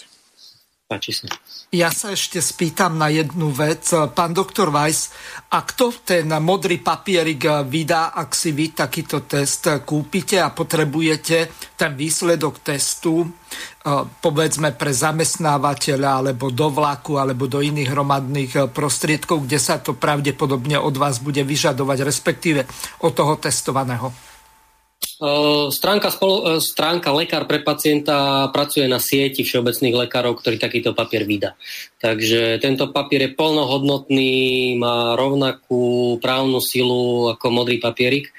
Páči sa. Ja sa ešte spýtam na jednu vec. Pán doktor Weiss, a kto ten modrý papierik vydá, ak si vy takýto test kúpite a potrebujete ten výsledok testu, e, povedzme pre zamestnávateľa, alebo do vlaku, alebo do iných hromadných prostriedkov, kde sa to pravdepodobne od vás bude vyžadovať, respektíve od toho testovaného? Stránka, spolo, stránka Lekár pre pacienta pracuje na sieti všeobecných lekárov, ktorý takýto papier vydá. Takže tento papier je plnohodnotný, má rovnakú právnu silu ako modrý papierik.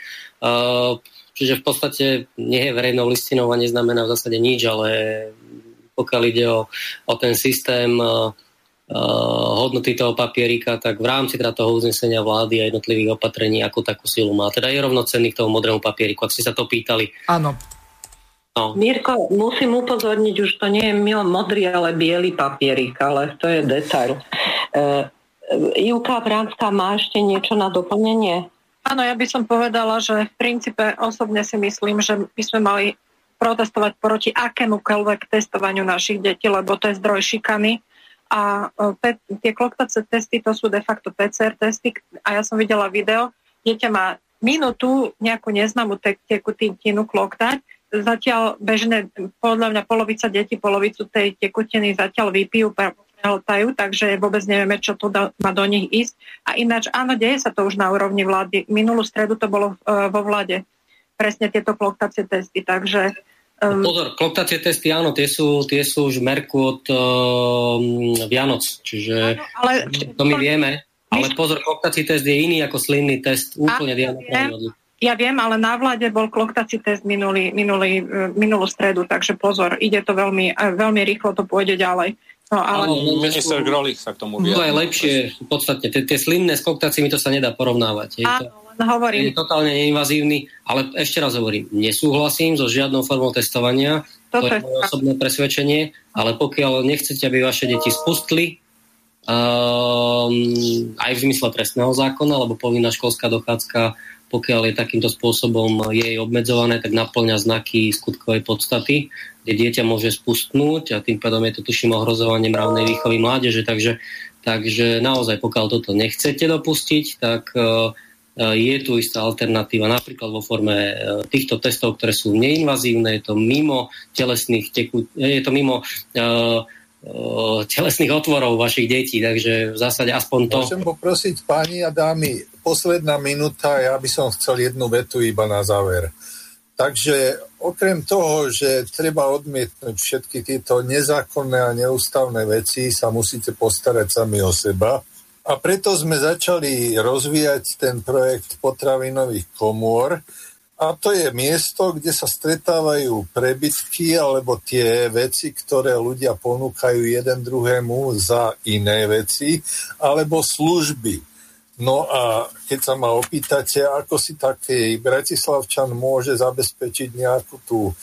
Čiže v podstate nie je verejnou listinou a neznamená v zásade nič, ale pokiaľ ide o, o ten systém hodnoty toho papierika, tak v rámci teda toho uznesenia vlády a jednotlivých opatrení, ako takú silu má. Teda je rovnocenný k tomu modrému papieriku, ak ste sa to pýtali. Áno. No. Mirko, musím upozorniť, už to nie je modrý, ale biely papierik, ale to je detail. Uh, Ivka Vránska má ešte niečo na doplnenie? Áno, ja by som povedala, že v princípe osobne si myslím, že by sme mali protestovať proti akémukoľvek testovaniu našich detí, lebo to je zdroj šikany a e, tie kloktace testy to sú de facto PCR testy a ja som videla video, dieťa má minútu nejakú neznámu tekutinu kloktať, zatiaľ bežné, podľa mňa polovica detí polovicu tej tekutiny zatiaľ vypijú, prehltajú, takže vôbec nevieme, čo tu má do nich ísť. A ináč, áno, deje sa to už na úrovni vlády. Minulú stredu to bolo uh, vo vláde. Presne tieto kloktacie testy, takže Um, Pozor, kloptacie testy, áno, tie sú, tie sú už merku od uh, Vianoc, čiže áno, ale, to my vieme. Ale pozor, kloktací test je iný ako slinný test, úplne diametrálne ja viem, ale na vláde bol kloktací test minulý, minulý, e, minulú stredu, takže pozor, ide to veľmi, e, veľmi rýchlo, to pôjde ďalej. No, ale... Áno, minister Grolich sa k tomu vie. To je lepšie, v podstate, tie slimné s kloktácimi to sa nedá porovnávať. Je áno, hovorím. Je totálne neinvazívny, ale ešte raz hovorím, nesúhlasím so žiadnou formou testovania, Toto to je moje osobné presvedčenie, ale pokiaľ nechcete, aby vaše deti spustli, um, aj v zmysle trestného zákona, lebo povinná školská dochádzka, pokiaľ je takýmto spôsobom jej obmedzované, tak naplňa znaky skutkovej podstaty, kde dieťa môže spustnúť a tým pádom je to tuším ohrozovanie mravnej výchovy mládeže, takže, takže naozaj pokiaľ toto nechcete dopustiť, tak uh, je tu istá alternatíva, napríklad vo forme e, týchto testov, ktoré sú neinvazívne, je to mimo telesných tekú, je to mimo uh, telesných otvorov vašich detí, takže v zásade aspoň to... Môžem poprosiť páni a dámy, posledná minúta, ja by som chcel jednu vetu iba na záver. Takže okrem toho, že treba odmietnúť všetky tieto nezákonné a neústavné veci, sa musíte postarať sami o seba a preto sme začali rozvíjať ten projekt potravinových komôr, a to je miesto, kde sa stretávajú prebytky alebo tie veci, ktoré ľudia ponúkajú jeden druhému za iné veci, alebo služby. No a keď sa ma opýtate, ako si taký Bratislavčan môže zabezpečiť nejakú tú e,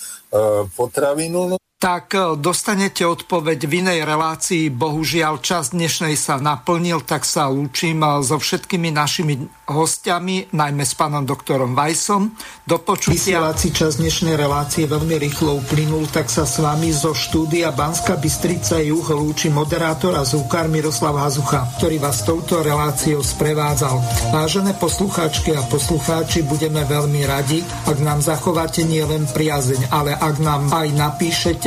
potravinu, no tak e, dostanete odpoveď v inej relácii. Bohužiaľ, čas dnešnej sa naplnil, tak sa lúčim e, so všetkými našimi hostiami, najmä s pánom doktorom Vajsom. Do počutia. Vysielací čas dnešnej relácie veľmi rýchlo uplynul, tak sa s vami zo štúdia Banska Bystrica Juh lúči moderátor a zúkar Miroslav Hazucha, ktorý vás touto reláciou sprevádzal. Vážené poslucháčky a poslucháči, budeme veľmi radi, ak nám zachováte nielen priazeň, ale ak nám aj napíšete